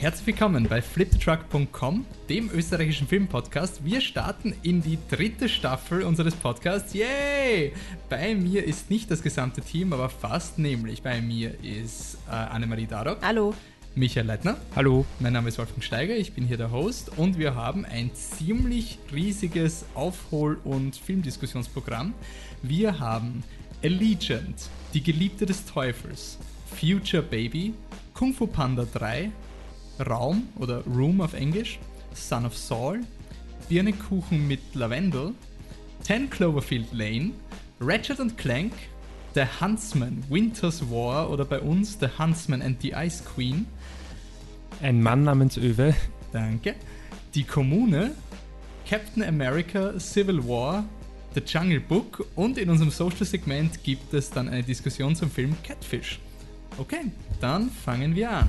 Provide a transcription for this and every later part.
Herzlich willkommen bei flipthetruck.com, dem österreichischen Filmpodcast. Wir starten in die dritte Staffel unseres Podcasts. Yay! Bei mir ist nicht das gesamte Team, aber fast, nämlich bei mir ist äh, Annemarie Darok. Hallo. Michael Leitner. Hallo. Mein Name ist Wolfgang Steiger, ich bin hier der Host und wir haben ein ziemlich riesiges Aufhol- und Filmdiskussionsprogramm. Wir haben Allegiant, die Geliebte des Teufels, Future Baby, Kung Fu Panda 3, Raum oder Room auf Englisch, Son of Saul, Birnekuchen mit Lavendel, 10 Cloverfield Lane, Ratchet and Clank, The Huntsman, Winter's War oder bei uns The Huntsman and the Ice Queen, Ein Mann namens Öwe. Danke. Die Kommune, Captain America, Civil War, The Jungle Book und in unserem Social-Segment gibt es dann eine Diskussion zum Film Catfish. Okay, dann fangen wir an.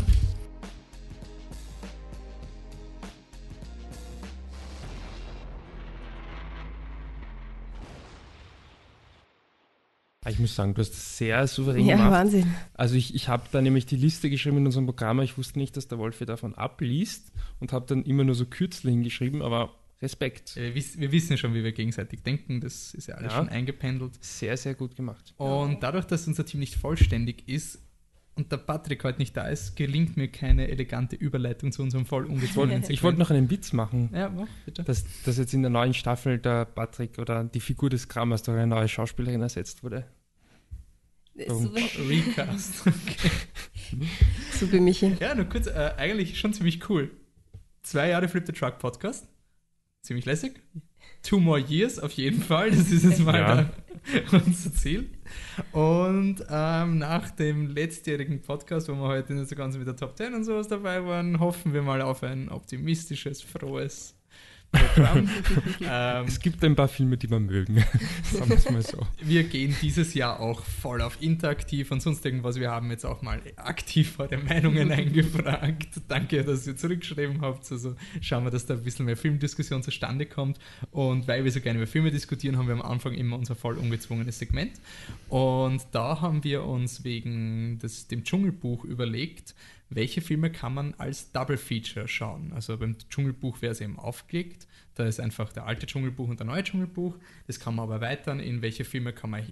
Ich muss sagen, du hast das sehr souverän Ja, gemacht. Wahnsinn. Also ich, ich habe da nämlich die Liste geschrieben in unserem Programm, ich wusste nicht, dass der Wolfi davon abliest und habe dann immer nur so Kürzel hingeschrieben, aber Respekt. Wir, wiss, wir wissen schon, wie wir gegenseitig denken, das ist ja alles Ja. schon eingependelt. Sehr, sehr gut gemacht. Und dadurch, dass unser Team nicht vollständig ist und der Patrick heute nicht da ist, gelingt mir keine elegante Überleitung zu unserem voll ungezwungenen Ich wollte noch einen Witz machen, Ja, mach, bitte. dass, dass jetzt in der neuen Staffel der Patrick oder die Figur des Krammers durch eine neue Schauspielerin ersetzt wurde. Super, Recast. super Michi. Ja, nur kurz, äh, eigentlich schon ziemlich cool. Zwei Jahre Flip the Truck Podcast. Ziemlich lässig. Two more years auf jeden Fall. Das ist jetzt mal Ja. da, unser Ziel. Und ähm, nach dem letztjährigen Podcast, wo wir heute nicht so ganz mit der Top 10 und sowas dabei waren, hoffen wir mal auf ein optimistisches, frohes. ähm, Es gibt ein paar Filme, die wir mögen. Sagen wir es mal so. wir gehen dieses Jahr auch voll auf interaktiv und sonst irgendwas. Wir haben jetzt auch mal aktiv eure Meinungen eingefragt. Danke, dass ihr zurückgeschrieben habt. Also schauen wir, dass da ein bisschen mehr Filmdiskussion zustande kommt. Und weil wir so gerne über Filme diskutieren, haben wir am Anfang immer unser voll ungezwungenes Segment. Und da haben wir uns wegen des, dem Dschungelbuch überlegt, welche Filme kann man als Double Feature schauen. Also beim Dschungelbuch wäre es eben aufgelegt. Da ist einfach der alte Dschungelbuch und der neue Dschungelbuch. Das kann man aber erweitern, in welche Filme kann man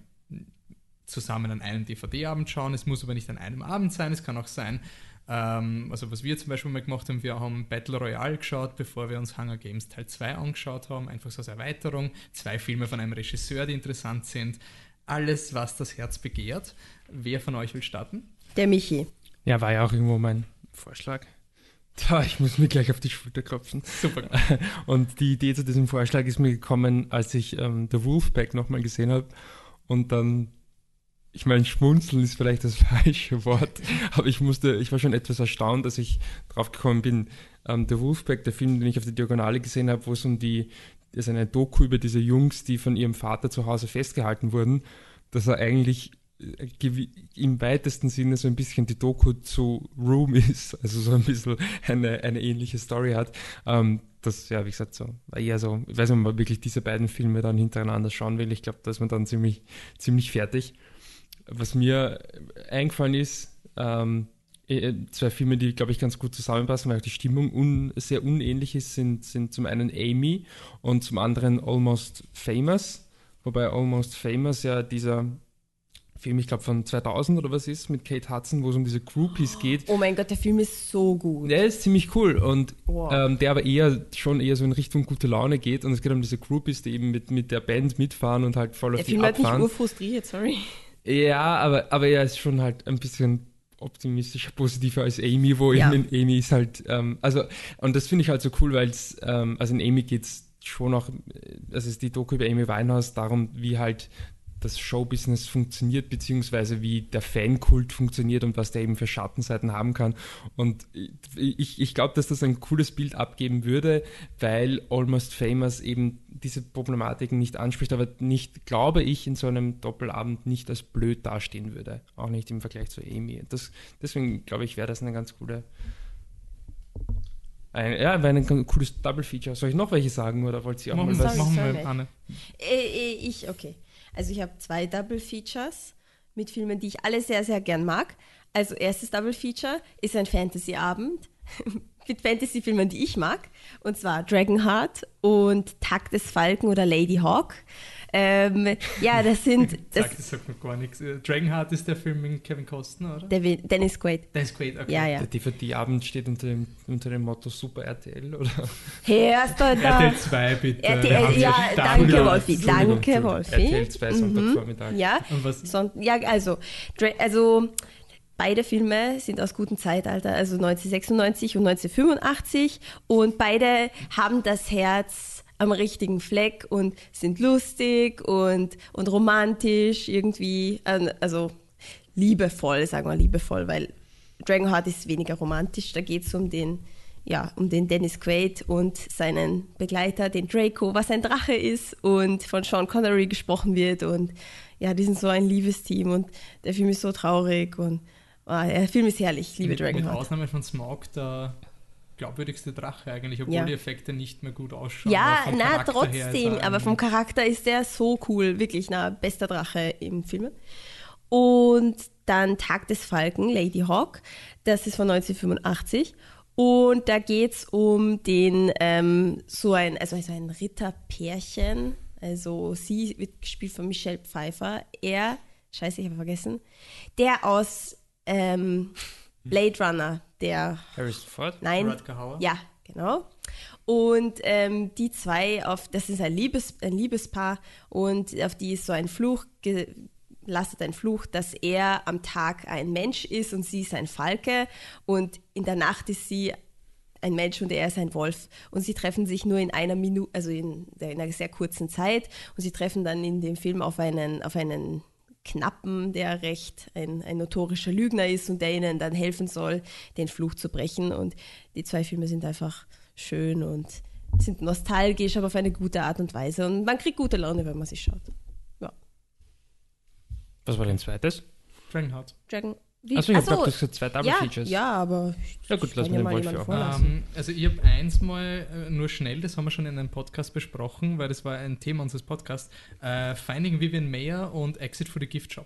zusammen an einem DVD-Abend schauen. Es muss aber nicht an einem Abend sein, es kann auch sein, ähm, also was wir zum Beispiel mal gemacht haben, wir haben Battle Royale geschaut, bevor wir uns Hunger Games Teil 2 angeschaut haben, einfach so als Erweiterung. Zwei Filme von einem Regisseur, die interessant sind. Alles, was das Herz begehrt. Wer von euch will starten? Der Michi. Ja, war ja auch irgendwo mein Vorschlag. Ich muss mir gleich auf die Schulter klopfen. Super. Und die Idee zu diesem Vorschlag ist mir gekommen, als ich ähm, The Wolfpack nochmal gesehen habe. Und dann, ich meine, schmunzeln ist vielleicht das falsche Wort, aber ich musste, ich war schon etwas erstaunt, dass ich drauf gekommen bin. Ähm, The Wolfpack, der Film, den ich auf der Diagonale gesehen habe, wo es um die, das ist eine Doku über diese Jungs, die von ihrem Vater zu Hause festgehalten wurden, dass er eigentlich im weitesten Sinne so ein bisschen die Doku zu Room ist, also so ein bisschen eine, eine ähnliche Story hat. Ähm, das, ja, wie gesagt, so, eher so, ich weiß nicht, ob man wirklich diese beiden Filme dann hintereinander schauen will. Ich glaube, da ist man dann ziemlich, ziemlich fertig. Was mir eingefallen ist, ähm, eh, zwei Filme, die, glaube ich, ganz gut zusammenpassen, weil auch die Stimmung un sehr unähnlich ist, sind, sind zum einen Amy und zum anderen Almost Famous. Wobei Almost Famous ja dieser Film, ich glaube, von 2000 oder was ist, mit Kate Hudson, wo es um diese Groupies geht. Oh mein Gott, der Film ist so gut. Der ist ziemlich cool und Wow. ähm, der aber eher schon eher so in Richtung gute Laune geht und es geht um diese Groupies, die eben mit, mit der Band mitfahren und halt voll auf der die Film hat mich abfahren. urfrustriert, sorry. Ja, aber, aber er ist schon halt ein bisschen optimistischer, positiver als Amy, wo Ja. eben Amy ist halt, ähm, also, und das finde ich halt so cool, weil es, ähm, also in Amy geht es schon auch, das ist die Doku über Amy Winehouse, darum, wie halt das Showbusiness funktioniert, beziehungsweise wie der Fankult funktioniert und was der eben für Schattenseiten haben kann. Und ich, ich glaube, dass das ein cooles Bild abgeben würde, weil Almost Famous eben diese Problematiken nicht anspricht, aber nicht, glaube ich, in so einem Doppelabend nicht als blöd dastehen würde. Auch nicht im Vergleich zu Amy. Das, deswegen glaube ich, wäre das eine ganz coole. Ein, ja, wäre ein ganz cooles Double Feature. Soll ich noch welche sagen oder wollt ihr auch Machen, mal was? Sorry, machen wir, Anne. Äh, äh, ich, okay. Also ich habe zwei Double Features mit Filmen, die ich alle sehr, sehr gern mag. Also erstes Double Feature ist ein Fantasy-Abend mit Fantasy-Filmen, die ich mag. Und zwar Dragonheart und Tag des Falken oder Lady Hawk. Ähm, ja, das sind. Das, Sagt, das sagt mir gar nichts. Äh, Dragonheart ist der Film mit Kevin Costner, oder? der Dennis Quaid. Ist great, okay. Ja, ja. Der DVD-Abend steht unter dem, unter dem Motto Super RTL, oder? Hörst du da? RTL 2, bitte. RTL, ja, danke. Wolfi. Danke. Wolfi. RTL 2 Sonntagvormittag. Ja, Und was? Son ja, also, also beide Filme sind aus gutem Zeitalter, also 1996 und 1985 und beide haben das Herz am richtigen Fleck und sind lustig und, und romantisch irgendwie, also liebevoll, sagen wir liebevoll, weil Dragonheart ist weniger romantisch, da geht es um den ja, um den Dennis Quaid und seinen Begleiter, den Draco, was ein Drache ist und von Sean Connery gesprochen wird und ja, die sind so ein liebes Team und der Film ist so traurig und ah, der Film ist herrlich, ich liebe mit, mit Dragonheart. Ausnahme von Smaug der glaubwürdigste Drache eigentlich, obwohl Ja. die Effekte nicht mehr gut ausschauen. Ja, na, trotzdem, er aber vom Charakter ist der so cool, wirklich, na, bester Drache im Film. Und dann Tag des Falken, Lady Hawk, das ist von 1985. Und da geht es um den, ähm, so ein, also, also ein Ritterpärchen. Also sie wird gespielt von Michelle Pfeiffer. Er, scheiße, ich habe vergessen, der aus ähm, Blade Runner, der Harrison Ford? Nein. Rutger Hauer? Ja, genau. Und ähm, die zwei, auf, das ist ein, Liebes, ein Liebespaar und auf die ist so ein Fluch gelastet, ein Fluch, dass er am Tag ein Mensch ist und sie ist ein Falke und in der Nacht ist sie ein Mensch und er ist ein Wolf. Und sie treffen sich nur in einer Minute, also in, in einer sehr kurzen Zeit. Und sie treffen dann in dem Film auf einen, auf einen Knappen, der recht ein, ein notorischer Lügner ist und der ihnen dann helfen soll, den Fluch zu brechen. Und die zwei Filme sind einfach schön und sind nostalgisch, aber auf eine gute Art und Weise. Und man kriegt gute Laune, wenn man sie schaut. Ja. Was war dein zweites? Dragonheart. Dragon. Wie? Achso, ich Ach so, habe gesagt, zwei Double ja, Features. ja, aber Ja gut, ich lass mir den mal Wolf vorlassen. Ähm, also ich habe eins mal äh, nur schnell, das haben wir schon in einem Podcast besprochen, weil das war ein Thema unseres Podcasts, äh, Finding Vivian Mayer und Exit for the Gift Shop.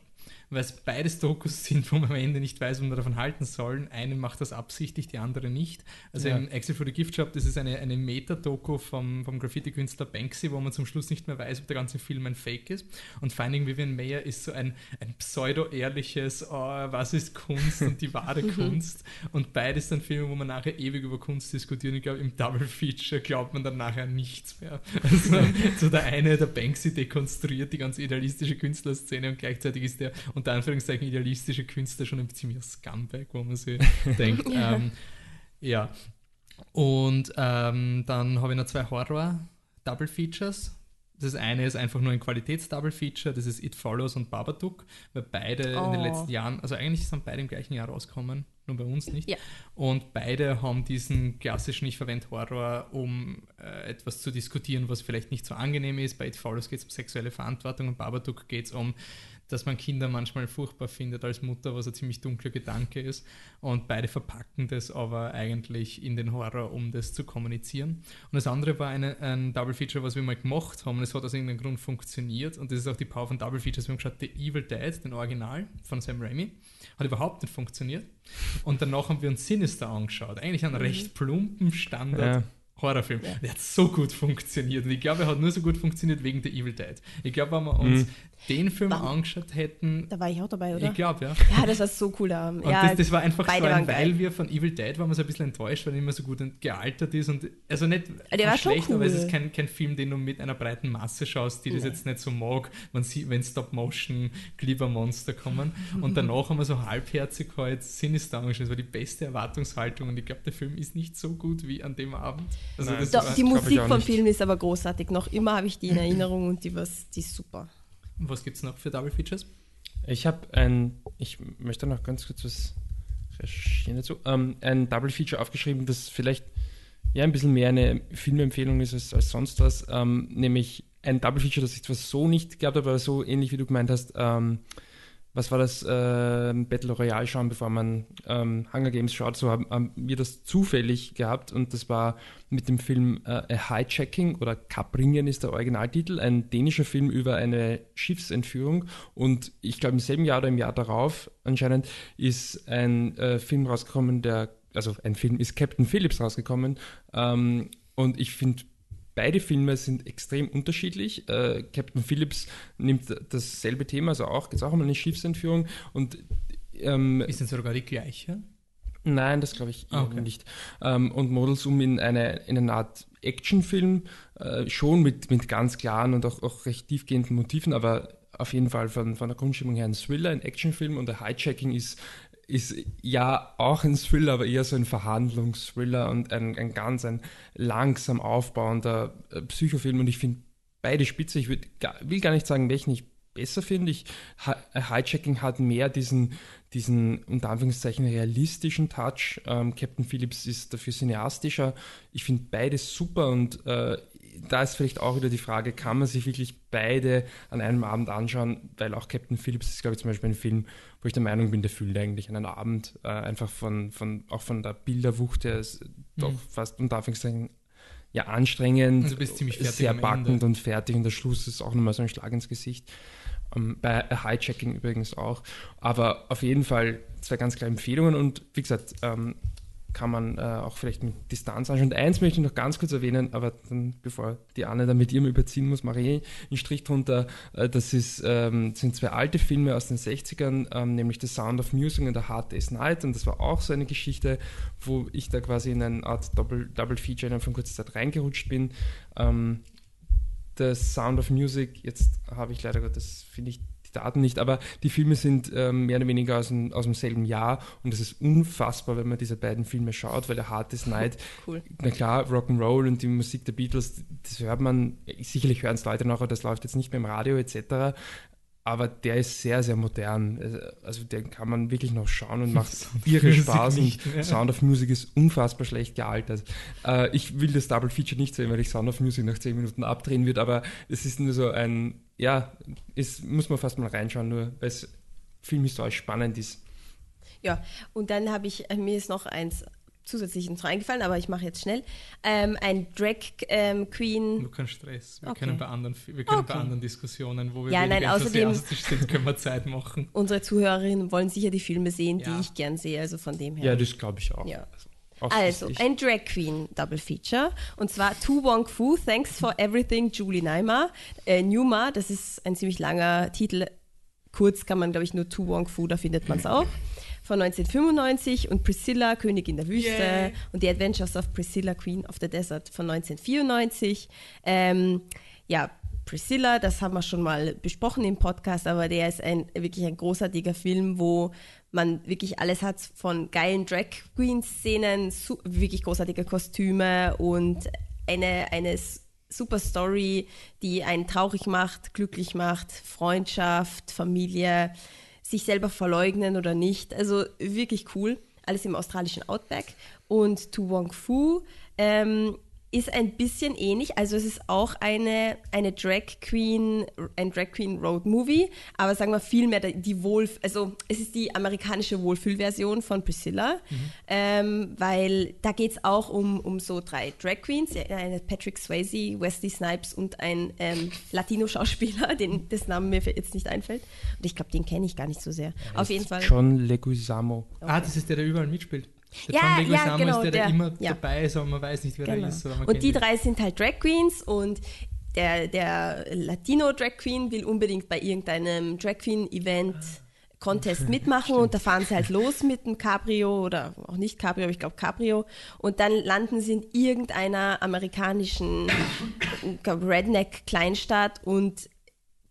Weil es beides Dokus sind, wo man am Ende nicht weiß, was man davon halten soll. Eine macht das absichtlich, die andere nicht. Also Ja. im Exit for the Gift Shop, das ist eine, eine Meta-Doku vom, vom Graffiti-Künstler Banksy, wo man zum Schluss nicht mehr weiß, ob der ganze Film ein Fake ist. Und Finding Vivian Mayer ist so ein, ein pseudo-ehrliches, oh, was ist Kunst und die wahre Kunst. Und beides dann Filme, wo man nachher ewig über Kunst diskutiert. Ich glaube, im Double Feature glaubt man dann nachher nichts mehr. Also, so der eine, der Banksy dekonstruiert die ganz idealistische Künstlerszene und gleichzeitig ist der unter Anführungszeichen idealistische Künstler schon ein ziemlicher Scumbag, wo man sich denkt, Ja. ähm, ja. Und ähm, dann habe ich noch zwei Horror-Double Features. Das eine ist einfach nur ein Qualitäts-Double Feature, das ist It Follows und Babadook, weil beide in den Oh. letzten Jahren, also eigentlich sind beide im gleichen Jahr rausgekommen, nur bei uns nicht. Ja. Und beide haben diesen klassischen Ich verwende Horror, um äh, etwas zu diskutieren, was vielleicht nicht so angenehm ist. Bei It Follows geht es um sexuelle Verantwortung und Babadook geht es um, dass man Kinder manchmal furchtbar findet als Mutter, was ein ziemlich dunkler Gedanke ist. Und beide verpacken das aber eigentlich in den Horror, um das zu kommunizieren. Und das andere war eine, ein Double Feature, was wir mal gemacht haben und es hat aus irgendeinem Grund funktioniert. Und das ist auch die Power von Double Features. Wir haben geschaut, The Evil Dead, den Original von Sam Raimi, hat überhaupt nicht funktioniert. Und danach haben wir uns Sinister angeschaut. Eigentlich einen recht plumpen Standard. Ja. Horrorfilm. Der hat so gut funktioniert. Und ich glaube, er hat nur so gut funktioniert wegen The Evil Dead. Ich glaube, wenn wir uns Mhm. Den Film Warum? angeschaut hätten, Da war ich auch dabei, oder? ich glaube, ja. Ja, das war so cool da. Und Ja, das, das war einfach so ein, weil wir von Evil Dead waren wir so ein bisschen enttäuscht, weil er immer so gut gealtert ist und also nicht Der war schon schlecht, aber es cool. ist kein, kein Film, den du mit einer breiten Masse schaust, die das Nee. jetzt nicht so mag, wenn, sie, wenn Stop-Motion Glibbermonster kommen. Und danach haben wir so halbherzig halt Sinister angeschaut. Das war die beste Erwartungshaltung und ich glaube, der Film ist nicht so gut wie an dem Abend. Also Nein. das Doch, war, die Musik vom. Film ist aber großartig. Noch immer habe ich die in Erinnerung und die, was, die ist super. Was gibt es noch für Double Features? Ich habe ein, ich möchte noch ganz kurz was recherchieren dazu, ähm, ein Double Feature aufgeschrieben, das vielleicht ja ein bisschen mehr eine Filmempfehlung ist als, als sonst was, ähm, nämlich ein Double Feature, das ich zwar so nicht gehabt habe, aber so ähnlich wie du gemeint hast, ähm, was war das, äh, Battle Royale schauen, bevor man ähm, Hunger Games schaut, so haben, haben wir das zufällig gehabt und das war mit dem Film äh, A Hijacking oder Kapringen ist der Originaltitel, ein dänischer Film über eine Schiffsentführung und ich glaube im selben Jahr oder im Jahr darauf anscheinend ist ein äh, Film rausgekommen, der also ein Film ist Captain Phillips rausgekommen. Ähm, und ich finde, beide Filme sind extrem unterschiedlich. Äh, Captain Phillips nimmt dasselbe Thema, also auch, geht auch um eine Schiffsentführung. Und ähm, ist denn sogar die gleiche? Nein, das glaube ich ah, okay. nicht. Ähm, und Models um in eine, in eine Art Actionfilm, äh, schon mit, mit ganz klaren und auch, auch recht tiefgehenden Motiven, aber auf jeden Fall von, von der Grundstimmung her ein Thriller, ein Actionfilm und der Hijacking ist, ist ja auch ein Thriller, aber eher so ein Verhandlungsthriller und ein, ein ganz ein langsam aufbauender äh, Psychofilm und ich finde beide spitze. Ich würd, will gar nicht sagen, welchen ich besser finde. Ich, Hijacking hat mehr diesen, diesen unter Anführungszeichen realistischen Touch. Ähm, Captain Phillips ist dafür cineastischer. Ich finde beides super und äh, da ist vielleicht auch wieder die Frage, kann man sich wirklich beide an einem Abend anschauen, weil auch Captain Phillips ist, glaube ich, zum Beispiel ein Film, wo ich der Meinung bin, der fühlt eigentlich einen Abend, äh, einfach von, von, auch von der Bilderwucht her ist mhm. doch fast unter Anführungszeichen ja anstrengend, also sehr backend und fertig und der Schluss ist auch nochmal so ein Schlag ins Gesicht. Um, bei Hijacking übrigens auch. Aber auf jeden Fall zwei ganz klare Empfehlungen und wie gesagt, ähm, kann man äh, auch vielleicht mit Distanz anschauen. Und eins möchte ich noch ganz kurz erwähnen, aber dann, bevor die Anne dann mit ihrem überziehen muss, mache ich einen Strich drunter. Äh, das ist, ähm, sind zwei alte Filme aus den 60ern, ähm, nämlich The Sound of Music und The Hard Day's Night. Und das war auch so eine Geschichte, wo ich da quasi in eine Art Double, Double Feature innerhalb von kurzer Zeit reingerutscht bin. Ähm, The Sound of Music, jetzt habe ich leider Gott, das finde ich Daten nicht, aber die Filme sind ähm, mehr oder weniger aus, dem, aus demselben Jahr und es ist unfassbar, wenn man diese beiden Filme schaut, weil der Hard is Night, cool. na klar, Rock'n'Roll und die Musik der Beatles, das hört man, sicherlich hören es Leute noch, aber das läuft jetzt nicht mehr im Radio etc., aber der ist sehr, sehr modern. Also den kann man wirklich noch schauen und macht irre Spaß. Und Sound of Music ist unfassbar schlecht gealtert. Äh, ich will das Double Feature nicht sehen, weil ich Sound of Music nach 10 Minuten abdrehen wird, aber es ist nur so ein, ja, es muss man fast mal reinschauen, nur weil es filmhistorisch spannend ist. Ja, und dann habe ich, äh, mir ist noch eins zusätzlich ins reingefallen, aber ich mache jetzt schnell. Ähm, ein Drag ähm, Queen. Nur kein Stress. Wir okay. können, bei anderen, wir können okay. bei anderen Diskussionen, wo wir ja, nein, außerdem, sind, können wir Zeit machen. Unsere Zuhörerinnen wollen sicher die Filme sehen, ja. die ich gern sehe, also von dem her. Ja, das glaube ich auch. Ja. Also, ein Drag Queen Double Feature. Und zwar Tu Wong Fu, Thanks for Everything, Julie Naima. Äh, Numa, das ist ein ziemlich langer Titel. Kurz kann man, glaube ich, nur Tu Wong Fu, da findet man es auch von 1995 und Priscilla, Königin der Wüste yeah. und The Adventures of Priscilla, Queen of the Desert von 1994. Ähm, ja, Priscilla, das haben wir schon mal besprochen im Podcast, aber der ist ein wirklich ein großartiger Film, wo man wirklich alles hat von geilen Drag Queen Szenen, wirklich großartige Kostüme und eine, eine super Story, die einen traurig macht, glücklich macht, Freundschaft, Familie sich selber verleugnen oder nicht. Also wirklich cool. Alles im australischen Outback. Und Tu Wong Fu ähm, ist ein bisschen ähnlich. Also es ist auch eine, eine Drag Queen, ein Drag Queen Road Movie, aber sagen wir viel mehr die Wohl, also es ist die amerikanische Wohlfühlversion von Priscilla, mhm. ähm, weil da geht es auch um, um so drei Drag Queens, eine Patrick Swayze, Wesley Snipes und ein ähm, Latino-Schauspieler, dessen Name mir jetzt nicht einfällt. Und ich glaube, den kenne ich gar nicht so sehr. Auf jeden Fall. John Leguizamo. Okay. Ah, das ist der, der überall mitspielt. Der ja, John ja, genau, ist der, der, der immer ja. dabei ist, aber man weiß nicht, wer genau. er ist. und die drei sind halt Drag Queens und der, der Latino Drag Queen will unbedingt bei irgendeinem Drag Queen Event Contest mitmachen und da fahren sie halt los mit einem Cabrio oder auch nicht Cabrio, aber ich glaube Cabrio und dann landen sie in irgendeiner amerikanischen Redneck Kleinstadt und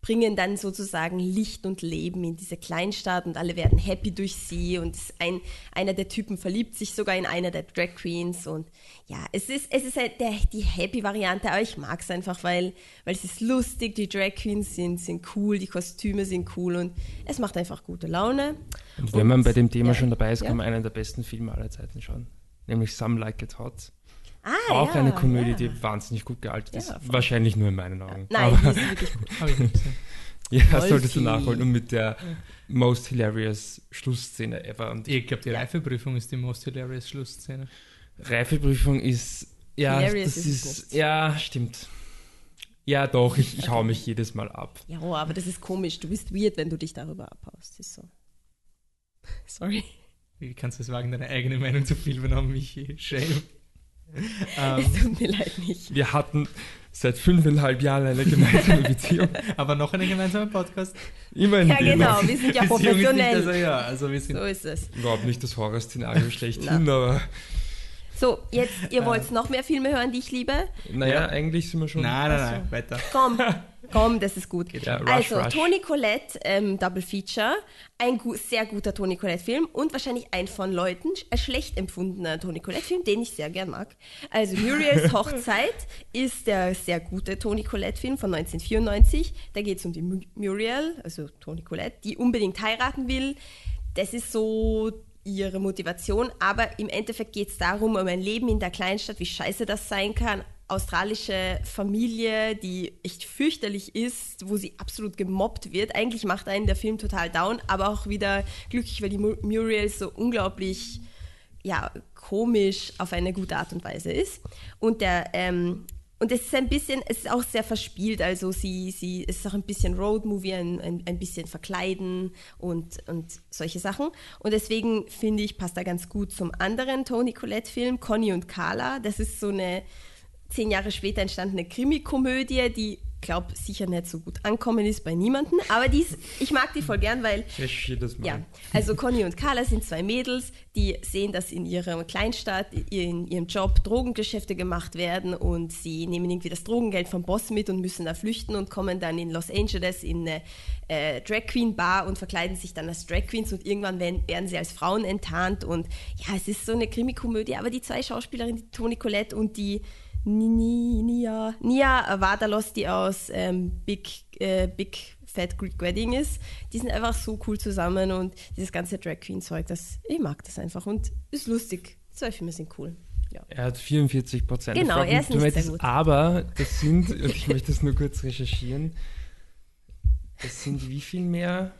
bringen dann sozusagen Licht und Leben in diese Kleinstadt und alle werden happy durch sie und ein, einer der Typen verliebt sich sogar in einer der Drag Queens und ja, es ist, es ist halt der, die Happy-Variante, aber ich mag es einfach, weil, weil es ist lustig, die Drag Queens sind, sind cool, die Kostüme sind cool und es macht einfach gute Laune. Und wenn und, man bei dem Thema ja, schon dabei ist, kann man einen der besten Filme aller Zeiten schauen, nämlich Some Like It Hot. Ah, auch ja, eine Komödie, ja. die wahnsinnig gut gealtert ist. Wahrscheinlich nur in meinen Augen. Nein, Aber, die ist wirklich gut. ja, Wolfi. solltest du nachholen. Und mit der most hilarious Schlussszene ever. Und ich glaube, die Reifeprüfung ist die most hilarious Schlussszene. Reifeprüfung ist, ja, hilarious das ist, ist ja, stimmt. Ja, doch, ich, ich hau mich jedes Mal ab. Ja, oh, aber das ist komisch. Du bist weird, wenn du dich darüber abhaust. Ist so. Sorry. Wie kannst du es wagen, deine eigene Meinung zu filmen haben, Michi? Shame. Ähm, es tut mir leid nicht. Wir hatten seit fünfeinhalb Jahren eine gemeinsame Beziehung. Aber noch einen gemeinsamen Podcast? Immer in Ja, genau, wir sind ja professionell. Also, ja, also wir sind so ist es. Überhaupt nicht das Horrorszenario schlechthin, aber. So, jetzt, ihr wollt noch mehr Filme hören, die ich liebe? Naja, Ja. eigentlich sind wir schon. Nein, nein, nein, weiter. Komm, komm, das ist gut. Ja, Rush, also, Rush. Toni Collette, ähm, Double Feature, ein gu sehr guter Toni Collette-Film und wahrscheinlich ein von Leuten ein schlecht empfundener Toni Collette-Film, den ich sehr gern mag. Also, Muriels Hochzeit ist der sehr gute Toni Collette-Film von 1994. Da geht es um die Mu- Muriel, also Toni Collette, die unbedingt heiraten will. Das ist so ihre Motivation, aber im Endeffekt geht es darum, um ein Leben in der Kleinstadt, wie scheiße das sein kann. Australische Familie, die echt fürchterlich ist, wo sie absolut gemobbt wird. Eigentlich macht einen der Film total down, aber auch wieder glücklich, weil die Mu- Muriel so unglaublich ja, komisch auf eine gute Art und Weise ist. Und der ähm, und es ist ein bisschen, es ist auch sehr verspielt, also sie, sie, es ist auch ein bisschen Roadmovie, ein, ein, ein bisschen verkleiden und, und solche Sachen. Und deswegen finde ich, passt da ganz gut zum anderen Toni Collette-Film, Conny und Carla. Das ist so eine zehn Jahre später entstandene Krimikomödie, die, glaube sicher nicht so gut ankommen ist bei niemandem. Aber die ist, ich mag die voll gern, weil Recherchiere das mal. ja, also Conny und Carla sind zwei Mädels, die sehen, dass in ihrer Kleinstadt, in ihrem Job Drogengeschäfte gemacht werden und sie nehmen irgendwie das Drogengeld vom Boss mit und müssen da flüchten und kommen dann in Los Angeles in eine äh, Drag Queen Bar und verkleiden sich dann als Drag Queens und irgendwann werden, werden sie als Frauen enttarnt und ja, es ist so eine Krimikomödie, aber die zwei Schauspielerinnen, die Toni Collette und die Nia, Nia Vardalos, die aus ähm, Big, äh, Big Fat Greek Wedding ist, die sind einfach so cool zusammen und dieses ganze Drag Queen Zeug, das, ich mag das einfach und ist lustig. Die zwei Filme sind cool. Ja. Er hat 44 Prozent. Genau, er ist nicht sehr gut. Aber das sind, und ich möchte das nur kurz recherchieren, das sind wie viel mehr?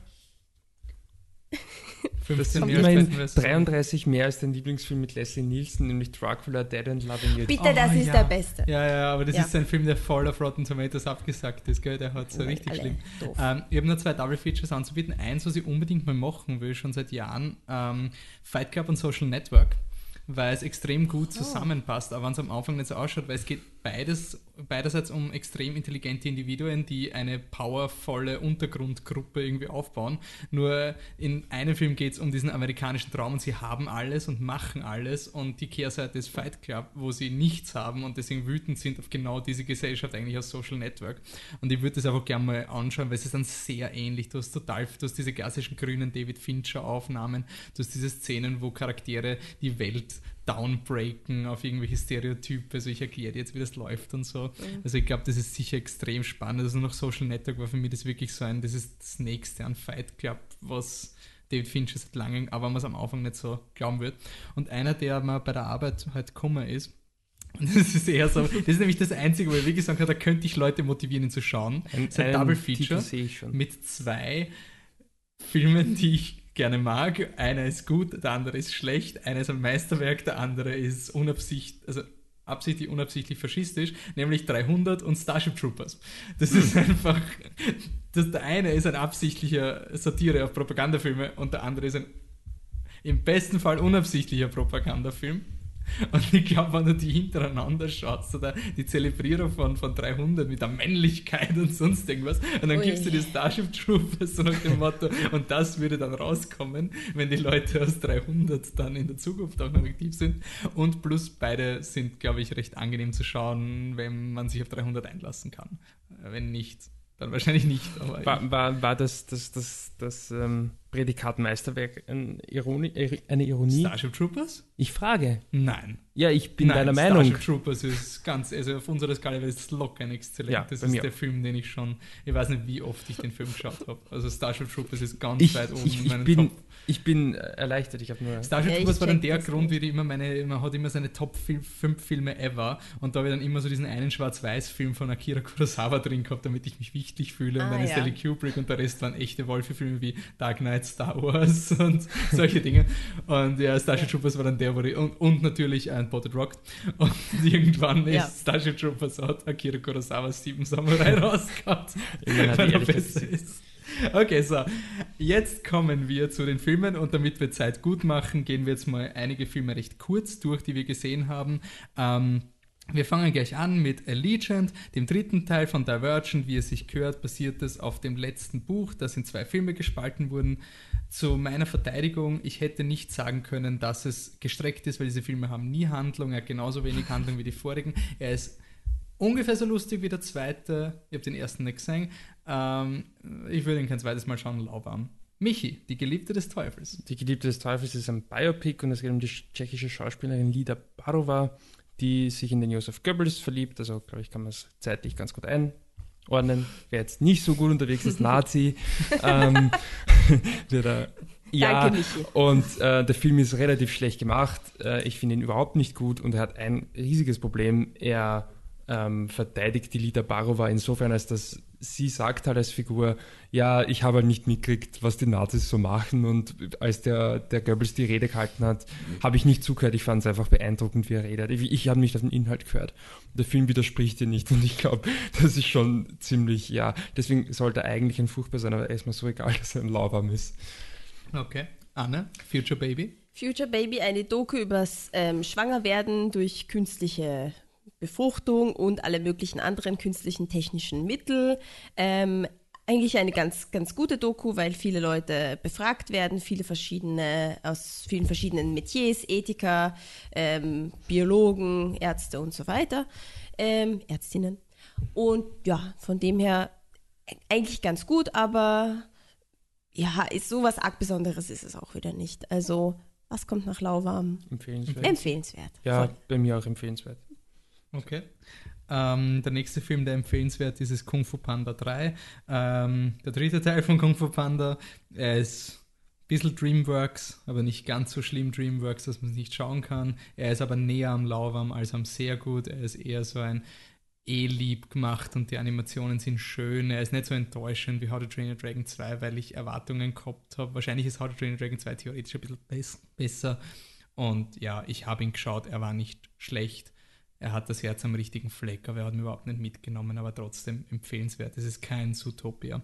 Das 15 sind mehr als immerhin besten Western. 33 mehr als dein Lieblingsfilm mit Leslie Nielsen, nämlich Dracula, Dead and Loving It. Bitte, das Oh, ist ja. der Beste. Ja, ja, aber das Ja. ist ein Film, der voll auf Rotten Tomatoes abgesagt ist, gell? Der hat so richtig Alle schlimm. Ähm, ich habe nur zwei Double Features anzubieten. Eins, was ich unbedingt mal machen will, schon seit Jahren: ähm, Fight Club und Social Network. Weil es extrem gut zusammenpasst, aber wenn es am Anfang nicht so ausschaut, weil es geht beides, beiderseits um extrem intelligente Individuen, die eine powervolle Untergrundgruppe irgendwie aufbauen. Nur in einem Film geht es um diesen amerikanischen Traum und sie haben alles und machen alles und die Kehrseite ist Fight Club, wo sie nichts haben und deswegen wütend sind auf genau diese Gesellschaft eigentlich als Social Network. Und ich würde das einfach gerne mal anschauen, weil es ist dann sehr ähnlich. Du hast total, du hast diese klassischen grünen David Fincher Aufnahmen, du hast diese Szenen, wo Charaktere die Welt downbreaken auf irgendwelche Stereotype. Also ich erkläre dir jetzt, wie das läuft und so. Also ich glaube, das ist sicher extrem spannend. Also noch Social Network war für mich das wirklich so ein, das ist das nächste an Fight Club, was David Fincher seit langem, aber man es am Anfang nicht so glauben wird. Und einer, der mal bei der Arbeit halt gekommen ist, und das ist eher so, das ist nämlich das Einzige, wo ich wirklich sagen kann, da könnte ich Leute motivieren, ihn zu schauen. Ein, Das ist ein Double Feature sehe ich schon. mit zwei Filmen, die ich gerne mag. Einer ist gut, der andere ist schlecht. Einer ist ein Meisterwerk, der andere ist unabsichtlich, also absichtlich, unabsichtlich faschistisch, nämlich 300 und Starship Troopers. Das ist einfach, das, der eine ist ein absichtlicher Satire auf Propagandafilme und der andere ist ein im besten Fall unabsichtlicher Propagandafilm. Und ich glaube, wenn du die hintereinander schaust, oder die Zelebrierung von, von 300 mit der Männlichkeit und sonst irgendwas, und dann Ui. gibst du die Starship Troopers so nach dem Motto, und das würde dann rauskommen, wenn die Leute aus 300 dann in der Zukunft auch noch aktiv sind. Und plus beide sind, glaube ich, recht angenehm zu schauen, wenn man sich auf 300 einlassen kann. Äh, Wenn nicht, dann wahrscheinlich nicht. War, war, war das, das, das, das ähm, Prädikat Meisterwerk ein Ironi, ir- eine Ironie? Starship Troopers? Ich frage. Nein. Ja, ich bin Nein, deiner Meinung. Starship Troopers ist ganz, also auf unserer Skala wäre es locker ein exzellent. Ja, das ist mir der auch. Film, den ich schon, ich weiß nicht, wie oft ich den Film geschaut habe. Also Starship Troopers ist ganz Ich, weit oben ich, in ich, meinen bin, Top. ich bin äh, erleichtert. Ich habe nur. Starship Ja, ich Troopers war dann der Grund, wie die immer meine, man hat immer seine Top 5 Filme ever und da habe ich dann immer so diesen einen Schwarz-Weiß-Film von Akira Kurosawa drin gehabt, damit ich mich wichtig fühle und Ah, dann ist ja. Stanley Kubrick und der Rest waren echte Wolfe-Filme wie Dark Knight, Star Wars und solche Dinge. Und ja, Starship Troopers war dann der, wo ich, und, und natürlich ein Potted Rocked. Und irgendwann ist Ja. Starship Troopers hat Akira Kurosawa Sieben Samurai rausgehabt, weil die er besser ist. Okay, so. Jetzt kommen wir zu den Filmen und damit wir Zeit gut machen, gehen wir jetzt mal einige Filme recht kurz durch, die wir gesehen haben. Ähm, wir fangen gleich an mit Allegiant, dem dritten Teil von Divergent. Wie es sich gehört, basiert es auf dem letzten Buch, das in zwei Filme gespalten wurden. Zu meiner Verteidigung, ich hätte nicht sagen können, dass es gestreckt ist, weil diese Filme haben nie Handlung. Er hat genauso wenig Handlung wie die vorigen. Er ist ungefähr so lustig wie der zweite. Ich habe den ersten nicht gesehen. Ähm, ich würde ihn kein zweites Mal schauen, lauwarm. Michi, die Geliebte des Teufels. Die Geliebte des Teufels ist ein Biopic und es geht um die tschechische Schauspielerin Lida Barova, die sich in den Josef Goebbels verliebt. Also, glaube ich, kann man es zeitlich ganz gut einordnen. Wer jetzt nicht so gut unterwegs ist, Nazi. ähm, wird er ja, Danke, und äh, der Film ist relativ schlecht gemacht. Äh, ich finde ihn überhaupt nicht gut und er hat ein riesiges Problem. Er ähm, verteidigt die Lida Barova insofern, als dass sie sagt halt als Figur, ja, ich habe halt nicht mitgekriegt, was die Nazis so machen und als der, der Goebbels die Rede gehalten hat, habe ich nicht zugehört. Ich fand es einfach beeindruckend, wie er redet. Ich, ich habe nicht auf den Inhalt gehört. Der Film widerspricht dir nicht und ich glaube, das ist schon ziemlich, ja, deswegen sollte er eigentlich ein Furchtbar sein, aber er ist mir so egal, dass er ein Lauwarm ist. Okay. Anne, Future Baby. Future Baby, eine Doku übers ähm, Schwangerwerden durch künstliche Befruchtung und alle möglichen anderen künstlichen technischen Mittel. Ähm, eigentlich eine ganz, ganz gute Doku, weil viele Leute befragt werden, viele verschiedene, aus vielen verschiedenen Metiers, Ethiker, ähm, Biologen, Ärzte und so weiter, ähm, Ärztinnen. Und ja, von dem her eigentlich ganz gut, aber ja, ist sowas arg Besonderes ist es auch wieder nicht. Also, was kommt nach Lauwarm? Empfehlenswert. Empfehlenswert. ja, Voll. bei mir auch empfehlenswert. Okay. Ähm, der nächste Film, der empfehlenswert ist, ist Kung Fu Panda 3. Ähm, der dritte Teil von Kung Fu Panda. Er ist ein bisschen Dreamworks, aber nicht ganz so schlimm Dreamworks, dass man es nicht schauen kann. Er ist aber näher am Lauwarm als am sehr gut. Er ist eher so ein eh lieb gemacht und die Animationen sind schön. Er ist nicht so enttäuschend wie How to Train Your Dragon 2, weil ich Erwartungen gehabt habe. Wahrscheinlich ist How to Train Your Dragon 2 theoretisch ein bisschen bess besser. Und ja, ich habe ihn geschaut, er war nicht schlecht. Er hat das Herz am richtigen Fleck, aber er hat mich überhaupt nicht mitgenommen, aber trotzdem empfehlenswert. Es ist kein Zootopia.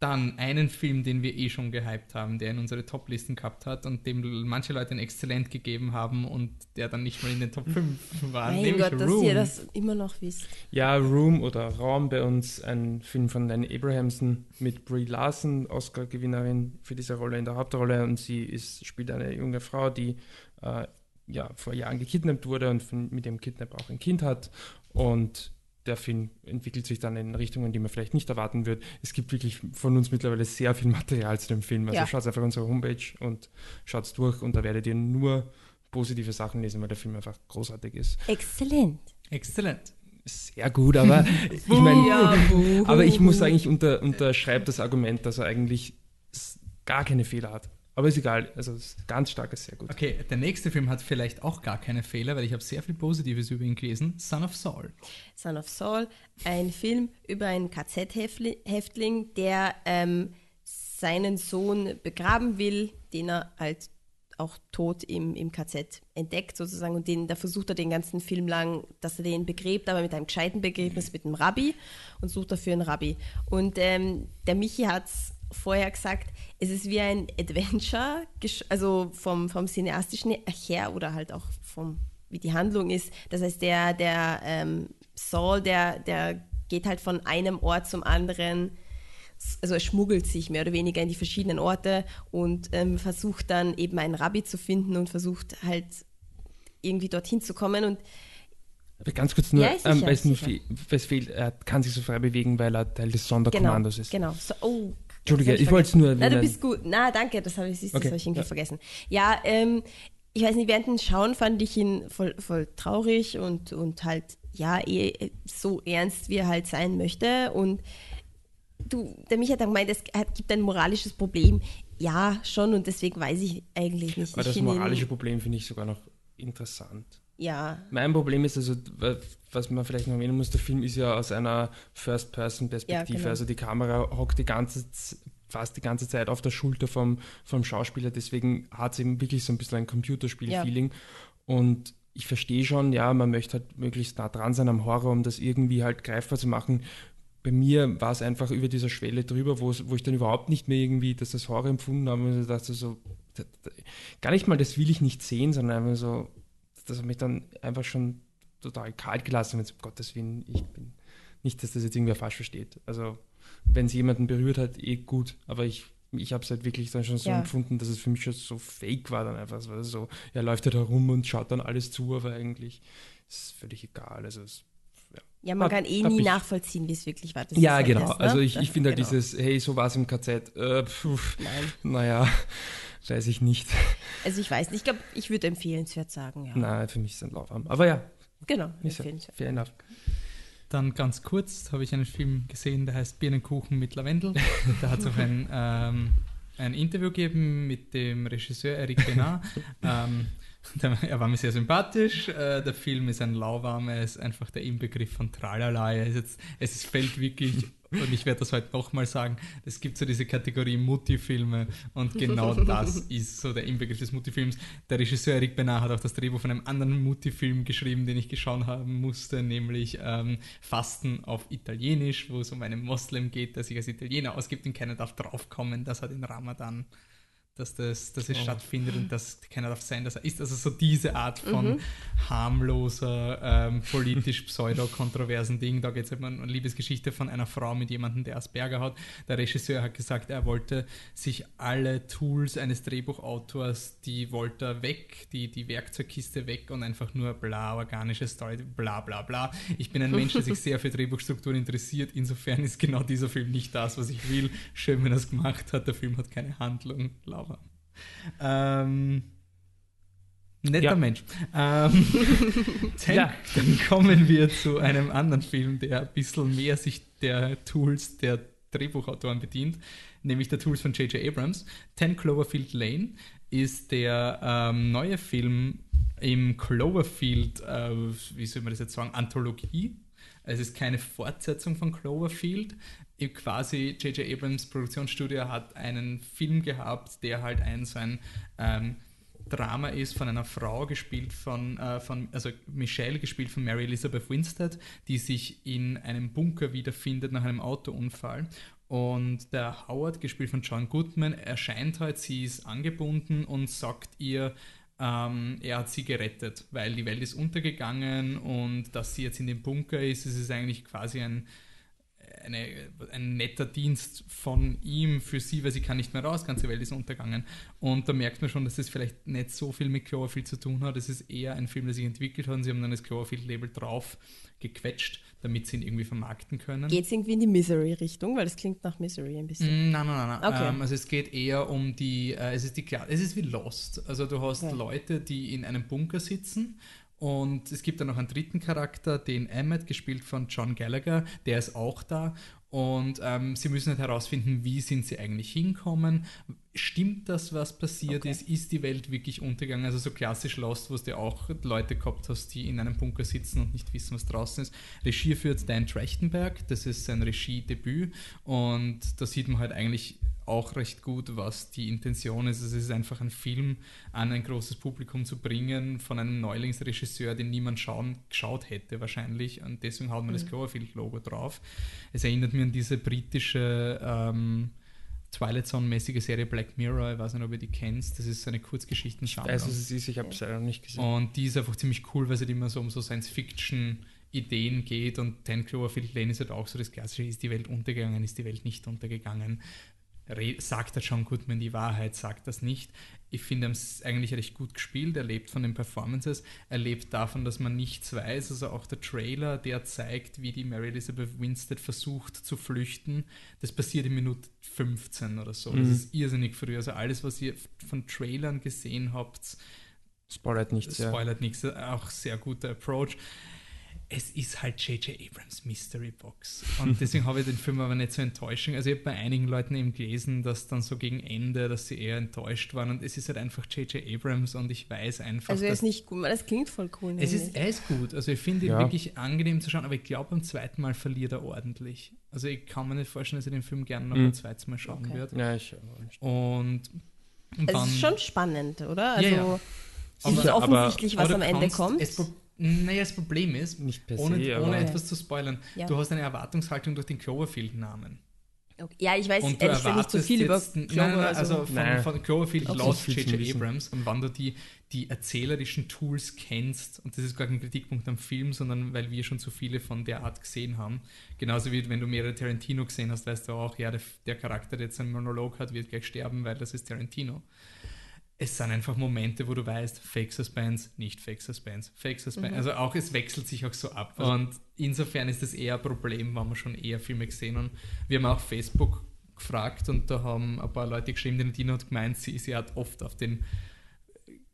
Dann einen Film, den wir eh schon gehypt haben, der in unsere Top-Listen gehabt hat und dem manche Leute ein Exzellent gegeben haben und der dann nicht mal in den Top 5 war. Mein nämlich Gott, dass Room. ihr das immer noch wisst. Ja, Room oder Raum bei uns, ein Film von Lenny Abrahamson mit Brie Larson, Oscar-Gewinnerin für diese Rolle in der Hauptrolle. Und sie ist, spielt eine junge Frau, die äh, ja, vor Jahren gekidnappt wurde und von, mit dem Kidnapper auch ein Kind hat. Und der Film entwickelt sich dann in Richtungen, die man vielleicht nicht erwarten wird. Es gibt wirklich von uns mittlerweile sehr viel Material zu dem Film. Also Ja. schaut einfach unsere Homepage und schaut durch und da werdet ihr nur positive Sachen lesen, weil der Film einfach großartig ist. Exzellent. Exzellent. Sehr gut, aber ich meine, Ja, aber ich muss sagen, ich unter, unterschreibe das Argument, dass er eigentlich gar keine Fehler hat. Aber ist egal, also es ist ganz starkes, sehr gut. Okay, der nächste Film hat vielleicht auch gar keine Fehler, weil ich habe sehr viel Positives über ihn gelesen. Son of Saul. Son of Saul, ein Film über einen KZ-Häftling, der ähm, seinen Sohn begraben will, den er halt auch tot im, im KZ entdeckt sozusagen und den, da versucht er den ganzen Film lang, dass er den begräbt, aber mit einem gescheiten Begräbnis mit einem Rabbi und sucht dafür einen Rabbi. Und ähm, der Michi hat es vorher gesagt, es ist wie ein Adventure, also vom, vom cineastischen her oder halt auch vom, wie die Handlung ist. Das heißt, der, der ähm, Saul, der, der geht halt von einem Ort zum anderen, also er schmuggelt sich mehr oder weniger in die verschiedenen Orte und ähm, versucht dann eben einen Rabbi zu finden und versucht halt irgendwie dorthin zu kommen und ganz kurz nur, Ja, ähm, weil es fehlt, er kann sich so frei bewegen, weil er Teil des genau, Sonderkommandos ist. genau. So, oh, Entschuldige, hab ich wollte es nur Na, du erwähnen. bist gut. Na, danke, das habe ich, siehst Okay, das habe ich irgendwie ja. vergessen. Ja, ähm, ich weiß nicht, während dem Schauen fand ich ihn voll, voll traurig und, und halt, ja, eh so ernst, wie er halt sein möchte. Und du, der Micha hat dann gemeint, es gibt ein moralisches Problem. Ja, schon, und deswegen weiß ich eigentlich nicht. Aber ich das moralische Problem finde ich sogar noch interessant. Ja, Mein Problem ist also, wa- was man vielleicht noch erwähnen muss, der Film ist ja aus einer First-Person-Perspektive. Ja, genau. Also die Kamera hockt die ganze, fast die ganze Zeit auf der Schulter vom, vom Schauspieler. Deswegen hat es eben wirklich so ein bisschen ein Computerspiel-Feeling. Und ich verstehe schon, ja, man möchte halt möglichst nah dran sein am Horror, um das irgendwie halt greifbar zu machen. bei mir war es einfach über dieser Schwelle drüber, wo, ich dann überhaupt nicht mehr irgendwie dass das Horror empfunden habe und ich dachte so, gar nicht mal, das will ich nicht sehen, sondern einfach so, das hat mich dann einfach schon total kalt gelassen, wenn es um Gottes Willen, ich bin nicht, dass das jetzt irgendwer falsch versteht. Also wenn es jemanden berührt hat, eh gut, aber ich ich habe es halt wirklich dann schon so ja. empfunden, dass es für mich schon so fake war dann einfach. War so, er läuft halt herum und schaut dann alles zu, aber eigentlich ist es völlig egal. Also es ja, man kann eh nie nachvollziehen, wie es wirklich war. Das ja, halt genau. Das, ne? Also ich, ich finde halt genau. dieses, hey, so war es im KZ. Äh, pf. Naja, weiß ich nicht. Also ich weiß nicht, ich glaube, ich würde empfehlenswert sagen, ja. Nein, für mich sind lauwarm. Aber ja. Genau, empfehlenswert. Fair enough. Dann ganz kurz habe ich einen Film gesehen, der heißt Birnenkuchen mit Lavendel. da hat es auch ein, ähm, ein Interview gegeben mit dem Regisseur Eric Benard. ähm, er war mir sehr sympathisch. Äh, der Film ist ein lauwarmer, er ist einfach der Inbegriff von Tralala. Es, jetzt, es fällt wirklich, und ich werde das heute nochmal sagen, es gibt so diese Kategorie Mutti-Filme und genau das ist so der Inbegriff des Mutti-Films. Der Regisseur Eric Benar hat auch das Drehbuch von einem anderen Mutti-Film geschrieben, den ich geschaut haben musste, nämlich ähm, Fasten auf Italienisch, wo es um einen Moslem geht, der sich als Italiener ausgibt und keiner darf draufkommen, dass er den Ramadan dass das, dass es oh. stattfindet und dass keiner darf sein, dass er ist. Also so diese Art von mhm. harmloser, ähm, politisch pseudo-kontroversen Ding. Da geht es um eine Liebesgeschichte von einer Frau mit jemandem, der Asperger hat. Der Regisseur hat gesagt, er wollte sich alle Tools eines Drehbuchautors, die wollte er weg, die, die Werkzeugkiste weg und einfach nur bla, organische Story, bla bla bla. Ich bin ein Mensch, der sich sehr für Drehbuchstrukturen interessiert. Insofern ist genau dieser Film nicht das, was ich will. Schön, wenn er es gemacht hat. Der Film hat keine Handlung, aber. Ähm, netter ja. Mensch. Ähm, dann, ja. dann kommen wir zu einem anderen Film, der ein bisschen mehr sich der Tools der Drehbuchautoren bedient, nämlich der Tools von J.J. Abrams. Ten Cloverfield Lane ist der ähm, neue Film im Cloverfield, äh, wie soll man das jetzt sagen, Anthologie. Es ist keine Fortsetzung von Cloverfield, quasi J.J. Abrams Produktionsstudio hat einen Film gehabt, der halt ein so ein ähm, Drama ist von einer Frau gespielt von, äh, von, also Michelle gespielt von Mary Elizabeth Winstead, die sich in einem Bunker wiederfindet nach einem Autounfall. Und der Howard, gespielt von John Goodman, erscheint halt, sie ist angebunden und sagt ihr, ähm, er hat sie gerettet, weil die Welt ist untergegangen und dass sie jetzt in dem Bunker ist, es ist eigentlich quasi ein, eine, ein netter Dienst von ihm für sie, weil sie kann nicht mehr raus, ganze Welt ist untergangen. Und da merkt man schon, dass das vielleicht nicht so viel mit Cloverfield zu tun hat. Es ist eher ein Film, der sich entwickelt hat und sie haben dann das Cloverfield-Label drauf gequetscht, damit sie ihn irgendwie vermarkten können. Geht es irgendwie in die Misery-Richtung? Weil das klingt nach Misery ein bisschen. Mm, nein, nein, nein. nein. Okay. Ähm, also es geht eher um die, äh, es ist die, es ist wie Lost. Also du hast okay. Leute, die in einem Bunker sitzen und es gibt dann noch einen dritten Charakter, den Emmett, gespielt von John Gallagher, der ist auch da. Und ähm, sie müssen halt herausfinden, wie sind sie eigentlich hinkommen. Stimmt das, was passiert okay. ist? Ist die Welt wirklich untergegangen? Also so klassisch Lost, wo du auch Leute gehabt hast, die in einem Bunker sitzen und nicht wissen, was draußen ist. Regie führt Dan Trachtenberg, das ist sein Regiedebüt. Und da sieht man halt eigentlich auch recht gut, was die Intention ist. Es ist einfach ein Film an ein großes Publikum zu bringen von einem Neulingsregisseur, den niemand schauen, geschaut hätte wahrscheinlich. Und deswegen haut man mhm. das Cloverfield-Logo drauf. Es erinnert mich an diese britische ähm, Twilight Zone-mäßige Serie Black Mirror. Ich weiß nicht, ob ihr die kennst. Das ist so eine Kurzgeschichten Ich weiß, es ist, ich habe es leider nicht gesehen. Und die ist einfach ziemlich cool, weil sie immer so um so Science-Fiction Ideen geht und Ten Cloverfield Lane ist halt auch so das Klassische, ist die Welt untergegangen, ist die Welt nicht untergegangen sagt er John Goodman die Wahrheit, sagt das nicht. Ich finde es eigentlich recht gut gespielt. Er lebt von den Performances, er lebt davon, dass man nichts weiß. Also auch der Trailer, der zeigt, wie die Mary Elizabeth Winstead versucht zu flüchten. Das passiert in Minute 15 oder so. Mhm. Das ist irrsinnig früh. Also alles, was ihr von Trailern gesehen habt, spoilert nichts. Spoilert ja. nichts. Auch sehr guter Approach es ist halt J.J. Abrams Mystery Box. Und deswegen habe ich den Film aber nicht so enttäuschend. Also ich habe bei einigen Leuten eben gelesen, dass dann so gegen Ende, dass sie eher enttäuscht waren. Und es ist halt einfach J.J. Abrams und ich weiß einfach. Also er ist nicht gut, das klingt voll cool. Es ist, er ist gut. Also ich finde ihn ja. wirklich angenehm zu schauen, aber ich glaube beim zweiten Mal verliert er ordentlich. Also ich kann mir nicht vorstellen, dass ich den Film gerne noch mhm. ein zweites Mal schauen okay. werde. Ja, ich Und, und es ist schon spannend, oder? Also ja, ja. es ist offensichtlich, was am Ende kommt. Es, Naja, das Problem ist, Nicht per se, ohne, ohne etwas zu spoilern, Ja. du hast eine Erwartungshaltung durch den Cloverfield-Namen. Okay. Ja, ich weiß Und du ehrlich gesagt nicht so erwartest viel über jetzt, nein, Clover. nein, nein, also, also von, Nein. von Cloverfield Okay. Lost J.J. Abrams und wann du die, die erzählerischen Tools kennst, und das ist gar kein Kritikpunkt am Film, sondern weil wir schon zu viele von der Art gesehen haben. Genauso wie wenn du mehrere Tarantino gesehen hast, weißt du auch, ja, der, der Charakter, der jetzt einen Monolog hat, wird gleich sterben, weil das ist Tarantino. Es sind einfach Momente, wo du weißt, Fake Suspense, nicht Fake Suspense, Fake Suspense. Mhm. Also auch, es wechselt sich auch so ab. und insofern ist das eher ein Problem, wenn wir schon eher Filme gesehen haben. Wir haben auch Facebook gefragt und da haben ein paar Leute geschrieben, die Nadine hat gemeint, sie, sie hat oft auf den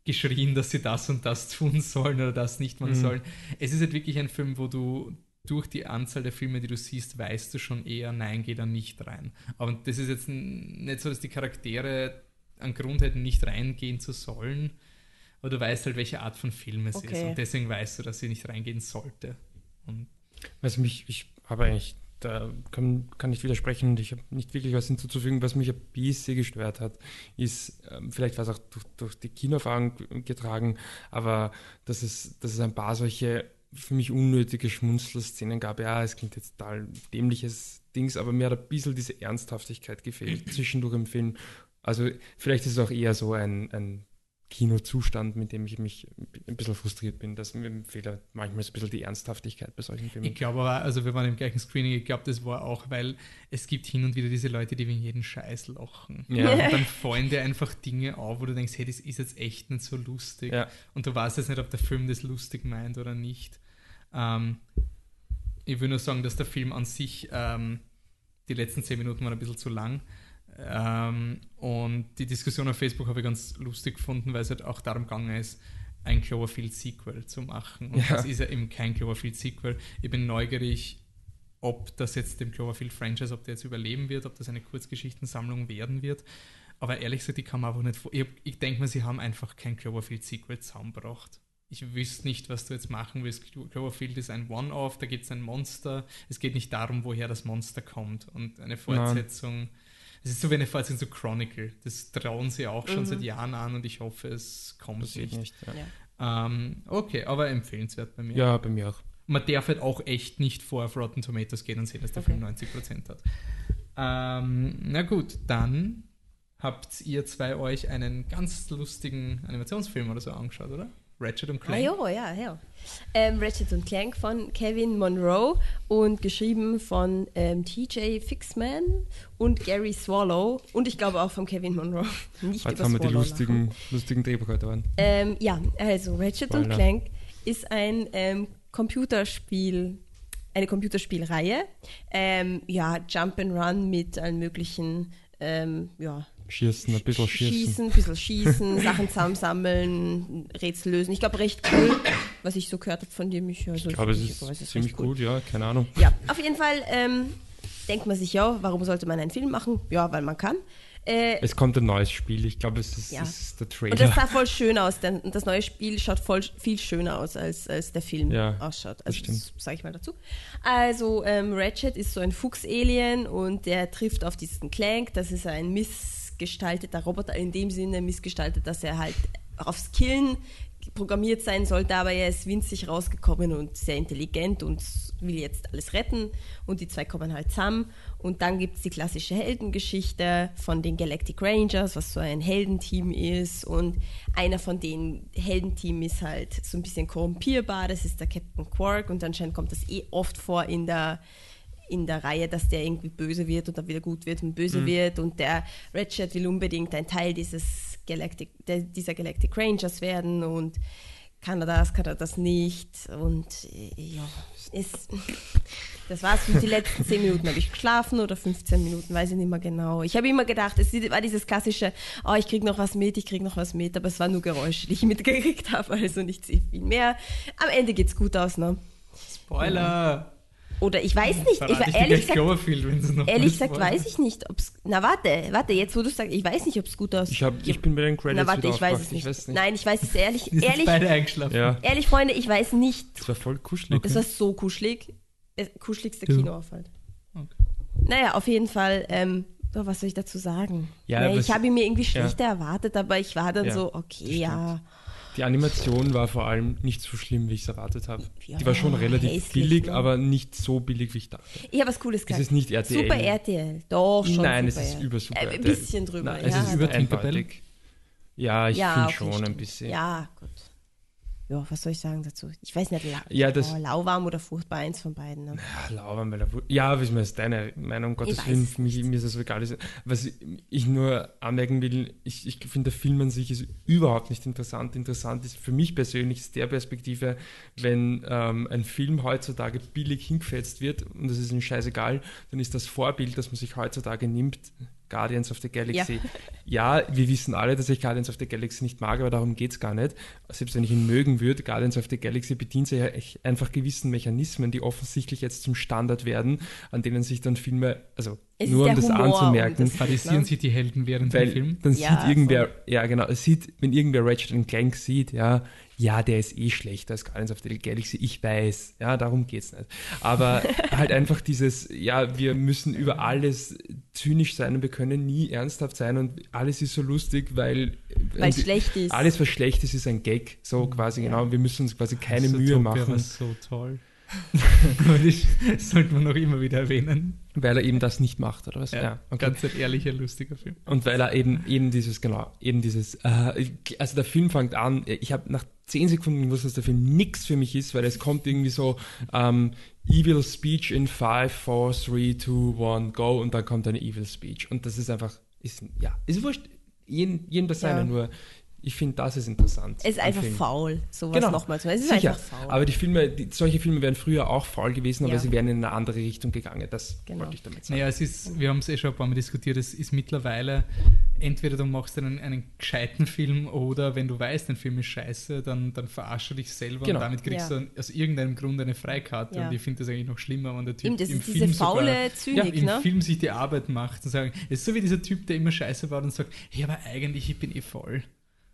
geschrien, dass sie das und das tun sollen oder das nicht machen Mhm. sollen. Es ist halt wirklich ein Film, wo du durch die Anzahl der Filme, die du siehst, weißt du schon eher, nein, geh da nicht rein. Aber das ist jetzt nicht so, dass die Charaktere einen Grund hätten, nicht reingehen zu sollen. Aber du weißt halt, welche Art von Film es ist. Okay. Und deswegen weißt du, dass sie nicht reingehen sollte. Und Was mich, ich habe eigentlich, da kann, kann ich widersprechen und ich habe nicht wirklich was hinzuzufügen. Was mich ein bisschen gestört hat, ist, ähm, vielleicht war es auch durch, durch die Kinoerfahrung getragen, aber dass es, dass es ein paar solche für mich unnötige Schmunzelszenen gab. Ja, es klingt jetzt total dämliches Dings, aber mir hat ein bisschen diese Ernsthaftigkeit gefehlt zwischendurch im Film. Also vielleicht ist es auch eher so ein, ein Kinozustand, mit dem ich mich ein bisschen frustriert bin, dass mir fehlt manchmal so ein bisschen die Ernsthaftigkeit bei solchen Filmen. ich glaube aber, also wir waren im gleichen Screening, ich glaube, das war auch, weil es gibt hin und wieder diese Leute, die wegen jeden Scheiß lachen. Ja. Und dann fallen dir einfach Dinge auf, wo du denkst, hey, das ist jetzt echt nicht so lustig. Ja. Und du weißt jetzt nicht, ob der Film das lustig meint oder nicht. Ähm, ich will nur sagen, dass der Film an sich, ähm, die letzten zehn Minuten waren ein bisschen zu lang. Ähm, und die Diskussion auf Facebook habe ich ganz lustig gefunden, weil es halt auch darum gegangen ist, ein Cloverfield-Sequel zu machen. Und Ja. das ist ja eben kein Cloverfield-Sequel. Ich bin neugierig, ob das jetzt dem Cloverfield-Franchise, ob der jetzt überleben wird, ob das eine Kurzgeschichtensammlung werden wird. Aber ehrlich gesagt, ich kann mir einfach nicht vor. Ich, ich denke mir, sie haben einfach kein Cloverfield-Sequel zusammengebracht. Ich wüsste nicht, was du jetzt machen willst. Clo- Cloverfield ist ein One-Off, da gibt es ein Monster. Es geht nicht darum, woher das Monster kommt. Und eine Fortsetzung. Es ist so wie eine Fortsetzung zu Chronicle. Das trauen sie auch schon Mhm. seit Jahren an und ich hoffe, es kommt Passiert nicht. nicht. Ja. ja. Ähm, okay, aber empfehlenswert bei mir. ja, bei mir auch. Man darf halt auch echt nicht vor auf Rotten Tomatoes gehen und sehen, dass der Okay. Film 90% hat. Ähm, na gut, dann habt ihr zwei euch einen ganz lustigen Animationsfilm oder so angeschaut, oder? Ratchet und Ah, Clank. jo, ja, ja. Ähm, Ratchet und Clank von Kevin Monroe und geschrieben von ähm, TJ Fixman und Gary Swallow und ich glaube auch von Kevin Monroe. Nicht über haben wir die lustigen, lustigen Drehbuchautoren. Ähm, ja, also Ratchet und Spoiler. Clank ist ein ähm, Computerspiel, eine Computerspielreihe. Ähm, ja, Jump and Run mit allen möglichen, ähm, ja, Schießen, ein bisschen schießen. schießen, ein bisschen schießen, Sachen zusammensammeln, Rätsel lösen. Ich glaube, recht cool, was ich so gehört habe von dir, Micha. Also, Ich glaube, es ist es ziemlich cool. gut, ja, keine Ahnung. Ja, auf jeden Fall ähm, denkt man sich ja, warum sollte man einen Film machen? Ja, weil man kann. Äh, Es kommt ein neues Spiel, ich glaube, es ist, Ja. es ist der Und das Trailer. sah voll schön aus, denn das neue Spiel schaut voll viel schöner aus, als, als der Film Ja, ausschaut. das Also stimmt. sage ich mal dazu. Also ähm, Ratchet ist so ein Fuchs-Alien und der trifft auf diesen Clank. Das ist ein missgestalteter Roboter, in dem Sinne missgestaltet, dass er halt aufs Killen programmiert sein sollte, aber er ist winzig rausgekommen und sehr intelligent und will jetzt alles retten und die zwei kommen halt zusammen. Und dann gibt es die klassische Heldengeschichte von den Galactic Rangers, was so ein Heldenteam ist. Und einer von den Heldenteam ist halt so ein bisschen korrumpierbar, das ist der Captain Quark. Und anscheinend kommt das eh oft vor in der in der Reihe, dass der irgendwie böse wird und dann wieder gut wird und böse wird und der Ratchet will unbedingt ein Teil dieses Galactic, der, dieser Galactic Rangers werden und kann er das, kann er das nicht und ja, ist, das war's für die letzten 10 Minuten habe ich geschlafen oder 15 Minuten, weiß ich nicht mehr genau. Ich habe immer gedacht, es war dieses klassische, oh, ich krieg noch was mit, ich krieg noch was mit, aber es waren nur Geräusche, die ich mitgekriegt habe, also nicht sehr viel mehr. Am Ende geht's gut aus, ne? Spoiler! Oder ich weiß nicht, ich ehrlich gesagt, Ehrlich gesagt weiß ich nicht, ob es. Na warte, warte, jetzt wo du sagst, ich weiß nicht, ob es gut aussieht. Ich, hab, ich bin bei den Credits Na warte, ich weiß es. Ich weiß nicht. Nein, ich weiß es ehrlich. Ehrlich, beide eingeschlafen. Ja, ehrlich, Freunde, ich weiß nicht. das war voll kuschelig. Es war so kuschelig. Der kuscheligste Ja. Kinoaufwand. Okay. Naja, auf jeden Fall, ähm, oh, was soll ich dazu sagen? Ja, nee, aber ich es- habe ihn mir irgendwie ja. schlechter erwartet, aber ich war dann Ja, so, okay, ja. Die Animation war vor allem nicht so schlimm, wie ich es erwartet habe. Ja, die war schon relativ hässlich, billig, ne? aber nicht so billig, wie ich dachte. Ich habe was Cooles Es gesagt. ist nicht RTL. Super RTL. Doch, schon Nein, es ist RTL. über super Äh, Ein RTL. bisschen drüber, Nein, ja. es ist über Tinkerbell? Ja, ich ja, finde okay, schon ein bisschen. Ja, gut. Ja, was soll ich sagen dazu? Ich weiß nicht, la Ja, das- oh, lauwarm oder furchtbar, eins von beiden. Ne? Ja, lauern, weil er, ja, wie ist deine Meinung? Um Gottes Willen, es für mich, mir ist das so egal. Was ich nur anmerken will, ich, ich finde, der Film an sich ist überhaupt nicht interessant. Interessant ist für mich persönlich aus der Perspektive, wenn ähm, ein Film heutzutage billig hingefetzt wird und das ist ihm scheißegal, dann ist das Vorbild, das man sich heutzutage nimmt, Guardians of the Galaxy. Ja. wir wissen alle, dass ich Guardians of the Galaxy nicht mag, aber darum geht es gar nicht. Selbst wenn ich ihn mögen würde, Guardians of the Galaxy bedient sich ja einfach gewissen Mechanismen, die offensichtlich jetzt zum Standard werden, an denen sich dann Filme, also Es nur um das Humor anzumerken, das- Fadisieren Ne? sich die Helden während weil dem Film. dann Ja, sieht irgendwer, ja genau, es sieht, wenn irgendwer Ratchet Clank sieht, ja, ja, der ist eh schlechter als Guardians of the Galaxy, ich weiß, ja, darum geht's nicht. Aber halt einfach dieses, ja, wir müssen über alles zynisch sein und wir können nie ernsthaft sein und alles ist so lustig, weil, Weil es schlecht ist. alles, was schlecht ist, ist ein Gag, so quasi, Ja. genau, wir müssen uns quasi keine Also, Mühe machen, war so toll. das sollte man noch immer wieder erwähnen. Weil er eben das nicht macht, oder was? Ja, okay. Ganz ein ehrlicher, lustiger Film. Und weil er eben, eben dieses, genau, eben dieses, äh, also der Film fängt an, ich habe nach zehn Sekunden gewusst, dass der Film nichts für mich ist, weil es kommt irgendwie so, ähm, Evil Speech in 5, 4, 3, 2, 1, go und dann kommt eine Evil Speech. Und das ist einfach, ist, ja, ist wurscht, jeden, jeden das seine, Ja. nur ich finde, das ist interessant. Es ist einfach Film. faul, sowas Genau. nochmal zu machen. Es ist Sicher, einfach faul. aber die Filme, die, solche Filme wären früher auch faul gewesen, aber Ja. sie wären in eine andere Richtung gegangen. Das Genau. wollte ich damit sagen. Naja, es ist, wir haben es eh schon ein paar Mal diskutiert, es ist mittlerweile, entweder du machst einen, einen gescheiten Film oder wenn du weißt, ein Film ist scheiße, dann, dann verarschst du dich selber Genau. und damit kriegst Ja. du aus irgendeinem Grund eine Freikarte Ja. und ich finde das eigentlich noch schlimmer, wenn der Typ Eben, das im ist Film diese faule sogar, Zynik, im ne? Film sich die Arbeit macht und sagen, es ist so wie dieser Typ, der immer scheiße war und sagt, hey, aber eigentlich, ich bin eh voll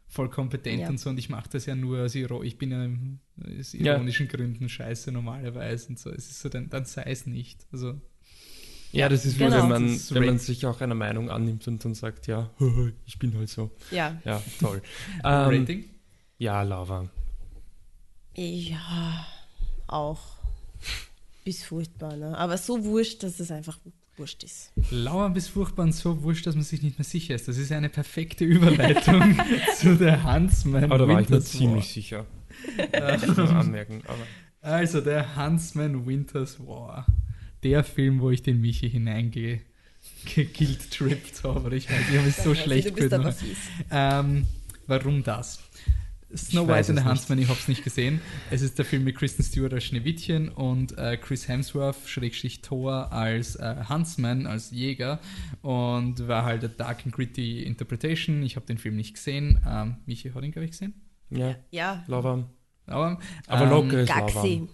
voll kompetent Ja. und so und ich mache das ja nur aus Iro ich bin ja aus Ja. ironischen Gründen scheiße normalerweise und so. Es ist so, dann, dann sei es nicht. Also Ja, das ist wie Genau. wenn man, ist wenn man sich auch einer Meinung annimmt und dann sagt, ja, ich bin halt so. ja. Ja, toll. ähm, Rating? ja, Lava. Ja, auch. Bis furchtbar, ne? Aber so wurscht, dass es einfach wurscht ist. Lauern bis furchtbar und so wurscht, dass man sich nicht mehr sicher ist. Das ist eine perfekte Überleitung zu der Huntsman. Aber da war ich mir Winter's ziemlich War. sicher. Ich anmerken. Aber Also der Huntsman Winter's War. Der Film, wo ich den Michi hineinge geguilt-trippt habe. Ich weiß, ich habe es so schlecht fies. Ähm, warum das? Snow White and the. Huntsman, ich habe es nicht gesehen. Es ist der Film mit Kristen Stewart als Schneewittchen und äh, Chris Hemsworth, Schrägstrich Thor, als äh, Huntsman, als Jäger. Und war halt eine dark and gritty Interpretation. Ich habe den Film nicht gesehen. Ähm, Michi hat ihn, glaube ich, gesehen. ja, Ja, Lava. Aber, Aber ähm, locker ist Lava. Gaxi.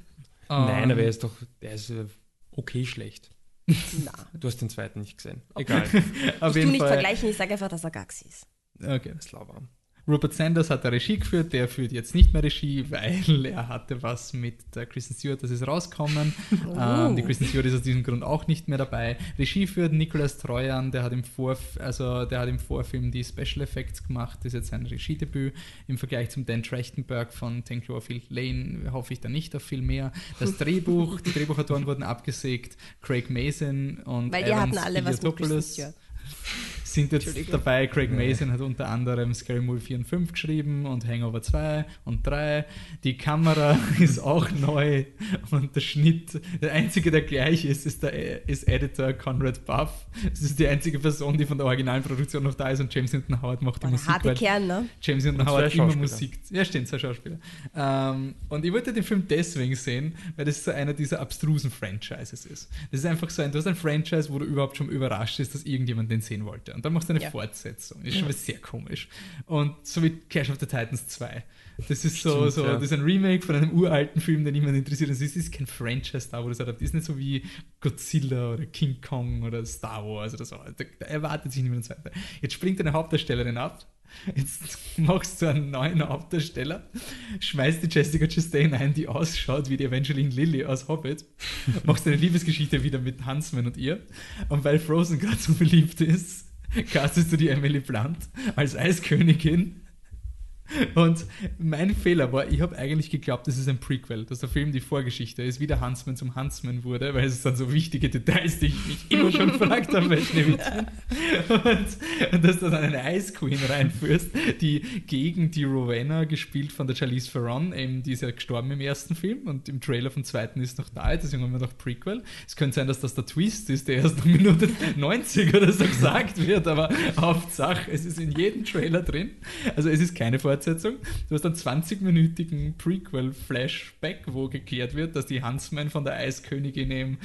Nein, ähm, aber er ist doch, er ist äh, okay schlecht. Na. Du hast den zweiten nicht gesehen. Egal, Auf ich jeden nicht Fall. vergleichen, ich sage einfach, dass er Gaxi ist. Okay. das ist Lava. Robert Sanders hat da Regie geführt, der führt jetzt nicht mehr Regie, weil er hatte was mit der Kristen Stewart, das ist rausgekommen. Oh. Ähm, die Kristen Stewart ist aus diesem Grund auch nicht mehr dabei. Regie führt Nicolas Treuan, der hat im, Vorf also der hat im Vorfilm die Special Effects gemacht, das ist jetzt sein Regiedebüt. Im Vergleich zum Dan Trachtenberg von Ten Cloverfield Lane hoffe ich da nicht auf viel mehr. Das Drehbuch, die Drehbuchautoren wurden abgesägt, Craig Mason und Weil die Evans hatten alle was mit Kristen Iliotopoulos Stewart. Sind jetzt dabei. Craig Mason hat unter anderem Scary Movie 4 und 5 geschrieben und Hangover 2 und 3. Die Kamera ist auch neu und der Schnitt, der einzige, der gleich ist, ist, der, ist Editor Conrad Buff. Das ist die einzige Person, die von der originalen Produktion noch da ist und James Newton Howard macht die Musik. harte weil Kern, ne? James zwei Howard immer. Musik. Ja, stimmt, zwei Schauspieler. Ähm, und ich wollte den Film deswegen sehen, weil das so einer dieser abstrusen Franchises ist. Das ist einfach so ein, du hast ein Franchise, wo du überhaupt schon überrascht bist, dass irgendjemand den sehen wollte. Und dann machst du eine Ja. Fortsetzung. Das ist schon mal sehr komisch. Und so wie Clash of the Titans 2. Das ist so, Stimmt, so ja. das ist ein Remake von einem uralten Film, der niemand interessiert. Das ist, ist kein Franchise da, wo das ist nicht so wie Godzilla oder King Kong oder Star Wars oder so. Da, da erwartet sich niemand. Teil. Jetzt springt eine Hauptdarstellerin ab. Jetzt machst du einen neuen Hauptdarsteller, schmeißt die Jessica Chastain ein, die ausschaut wie die Evangeline Lilly aus Hobbit, machst eine Liebesgeschichte wieder mit Huntsman und ihr. Und weil Frozen gerade so beliebt ist, castest du die Emily Blunt als Eiskönigin Und mein Fehler war, ich habe eigentlich geglaubt, das ist ein Prequel, dass der Film die Vorgeschichte ist, wie der Huntsman zum Huntsman wurde, weil es sind so wichtige Details, die ich mich immer schon gefragt habe. Und, und dass du dann eine Ice Queen reinführst, die gegen die Rowena, gespielt von der Charlize Theron, eben die ist ja gestorben im ersten Film und im Trailer vom zweiten ist noch da, deswegen haben wir noch Prequel. Es könnte sein, dass das der Twist ist, der erst um Minute 90 oder so gesagt wird, aber Hauptsache, es ist in jedem Trailer drin. Also es ist keine Fortsetzung Fortsetzung. Du hast einen 20-minütigen Prequel-Flashback, wo geklärt wird, dass die Huntsmen von der Eiskönigin eben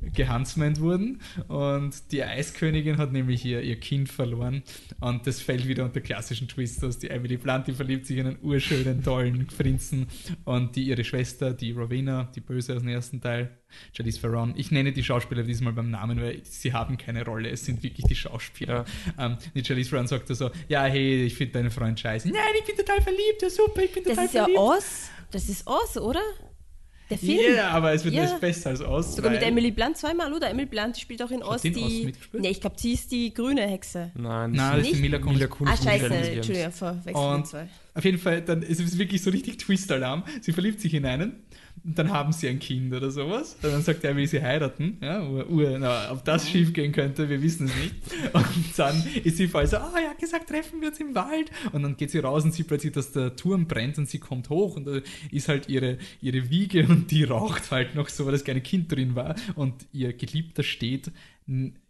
gehansmeint wurden und die Eiskönigin hat nämlich ihr, ihr Kind verloren und das fällt wieder unter klassischen Twist aus. Die Emily Blunt, die verliebt sich in einen urschönen, tollen Prinzen und die ihre Schwester, die Rowena, die Böse aus dem ersten Teil, Charlize Theron. Ich nenne die Schauspieler diesmal beim Namen, weil sie haben keine Rolle, es sind wirklich die Schauspieler. Ja. Ähm, die Charlize Theron sagt so, ja, hey, ich finde deinen Freund scheiße. Nein, ich bin total verliebt, ja super, ich bin total verliebt. Das ist ja Oz, das ist Oz, oder? Der Film? Ja, yeah, aber es wird ja. nicht besser als Oz. Sogar mit Emily Blunt zweimal, oder? Emily Blunt spielt auch in Oz die. Oz nee, ich glaube, sie ist die grüne Hexe. Nein, Nein das ist die Mila Kunis. Ah, scheiße, Entschuldigung, verwechselt zwei. Auf jeden Fall, dann ist es wirklich so richtig Twist-Alarm. Sie verliebt sich in einen und dann haben sie ein Kind oder sowas. Und dann sagt er, er will sie heiraten. Ja, ur, na, ob das schief gehen könnte, wir wissen es nicht. Und dann ist sie voll so, ah, oh, er hat gesagt, treffen wir uns im Wald. Und dann geht sie raus und sieht plötzlich, dass der Turm brennt und sie kommt hoch und da ist halt ihre, ihre Wiege und die raucht halt noch so, weil das kleine Kind drin war. Und ihr Geliebter steht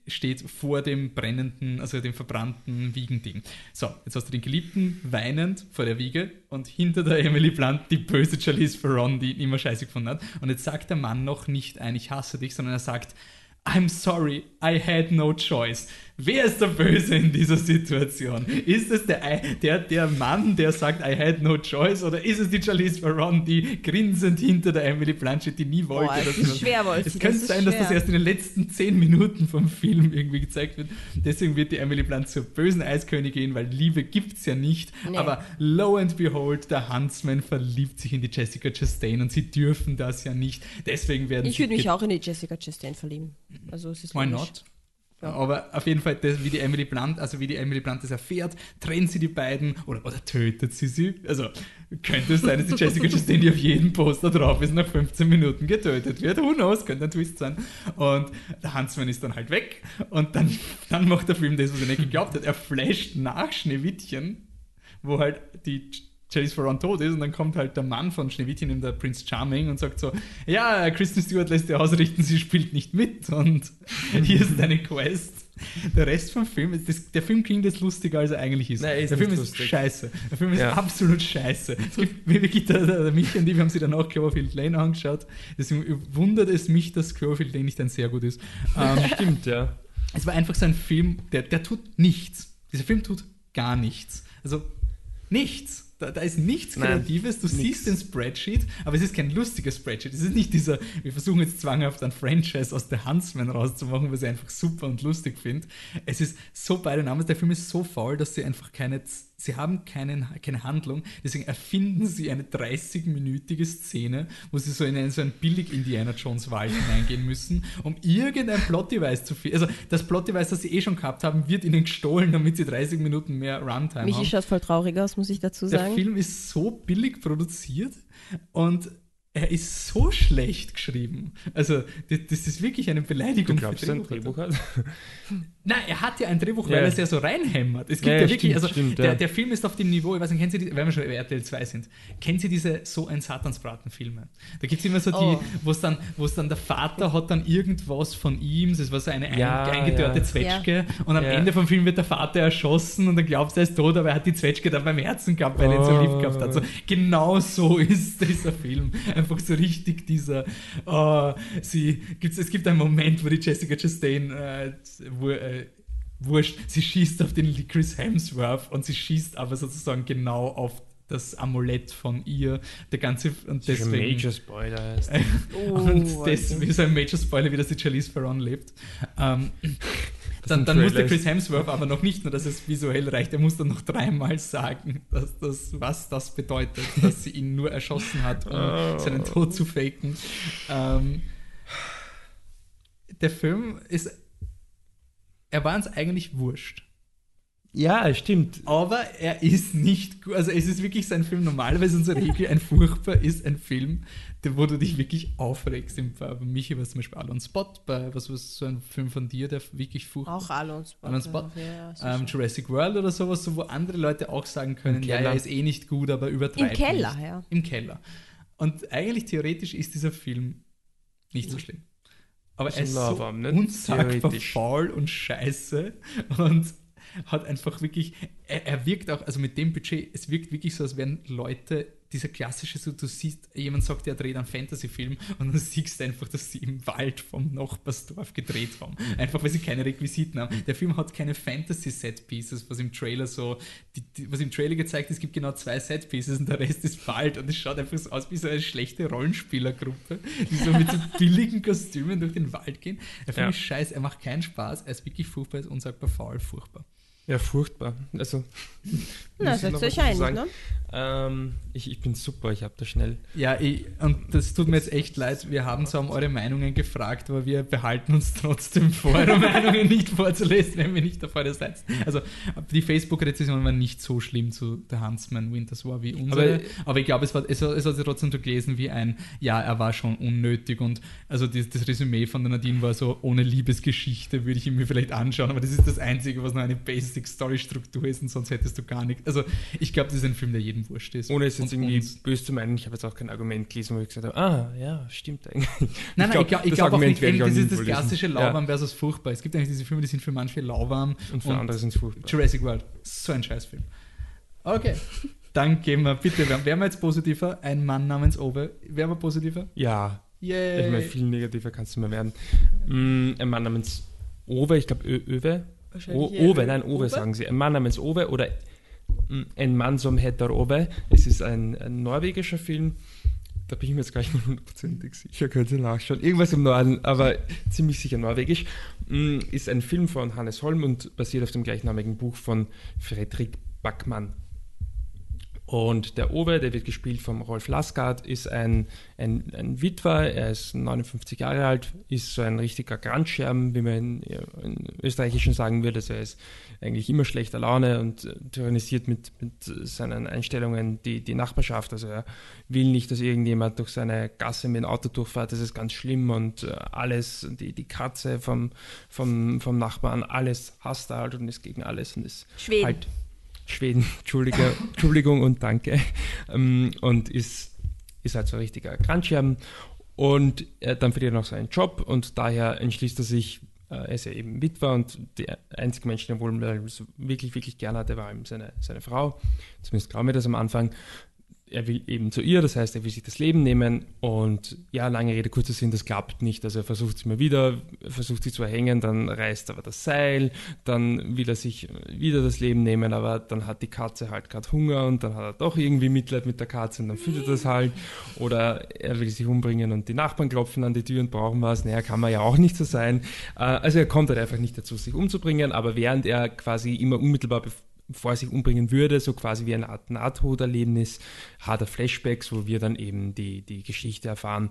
steht vor dem brennenden, also dem verbrannten Wiegending. So, jetzt hast du den Geliebten weinend vor der Wiege und hinter der Emily Blunt die böse Charlize Theron, die ihn immer scheiße gefunden hat. Und jetzt sagt der Mann noch nicht ein Ich hasse dich, sondern er sagt I'm sorry, I had no choice. Wer ist der Böse in dieser Situation? Ist es der, der, der Mann, der sagt, I had no choice, oder ist es die Charlize Theron, die grinsend hinter der Emily Blanchett, die nie wollte? Boah, das ist schwer, Wolfi, Es könnte sein, schwer. dass das erst in den letzten zehn Minuten vom Film irgendwie gezeigt wird. Deswegen wird die Emily Blunt zur bösen Eiskönigin, weil Liebe gibt es ja nicht. Nee. Aber lo and behold, der Huntsman verliebt sich in die Jessica Chastain und sie dürfen das ja nicht. Deswegen werden Ich würde mich auch in die Jessica Chastain verlieben. Also es ist Why logisch. not? Ja. Aber auf jeden Fall, das, wie die Emily Blunt, also wie die Emily Blunt das erfährt, trennt sie die beiden oder, oder tötet sie sie. Also könnte es sein, dass die Jessica Chastain, die auf jedem Poster drauf ist, nach 15 Minuten getötet wird. Who knows, könnte ein Twist sein. Und der Huntsman ist dann halt weg und dann, dann macht der Film das, was er nicht geglaubt hat. Er flasht nach Schneewittchen, wo halt die Chase Theron tot ist und dann kommt halt der Mann von Schneewittchen, der Prince Charming, und sagt so, ja, Kristen Stewart lässt dir ausrichten, sie spielt nicht mit und hier ist deine Quest. Der Rest vom Film, das, der Film klingt jetzt lustiger, als er eigentlich ist. Nein, ist der Film ist lustig. scheiße. Der Film ist ja. absolut scheiße. Es gibt wirklich, der, der, der Michi und ich, wir haben sie dann auch Cloverfield Lane angeschaut. Deswegen wundert es mich, dass Cloverfield Lane nicht ein sehr gut ist. Ähm, Stimmt, ja. Es war einfach so ein Film, der, der tut nichts. Dieser Film tut gar nichts. Also nichts. Da, da, ist nichts Kreatives. Nein, du nix. siehst den Spreadsheet, aber es ist kein lustiges Spreadsheet. Es ist nicht dieser, wir versuchen jetzt zwanghaft ein Franchise aus der Huntsman rauszumachen, was ich einfach super und lustig finde. Es ist so beide Namen. Der Film ist so faul, dass sie einfach keine sie haben keinen, keine Handlung, deswegen erfinden sie eine 30-minütige Szene, wo sie so in einen, so einen billig Indiana Jones Wald hineingehen müssen, um irgendein Plot-Device zu finden. Also das Plot-Device, das sie eh schon gehabt haben, wird ihnen gestohlen, damit sie 30 Minuten mehr Runtime Michi haben. Michi schaut voll traurig aus, muss ich dazu sagen. Der Film ist so billig produziert und er ist so schlecht geschrieben. Also, das, das ist wirklich eine Beleidigung. Du glaubst, für Drehbuch, ein Drehbuch hat? Nein, er hat ja ein Drehbuch, weil ja. er es ja so reinhämmert. Es gibt ja, ja wirklich, stimmt, also stimmt, der, der, Film ist auf dem Niveau, ich weiß nicht, kennen Sie die, wenn wir schon bei RTL 2 sind, kennen Sie diese so ein Satansbraten-Filme? Da gibt es immer so die, oh. wo es dann, dann der Vater hat dann irgendwas von ihm, das war so eine ja, eingedörrte Zwetschge und am Ende vom Film wird der Vater erschossen und dann glaubst du, er ist tot, aber er hat die Zwetschge dann beim Herzen gehabt, weil er ihn so lieb gehabt hat. So, genau so ist dieser Film. Einfach so richtig dieser, oh, sie, gibt's, es gibt einen Moment, wo die Jessica Chastain, äh, wo, äh, wurscht, sie schießt auf den Chris Hemsworth und sie schießt aber sozusagen genau auf das Amulett von ihr, der ganze und das deswegen ein Major Spoiler oh, und deswegen ist ein Major Spoiler, wie das die Charlize Theron lebt. Ähm, dann, dann muss der Chris Hemsworth aber noch nicht nur, dass es visuell reicht, er muss dann noch dreimal sagen, dass das, was das bedeutet, dass sie ihn nur erschossen hat, um oh. seinen Tod zu faken. Ähm, der Film ist er war uns eigentlich wurscht. Ja, stimmt. Aber er ist nicht gut. Also es ist wirklich sein Film. Normalerweise unsere Regel, ein furchtbar ist ein Film, der, wo du dich wirklich aufregst. Im, bei Michi war es zum Beispiel Alon Spot, bei was war so ein Film von dir, der wirklich furchtbar Auch Alon Spot. Alon Spot. Ja, ähm, Jurassic World oder sowas, so, wo andere Leute auch sagen können, ja, er ist eh nicht gut, aber übertreibt Im Keller, nicht. ja. Im Keller. Und eigentlich theoretisch ist dieser Film nicht so schlimm. Aber Ist er ist so ne? unsagbar Theoretisch. faul und scheiße und hat einfach wirklich, er, er wirkt auch, also mit dem Budget, es wirkt wirklich so, als wären Leute, dieser klassische, so du siehst, jemand sagt, er dreht einen Fantasy-Film und dann siehst du einfach, dass sie im Wald vom Nachbarsdorf gedreht haben. Einfach, weil sie keine Requisiten haben. Der Film hat keine Fantasy-Set-Pieces, was im Trailer so, die, die, was im Trailer gezeigt ist, es gibt genau zwei Set-Pieces und der Rest ist Wald und es schaut einfach so aus wie so eine schlechte Rollenspielergruppe, die so mit so billigen Kostümen durch den Wald gehen. Er finde Ja. ich scheiße, er macht keinen Spaß, er ist wirklich furchtbar, er ist unsagbar faul, furchtbar. Ja, furchtbar. Also, Na, noch euch ein, ne? Ähm, ich, ich bin super, ich habe da schnell. Ja, ich, und das tut mir jetzt echt leid. Wir haben zwar um eure Meinungen gefragt, aber wir behalten uns trotzdem vor, eure Meinungen nicht vorzulesen, wenn wir nicht davor das seid. Also, die Facebook-Rezession war nicht so schlimm zu der Huntsman Winters War wie unsere. Aber, Aber- ich glaube, es, war, es, es hat sich trotzdem so gelesen wie ein, ja, er war schon unnötig. Und also das, das Resümee von der Nadine war so, ohne Liebesgeschichte würde ich ihn mir vielleicht anschauen, aber das ist das Einzige, was noch eine Basic-Story-Struktur ist und sonst hättest du gar nichts. Also, ich glaube, das ist ein Film, der jedem wurscht ist. Ohne es jetzt Und irgendwie uns- böse zu meinen, ich habe jetzt auch kein Argument gelesen, wo ich gesagt habe, ah, ja, stimmt eigentlich. Nein, nein, ich glaube das glaub auch nicht, ich auch das ist das klassische Ja. lauwarm versus furchtbar. Es gibt eigentlich diese Filme, die sind für manche lauwarm Und für andere sind es furchtbar. Jurassic World, so ein Scheißfilm. Okay, dann gehen wir, bitte, wer- wären wir jetzt positiver? Ein Mann namens Owe, wären wir positiver? Ja, Yay! ich meine, viel negativer kannst du mehr werden. Mm, ein Mann namens Owe, ich glaube Öwe. O Owe, nein, Owe, Owe. sagen sie. Ein Mann namens Owe oder ein Mann som heter Owe. Es ist ein, ein norwegischer Film. Da bin ich mir jetzt gar nicht hundertprozentig sicher, könnt ihr nachschauen. Irgendwas im Norden, aber ziemlich sicher norwegisch. Mm, Ist ein Film von Hannes Holm und basiert auf dem gleichnamigen Buch von Fredrik Backmann. Und der Owe, der wird gespielt vom Rolf Laskard, ist ein, ein, ein Witwer, er ist 59 Jahre alt, ist so ein richtiger Grandscherben, wie man in, in Österreichischen sagen würde. Also er ist eigentlich immer schlechter Laune und äh, tyrannisiert mit, mit seinen Einstellungen die, die Nachbarschaft. Also er will nicht, dass irgendjemand durch seine Gasse mit dem Auto durchfährt, das ist ganz schlimm und äh, alles, die, die Katze vom, vom, vom Nachbarn, alles hasst er halt und ist gegen alles und ist Schweden. halt Schweden, Entschuldigung und danke. Ähm, und ist, ist halt so ein richtiger Grandscherben. Und dann verliert er noch seinen Job und daher entschließt er sich, äh, er ist ja eben Witwer und der einzige Mensch, den er wohl wirklich, wirklich gerne hatte, war eben seine, seine Frau. Zumindest glauben wir das am Anfang. Er will eben zu ihr, das heißt, er will sich das Leben nehmen und ja, lange Rede, kurzer Sinn, das klappt nicht. Also er versucht es immer wieder, versucht sie zu erhängen, dann reißt aber das Seil, dann will er sich wieder das Leben nehmen, aber dann hat die Katze halt gerade Hunger und dann hat er doch irgendwie Mitleid mit der Katze und dann füttert er das halt. Oder er will sich umbringen und die Nachbarn klopfen an die Tür und brauchen was. Naja, kann man ja auch nicht so sein. Äh, Also er kommt halt einfach nicht dazu, sich umzubringen, aber während er quasi immer unmittelbar vor sich umbringen würde, so quasi wie eine Art Nahtoderlebnis, hat er Flashbacks, wo wir dann eben die, die Geschichte erfahren.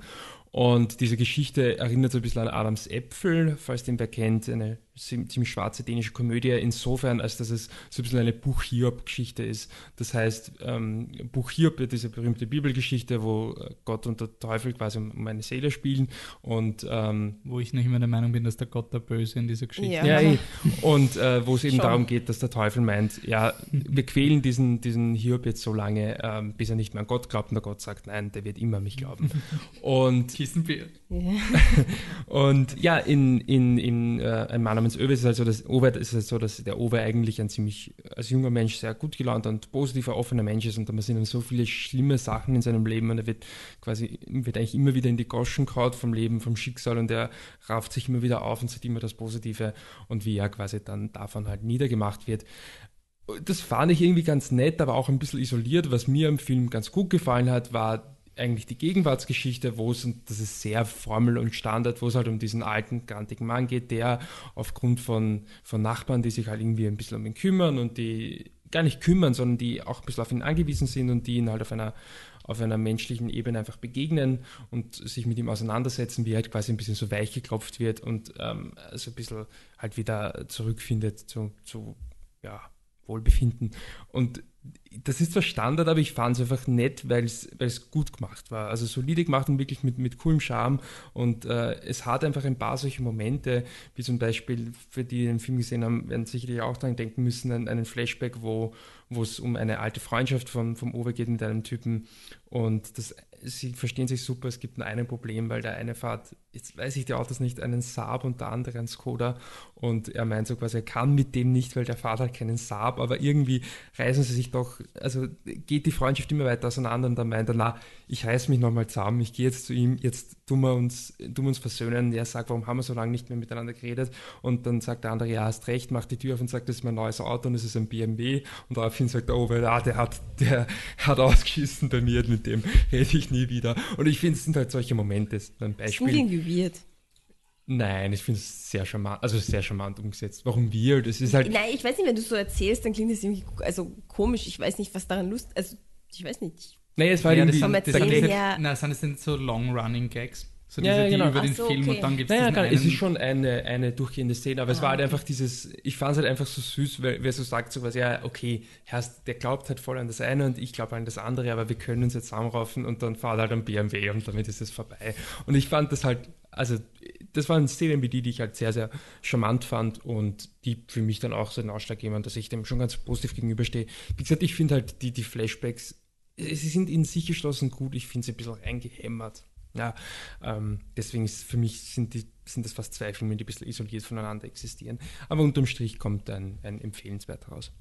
Und diese Geschichte erinnert so ein bisschen an Adams Äpfel, falls den wer kennt, eine ziemlich schwarze dänische Komödie, insofern, als dass es so ein bisschen eine Buch-Hiob-Geschichte ist. Das heißt, ähm, Buch Hiob, diese berühmte Bibelgeschichte, wo Gott und der Teufel quasi um um eine Seele spielen und ähm, Wo ich nicht mehr der Meinung bin, dass der Gott der Böse in dieser Geschichte Ja. ja, eh. und äh, wo es eben Schon. darum geht, dass der Teufel meint, ja, wir quälen diesen, diesen Hiob jetzt so lange, ähm, bis er nicht mehr an Gott glaubt und der Gott sagt, nein, der wird immer an mich glauben. Und, Kissenbier. und ja, in, in, in äh, Ein Mann namens Owe ist es halt so, dass, Owe ist es so, dass der Owe eigentlich ein ziemlich, als junger Mensch sehr gut gelaunter und positiver, offener Mensch ist und da sind dann so viele schlimme Sachen in seinem Leben und er wird quasi, wird eigentlich immer wieder in die Goschen kaut vom Leben, vom Schicksal und er rafft sich immer wieder auf und sieht immer das Positive und wie er quasi dann davon halt niedergemacht wird. Das fand ich irgendwie ganz nett, aber auch ein bisschen isoliert. Was mir im Film ganz gut gefallen hat, war eigentlich die Gegenwartsgeschichte, wo es, und das ist sehr Formel und Standard, wo es halt um diesen alten, grantigen Mann geht, der aufgrund von, von Nachbarn, die sich halt irgendwie ein bisschen um ihn kümmern und die gar nicht kümmern, sondern die auch ein bisschen auf ihn angewiesen sind und die ihn halt auf einer, auf einer menschlichen Ebene einfach begegnen und sich mit ihm auseinandersetzen, wie er halt quasi ein bisschen so weich geklopft wird und ähm, so ein bisschen halt wieder zurückfindet zu, zu ja, Wohlbefinden. Und das ist zwar Standard, aber ich fand es einfach nett, weil es gut gemacht war. Also solide gemacht und wirklich mit, mit coolem Charme. Und äh, es hat einfach ein paar solche Momente, wie zum Beispiel, für die den Film gesehen haben, werden sicherlich auch daran denken müssen, einen Flashback, wo es um eine alte Freundschaft von, vom Owe geht mit einem Typen. Und das sie verstehen sich super, es gibt nur ein Problem, weil der eine fährt, jetzt weiß ich die Autos nicht, einen Saab und der andere einen Skoda. Und er meint so quasi, er kann mit dem nicht, weil der Vater hat keinen Saab, aber irgendwie reißen sie sich doch, also geht die Freundschaft immer weiter auseinander. Und dann meint er, na, ich reiß mich nochmal zusammen, ich gehe jetzt zu ihm, jetzt tun wir uns, tun wir uns versöhnen. Er sagt, warum haben wir so lange nicht mehr miteinander geredet? Und dann sagt der andere, ja, hast recht, macht die Tür auf und sagt, das ist mein neues Auto und es ist ein BMW. Und daraufhin sagt er, oh, weil, ah, der hat, der hat ausgeschissen bei mir, mit dem rede ich nie wieder. Und ich finde, es sind halt solche Momente, ein Beispiel. Das irgendwie weird. Nein, ich finde es sehr charmant, also sehr charmant umgesetzt. Warum weird? Es ist halt. Nein, ich weiß nicht, wenn du so erzählst, dann klingt das irgendwie also komisch. Ich weiß nicht, was daran Lust, also ich weiß nicht. Nee, es war ja, irgendwie... Das, das, das, ja. Na, sind das denn so Long-Running-Gags? So diese, ja, ja, genau. die über den so, Film okay. und dann gibt es naja, Es ist schon eine, eine durchgehende Szene, aber ah, es war halt einfach dieses, ich fand es halt einfach so süß, weil wer so sagt so was, ja, okay, der glaubt halt voll an das eine und ich glaube an das andere, aber wir können uns jetzt zusammenraufen und dann fahrt halt ein BMW und damit ist es vorbei. Und ich fand das halt, also das waren Szenen wie die, die ich halt sehr, sehr charmant fand und die für mich dann auch so den Ausschlag geben, dass ich dem schon ganz positiv gegenüberstehe. Wie gesagt, ich finde halt die, die Flashbacks sie sind in sich geschlossen gut, ich finde sie ein bisschen reingehämmert. Ja, ähm, deswegen ist für mich sind, die, sind das fast zwei Filme, die ein bisschen isoliert voneinander existieren. Aber unterm Strich kommt ein, ein empfehlenswert raus.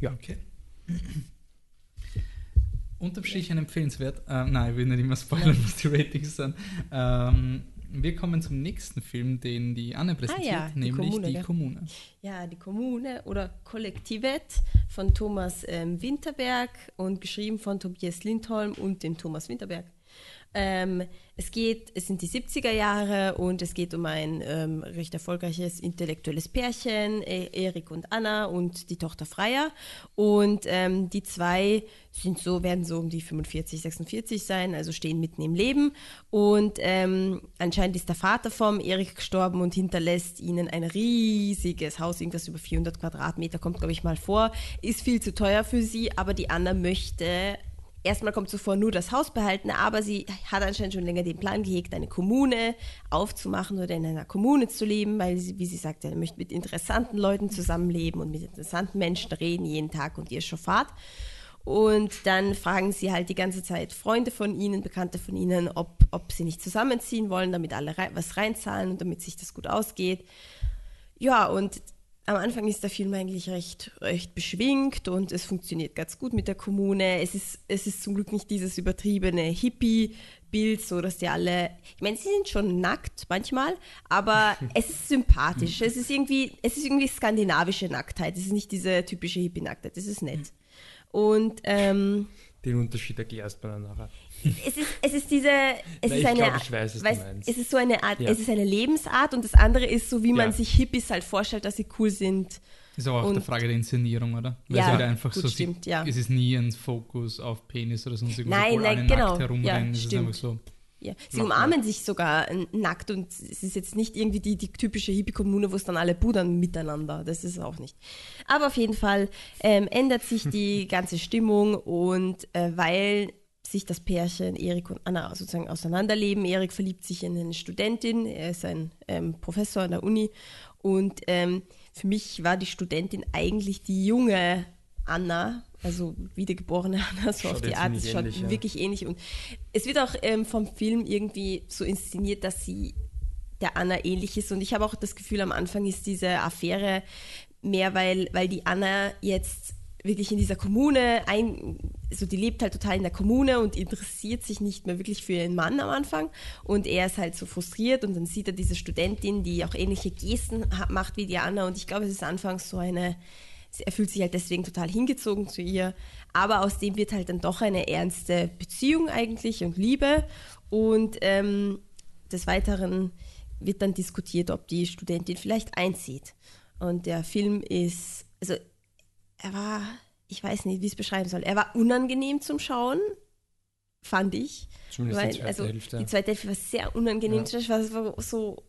Ja. Okay. unterm Strich ein empfehlenswert. Äh, nein, ich will nicht immer spoilern, was die Ratings sind. Ähm, wir kommen zum nächsten Film, den die Anne präsentiert, ah ja, die nämlich Kommune, die Kommune. Ja, die Kommune oder Kollektivet von Thomas ähm, Winterberg und geschrieben von Tobias Lindholm und dem Thomas Winterberg. Ähm, es geht, es sind die 70er Jahre und es geht um ein ähm, recht erfolgreiches intellektuelles Pärchen, e Erik und Anna und die Tochter Freya. Und ähm, die zwei sind so, werden so um die 45, 46 sein, also stehen mitten im Leben. Und ähm, anscheinend ist der Vater vom Erik gestorben und hinterlässt ihnen ein riesiges Haus, irgendwas über 400 Quadratmeter, kommt glaube ich mal vor, ist viel zu teuer für sie, aber die Anna möchte erstmal kommt zuvor nur das Haus behalten, aber sie hat anscheinend schon länger den Plan gehegt, eine Kommune aufzumachen oder in einer Kommune zu leben, weil sie, wie sie sagt, sie möchte mit interessanten Leuten zusammenleben und mit interessanten Menschen reden jeden Tag und ihr Schofat. Und dann fragen sie halt die ganze Zeit Freunde von ihnen, Bekannte von ihnen, ob, ob sie nicht zusammenziehen wollen, damit alle rei was reinzahlen und damit sich das gut ausgeht. Ja, und am Anfang ist der Film eigentlich recht, recht beschwingt und es funktioniert ganz gut mit der Kommune. Es ist, es ist zum Glück nicht dieses übertriebene Hippie-Bild, so dass die alle, ich meine, sie sind schon nackt manchmal, aber es ist sympathisch. Es ist irgendwie, es ist irgendwie skandinavische Nacktheit. Es ist nicht diese typische Hippie-Nacktheit. Es ist nett. Und ähm, den Unterschied erklärst du dann nachher. Es ist, es ist diese, es Nein, ist eine, glaub, ich weiß, weiß, es ist so eine Art, ja. es ist eine Lebensart und das andere ist so, wie man ja. sich Hippies halt vorstellt, dass sie cool sind. Ist aber auch und, eine Frage der Inszenierung, oder? Weil ja, halt einfach gut, so stimmt, ja. Es ist nie ein Fokus auf Penis oder sonst irgendwas, nein, nein, genau. herumrennen. Ja, es ist einfach so. Ja. Sie umarmen sich sogar nackt und es ist jetzt nicht irgendwie die, die typische Hippie-Kommune, wo es dann alle pudern miteinander. Das ist es auch nicht. Aber auf jeden Fall ähm, ändert sich die ganze Stimmung und äh, weil sich das Pärchen Erik und Anna sozusagen auseinanderleben. Erik verliebt sich in eine Studentin, er ist ein ähm, Professor an der Uni und ähm, für mich war die Studentin eigentlich die junge Anna, also wiedergeborene Anna, so auf die Art, es schaut ähnlich, wirklich ja. ähnlich und es wird auch ähm, vom Film irgendwie so inszeniert, dass sie der Anna ähnlich ist und ich habe auch das Gefühl, am Anfang ist diese Affäre mehr, weil, weil die Anna jetzt wirklich in dieser Kommune ein, so die lebt halt total in der Kommune und interessiert sich nicht mehr wirklich für ihren Mann am Anfang. Und er ist halt so frustriert und dann sieht er diese Studentin, die auch ähnliche Gesten macht wie Diana und ich glaube, es ist anfangs so eine, er fühlt sich halt deswegen total hingezogen zu ihr, aber aus dem wird halt dann doch eine ernste Beziehung eigentlich und Liebe. Und ähm, des Weiteren wird dann diskutiert, ob die Studentin vielleicht einzieht. Und der Film ist, also er war, ich weiß nicht, wie ich es beschreiben soll, er war unangenehm zum Schauen, fand ich. Zumindest weil, die zweite also, Hälfte. Die zweite Hälfte war sehr unangenehm. Ja. Das war so,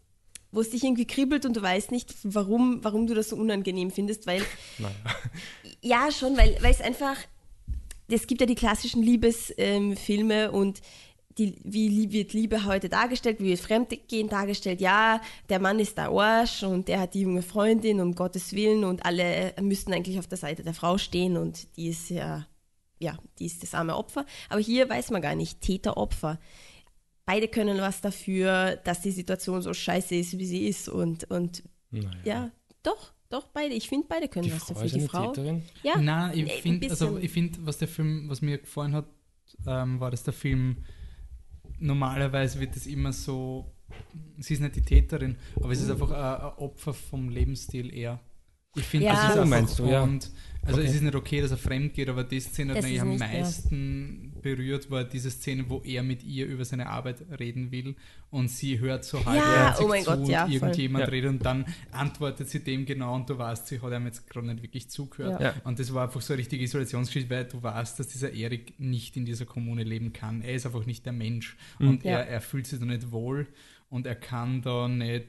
wo es dich irgendwie kribbelt und du weißt nicht, warum, warum du das so unangenehm findest, weil Naja. ja, schon, weil, weil es einfach, es gibt ja die klassischen Liebesfilme ähm, und die, wie wird Liebe heute dargestellt, wie wird Fremdgehen dargestellt? Ja, der Mann ist der Arsch und der hat die junge Freundin, um Gottes Willen und alle müssten eigentlich auf der Seite der Frau stehen und die ist ja, ja, die ist das arme Opfer. Aber hier weiß man gar nicht, Täter, Opfer. Beide können was dafür, dass die Situation so scheiße ist, wie sie ist und, und Naja. ja, doch, doch, beide. Ich finde, beide können Die was Frau dafür. ist Die eine Frau. Täterin. Ja, Nein, ich finde, also ich finde, was der Film, was mir gefallen hat, ähm, war, dass der Film normalerweise wird es immer so, sie ist nicht die Täterin, aber es ist einfach ein, ein Opfer vom Lebensstil eher. Ich finde, Ja. das ist So einfach, meinst du, ja. und, also Okay. es ist nicht okay, dass er fremd geht, aber die Szene hat ist am meisten berührt, war diese Szene, wo er mit ihr über seine Arbeit reden will und sie hört so halb Ja, oh mein zu Gott, und ja, voll. irgendjemand Ja. redet und dann antwortet sie dem genau und du weißt, sie hat ihm jetzt gerade nicht wirklich zugehört. Ja. Und das war einfach so eine richtige Isolationsgeschichte, weil du weißt, dass dieser Erik nicht in dieser Kommune leben kann. Er ist einfach nicht der Mensch. Mhm. Und er, er fühlt sich da nicht wohl und er kann da nicht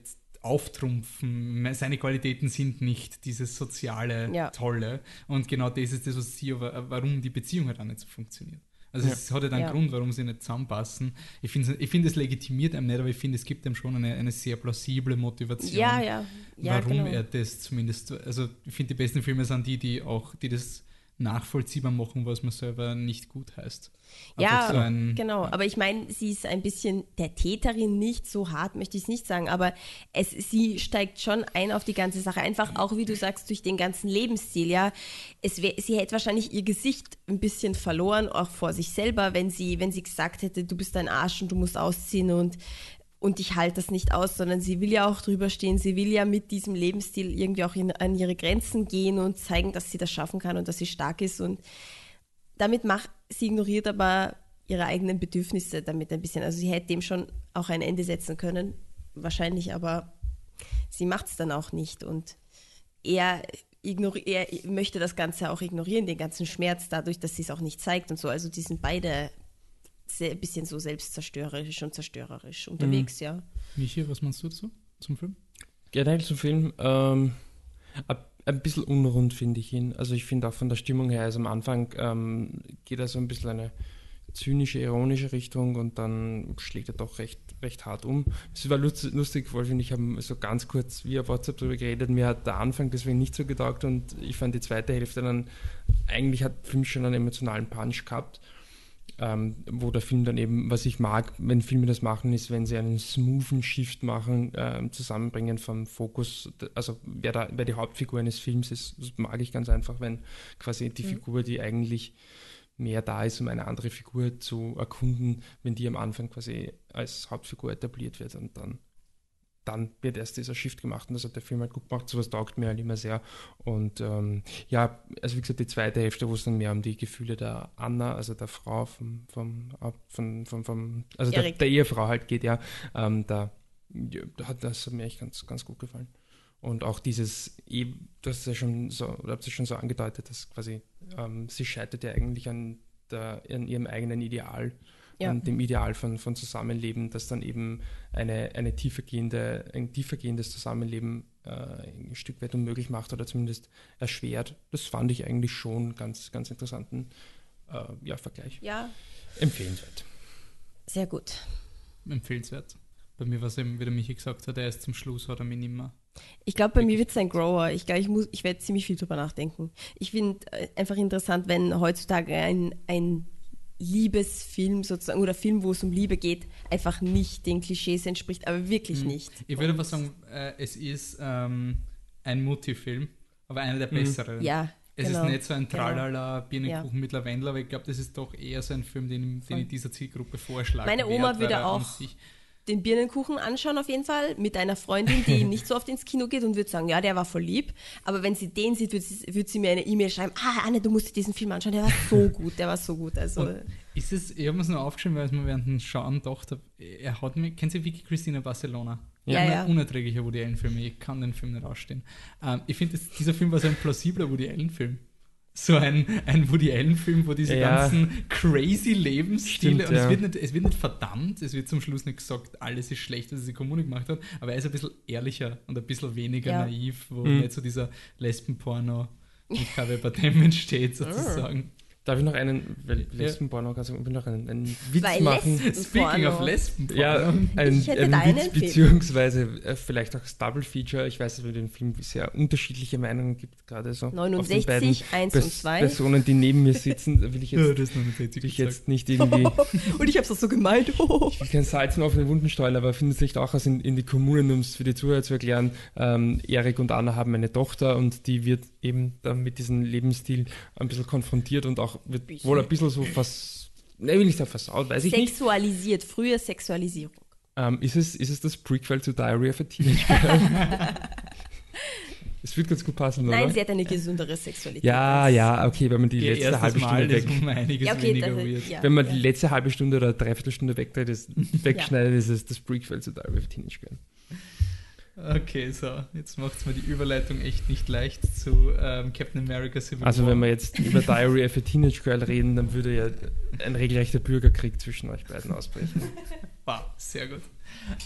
auftrumpfen. Seine Qualitäten sind nicht dieses soziale Ja. Tolle. Und genau das ist das, was sie warum die Beziehung halt auch nicht so funktioniert. Also Ja. es hat ja dann Ja. Grund, warum sie nicht zusammenpassen. Ich finde, ich find, es legitimiert einem nicht, aber ich finde, es gibt ihm schon eine, eine sehr plausible Motivation ja, ja. ja warum genau. er das zumindest, also ich finde die besten Filme sind die, die auch, die das nachvollziehbar machen, was man selber nicht gut heißt. Ja, so ein, genau. Aber ich meine, sie ist ein bisschen der Täterin nicht so hart, möchte ich es nicht sagen, aber es, sie steigt schon ein auf die ganze Sache. Einfach auch, wie du sagst, durch den ganzen Lebensstil, ja. Es wär, sie hätte wahrscheinlich ihr Gesicht ein bisschen verloren, auch vor sich selber, wenn sie, wenn sie gesagt hätte, du bist ein Arsch und du musst ausziehen und und ich halte das nicht aus, sondern sie will ja auch drüber stehen, sie will ja mit diesem Lebensstil irgendwie auch in, an ihre Grenzen gehen und zeigen, dass sie das schaffen kann und dass sie stark ist und damit macht, sie ignoriert aber ihre eigenen Bedürfnisse damit ein bisschen. Also sie hätte dem schon auch ein Ende setzen können, wahrscheinlich, aber sie macht es dann auch nicht und er, er möchte das Ganze auch ignorieren, den ganzen Schmerz dadurch, dass sie es auch nicht zeigt und so. Also die sind beide ein bisschen so selbstzerstörerisch und zerstörerisch unterwegs, ja. Michi, was meinst du dazu zum Film? Generell zum Film, ähm, ein, ein bisschen unrund finde ich ihn. Also ich finde auch von der Stimmung her, also am Anfang ähm, geht er so ein bisschen eine zynische, ironische Richtung und dann schlägt er doch recht, recht hart um. Es war lustig, Wolf und ich haben so ganz kurz via WhatsApp darüber geredet. Mir hat der Anfang deswegen nicht so getaugt und ich fand die zweite Hälfte dann, eigentlich hat der Film schon einen emotionalen Punch gehabt ähm, wo der Film dann eben, was ich mag, wenn Filme das machen, ist, wenn sie einen smoothen Shift machen, ähm, zusammenbringen vom Fokus, also wer, da, wer die Hauptfigur eines Films ist, das mag ich ganz einfach, wenn quasi die Figur, die eigentlich mehr da ist, um eine andere Figur zu erkunden, wenn die am Anfang quasi als Hauptfigur etabliert wird und dann dann wird erst dieser Shift gemacht und das hat der Film halt gut gemacht. Sowas taugt mir halt immer sehr. Und ähm, ja, also wie gesagt, die zweite Hälfte, wo es dann mehr um die Gefühle der Anna, also der Frau vom, vom, vom, vom, vom also der, der Ehefrau halt geht, ja, ähm, da, ja, hat das hat mir echt ganz, ganz gut gefallen. Und auch dieses, eh, du hast ja schon so, oder habt ihr schon so angedeutet, dass quasi ähm, sie scheitert ja eigentlich an, der, an ihrem eigenen Ideal Ja. an dem Ideal von, von Zusammenleben, das dann eben eine, eine tiefergehende, ein tiefergehendes Zusammenleben äh, ein Stück weit unmöglich macht oder zumindest erschwert. Das fand ich eigentlich schon ganz, ganz interessanten äh, ja, Vergleich. Ja, Empfehlenswert. sehr gut. Empfehlenswert. Bei mir war es eben, wie der Michi gesagt hat, erst zum Schluss hat er mich nicht mehr. Ich glaube, bei mir wird es ein Grower. Ich glaube, ich, muss- ich werde ziemlich viel drüber nachdenken. Ich finde äh, einfach interessant, wenn heutzutage ein, ein Liebesfilm sozusagen oder Film, wo es um Liebe geht, einfach nicht den Klischees entspricht, aber wirklich Mhm. nicht. Ich würde aber sagen, äh, es ist ähm, ein Mutti-Film, aber einer der Mhm. besseren. Ja, Es genau. ist nicht so ein genau. Tralala, Birnenkuchen mit Lavendel, aber ich glaube, das ist doch eher so ein Film, den, den ich dieser Zielgruppe vorschlage. Meine Oma würde auch den Birnenkuchen anschauen auf jeden Fall mit einer Freundin, die nicht so oft ins Kino geht und würde sagen, ja, der war voll lieb. Aber wenn sie den sieht, würde sie, würd sie mir eine E-Mail schreiben, ah, Anne, du musst dir diesen Film anschauen, der war so gut, der war so gut. Also Und Ist es, ich habe mir es nur aufgeschrieben, weil ich mir während dem Schauen gedacht habe, er hat mich, kennt ihr Vicky Christina Barcelona? Ja, ja. unerträglicher Woody Allen-Film, ich kann den Film nicht ausstehen. Ähm, ich finde, dieser Film war so ein plausibler Woody Allen-Film. So ein, ein Woody Allen-Film, wo diese Ja. ganzen crazy Lebensstile Stimmt, und es, ja. wird nicht, es wird nicht verdammt, es wird zum Schluss nicht gesagt, alles ist schlecht, was diese Kommune gemacht hat, aber er ist ein bisschen ehrlicher und ein bisschen weniger Ja. naiv, wo Mhm. nicht so dieser Lesbenporno mit KW Bardem entsteht, sozusagen. Darf ich noch einen, Lesbenporno, ich will noch einen, einen Witz Weil machen? Speaking of Porno. Lesbenporno. Ja, ein, Ich hätte einen Witz, beziehungsweise äh, vielleicht auch das Double Feature. Ich weiß, dass wir den Film sehr unterschiedliche Meinungen gibt, gerade so. auf den 69, beiden 1 Pers und 2. Personen, die neben mir sitzen, da will ich Ja, jetzt, das nicht will richtig ich gesagt. jetzt nicht irgendwie, und ich habe es so gemeint. ich will kein Salz in offenen Wunden streuen, aber findet sich auch aus in, in die Kommunen, um es für die Zuhörer zu erklären. Ähm, Erik und Anna haben eine Tochter und die wird eben dann mit diesem Lebensstil ein bisschen konfrontiert und auch wird Bisschen. wohl ein bisschen so vers... Ne, will ich sagen versaut, weiß ich nicht. Sexualisiert, frühe Sexualisierung. Ähm, ist, es, ist es das Prequel zu Diary of a Teenage Girl? Es wird ganz gut passen, oder? Nein, sie hat eine gesündere Sexualität. ja, ja, okay, wenn man die Ihr letzte halbe Mal Stunde ist weg, um einiges Ja, okay, weniger das, weird. ja, wenn man ja. die letzte halbe Stunde oder dreiviertel Stunde wegdreht, ist, wegschneidet, ist es das Prequel zu Diary of a Teenage Girl. Okay, so, jetzt macht es mir die Überleitung echt nicht leicht zu ähm, Captain America Civil Also War. wenn wir jetzt über Diary of a Teenage Girl reden, dann würde ja ein regelrechter Bürgerkrieg zwischen euch beiden ausbrechen. Wow, sehr gut.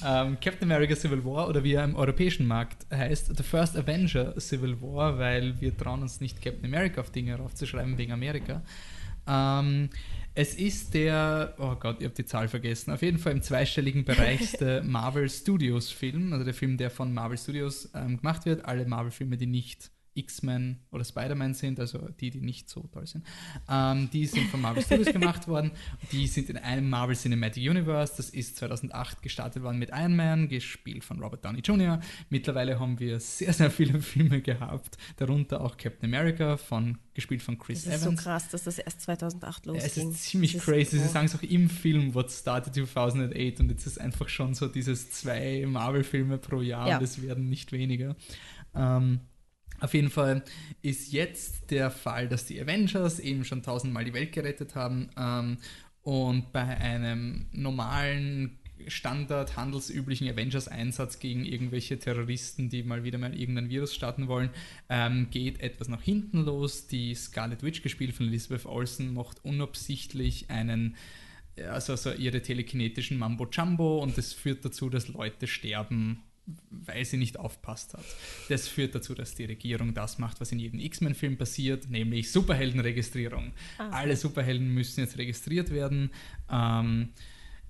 Ähm, Captain America Civil War oder wie er im europäischen Markt heißt, The First Avenger Civil War, weil wir trauen uns nicht Captain America auf Dinge raufzuschreiben wegen Amerika. Ähm, es ist der, oh Gott, ich habe die Zahl vergessen, auf jeden Fall im zweistelligen Bereich der Marvel Studios Film, also der Film, der von Marvel Studios ähm, gemacht wird. Alle Marvel-Filme, die nicht X-Men oder Spider-Man sind, also die, die nicht so toll sind, ähm, die sind von Marvel Studios gemacht worden. Die sind in einem Marvel Cinematic Universe. Das ist 2008 gestartet worden mit Iron Man, gespielt von Robert Downey Jr. Mittlerweile haben wir sehr, sehr viele Filme gehabt, darunter auch Captain America, von, gespielt von Chris Das ist so Evans. krass, dass das erst 2008 Ja, losging. es ist ziemlich Das ist- crazy. Sie oh. sagen es auch im Film, what started 2008 und jetzt ist einfach schon so dieses zwei Marvel-Filme pro Jahr Ja. und es werden nicht weniger. Ähm, auf jeden Fall ist jetzt der Fall, dass die Avengers eben schon tausendmal die Welt gerettet haben ähm, und bei einem normalen Standard handelsüblichen Avengers-Einsatz gegen irgendwelche Terroristen, die mal wieder mal irgendein Virus starten wollen, ähm, geht etwas nach hinten los. Die Scarlet Witch, gespielt von Elizabeth Olsen, macht unabsichtlich einen, also so ihre telekinetischen Mambo-Jumbo und das führt dazu, dass Leute sterben, weil sie nicht aufpasst hat. Das führt dazu, dass die Regierung das macht, was in jedem X-Men-Film passiert, nämlich Superheldenregistrierung. Ah. Alle Superhelden müssen jetzt registriert werden. Ähm,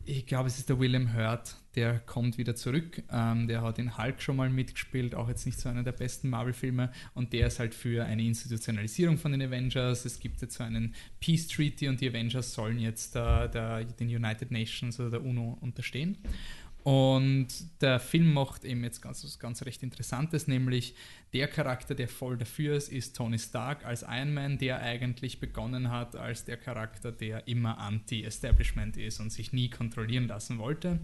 ich glaube, es ist der William Hurt, der kommt wieder zurück. Ähm, der hat in Hulk schon mal mitgespielt, auch jetzt nicht so einer der besten Marvel-Filme. Und der ist halt für eine Institutionalisierung von den Avengers. Es gibt jetzt so einen Peace Treaty und die Avengers sollen jetzt äh, der, den United Nations oder der UNO unterstehen. Und der Film macht eben jetzt ganz, was ganz recht Interessantes, nämlich der Charakter, der voll dafür ist, ist Tony Stark als Iron Man, der eigentlich begonnen hat als der Charakter, der immer anti-Establishment ist und sich nie kontrollieren lassen wollte.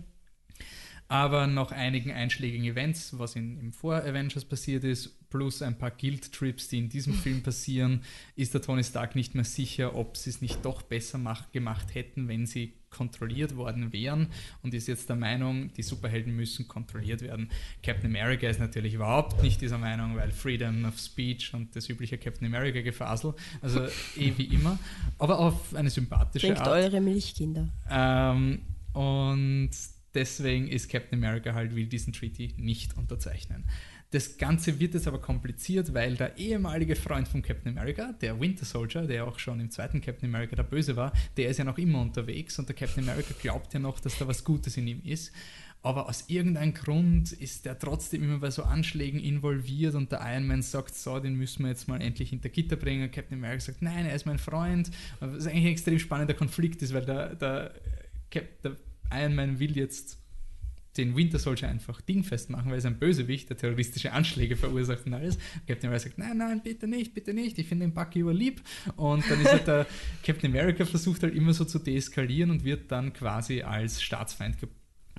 Aber nach einigen einschlägigen Events, was in, im Vor-Avengers passiert ist, plus ein paar Guild-Trips, die in diesem Film passieren, ist der Tony Stark nicht mehr sicher, ob sie es nicht doch besser mach, gemacht hätten, wenn sie kontrolliert worden wären und ist jetzt der Meinung, die Superhelden müssen kontrolliert werden. Captain America ist natürlich überhaupt nicht dieser Meinung, weil Freedom of Speech und das übliche Captain America-Gefasel, also eh wie immer, aber auf eine sympathische Trinkt Art. eure Milchkinder. Ähm, und deswegen ist Captain America halt, will diesen Treaty nicht unterzeichnen. Das Ganze wird jetzt aber kompliziert, weil der ehemalige Freund von Captain America, der Winter Soldier, der auch schon im zweiten Captain America der Böse war, der ist ja noch immer unterwegs und der Captain America glaubt ja noch, dass da was Gutes in ihm ist. Aber aus irgendeinem Grund ist der trotzdem immer bei so Anschlägen involviert und der Iron Man sagt, so, den müssen wir jetzt mal endlich hinter Gitter bringen. Und Captain America sagt, nein, er ist mein Freund. Was eigentlich ein extrem spannender Konflikt ist, weil der, der, der Iron Man will jetzt den Winter Soldier einfach dingfest machen, weil er ist ein Bösewicht, der terroristische Anschläge verursacht und alles. Captain America sagt, nein, nein, bitte nicht, bitte nicht, ich finde den Bucky überlieb. Und dann ist halt der Captain America versucht halt immer so zu deeskalieren und wird dann quasi als Staatsfeind ge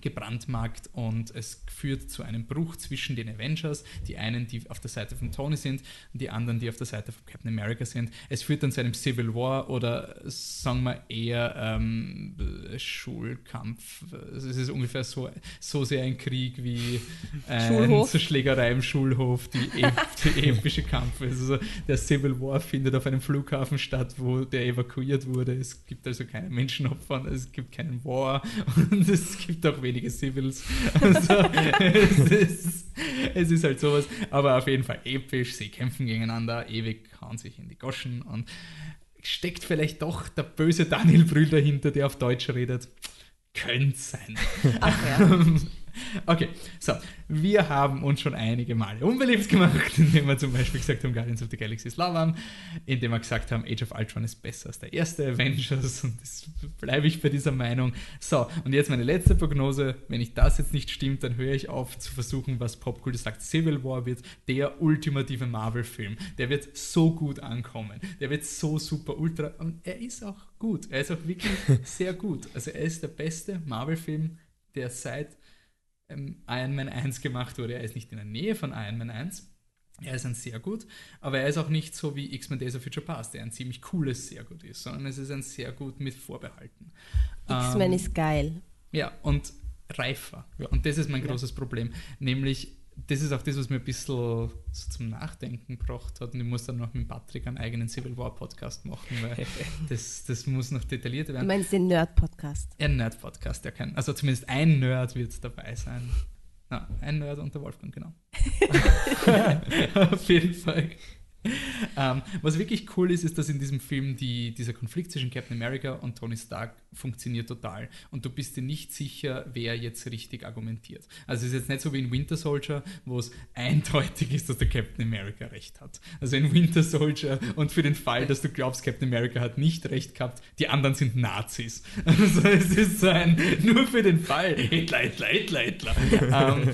gebrandmarkt und es führt zu einem Bruch zwischen den Avengers, die einen, die auf der Seite von Tony sind und die anderen, die auf der Seite von Captain America sind. Es führt dann zu einem Civil War oder sagen wir eher ähm, Schulkampf. Es ist ungefähr so, so sehr ein Krieg wie eine Schlägerei im Schulhof, die, ep die epische Kampf ist. Also der Civil War findet auf einem Flughafen statt, wo der evakuiert wurde. Es gibt also keine Menschenopfer, es gibt keinen War und es gibt auch wenige Civils. Also, es, ist, es ist halt sowas, aber auf jeden Fall episch. Sie kämpfen gegeneinander, ewig hauen sich in die Goschen und steckt vielleicht doch der böse Daniel Brühl dahinter, der auf Deutsch redet. Könnte sein. Ach ja. Okay, so, wir haben uns schon einige Male unbeliebt gemacht, indem wir zum Beispiel gesagt haben, Guardians of the Galaxy ist lauwarm, indem wir gesagt haben, Age of Ultron ist besser als der erste Avengers und das bleibe ich bei dieser Meinung. So, und jetzt meine letzte Prognose, wenn ich das jetzt nicht stimmt, dann höre ich auf zu versuchen, was Popkult sagt. Civil War wird der ultimative Marvel-Film. Der wird so gut ankommen. Der wird so super ultra und er ist auch gut. Er ist auch wirklich sehr gut. Also er ist der beste Marvel-Film, der seit ähm, Iron Man 1 gemacht wurde. Er ist nicht in der Nähe von Iron Man 1. Er ist ein sehr gut, aber er ist auch nicht so wie X-Men Days of Future Past, der ein ziemlich cooles sehr gut ist, sondern es ist ein sehr gut mit Vorbehalten. X-Men ähm, ist geil. Ja, und reifer. Ja. Und das ist mein großes Problem. Nämlich, das ist auch das, was mir ein bisschen so zum Nachdenken gebracht hat. Und ich muss dann noch mit Patrick einen eigenen Civil War Podcast machen, weil das, das muss noch detailliert werden. Du meinst den Nerd-Podcast? Ein Nerd-Podcast, der kann, also zumindest ein Nerd wird dabei sein. Na, ein Nerd und der Wolfgang, genau. Auf jeden Fall ähm, was wirklich cool ist, ist, dass in diesem Film die, dieser Konflikt zwischen Captain America und Tony Stark funktioniert total. Und du bist dir nicht sicher, wer jetzt richtig argumentiert. Also es ist jetzt nicht so wie in Winter Soldier, wo es eindeutig ist, dass der Captain America recht hat. Also in Winter Soldier und für den Fall, dass du glaubst, Captain America hat nicht recht gehabt, die anderen sind Nazis. Also es ist so ein, nur für den Fall, Hitler, Hitler, Hitler, Hitler. ähm,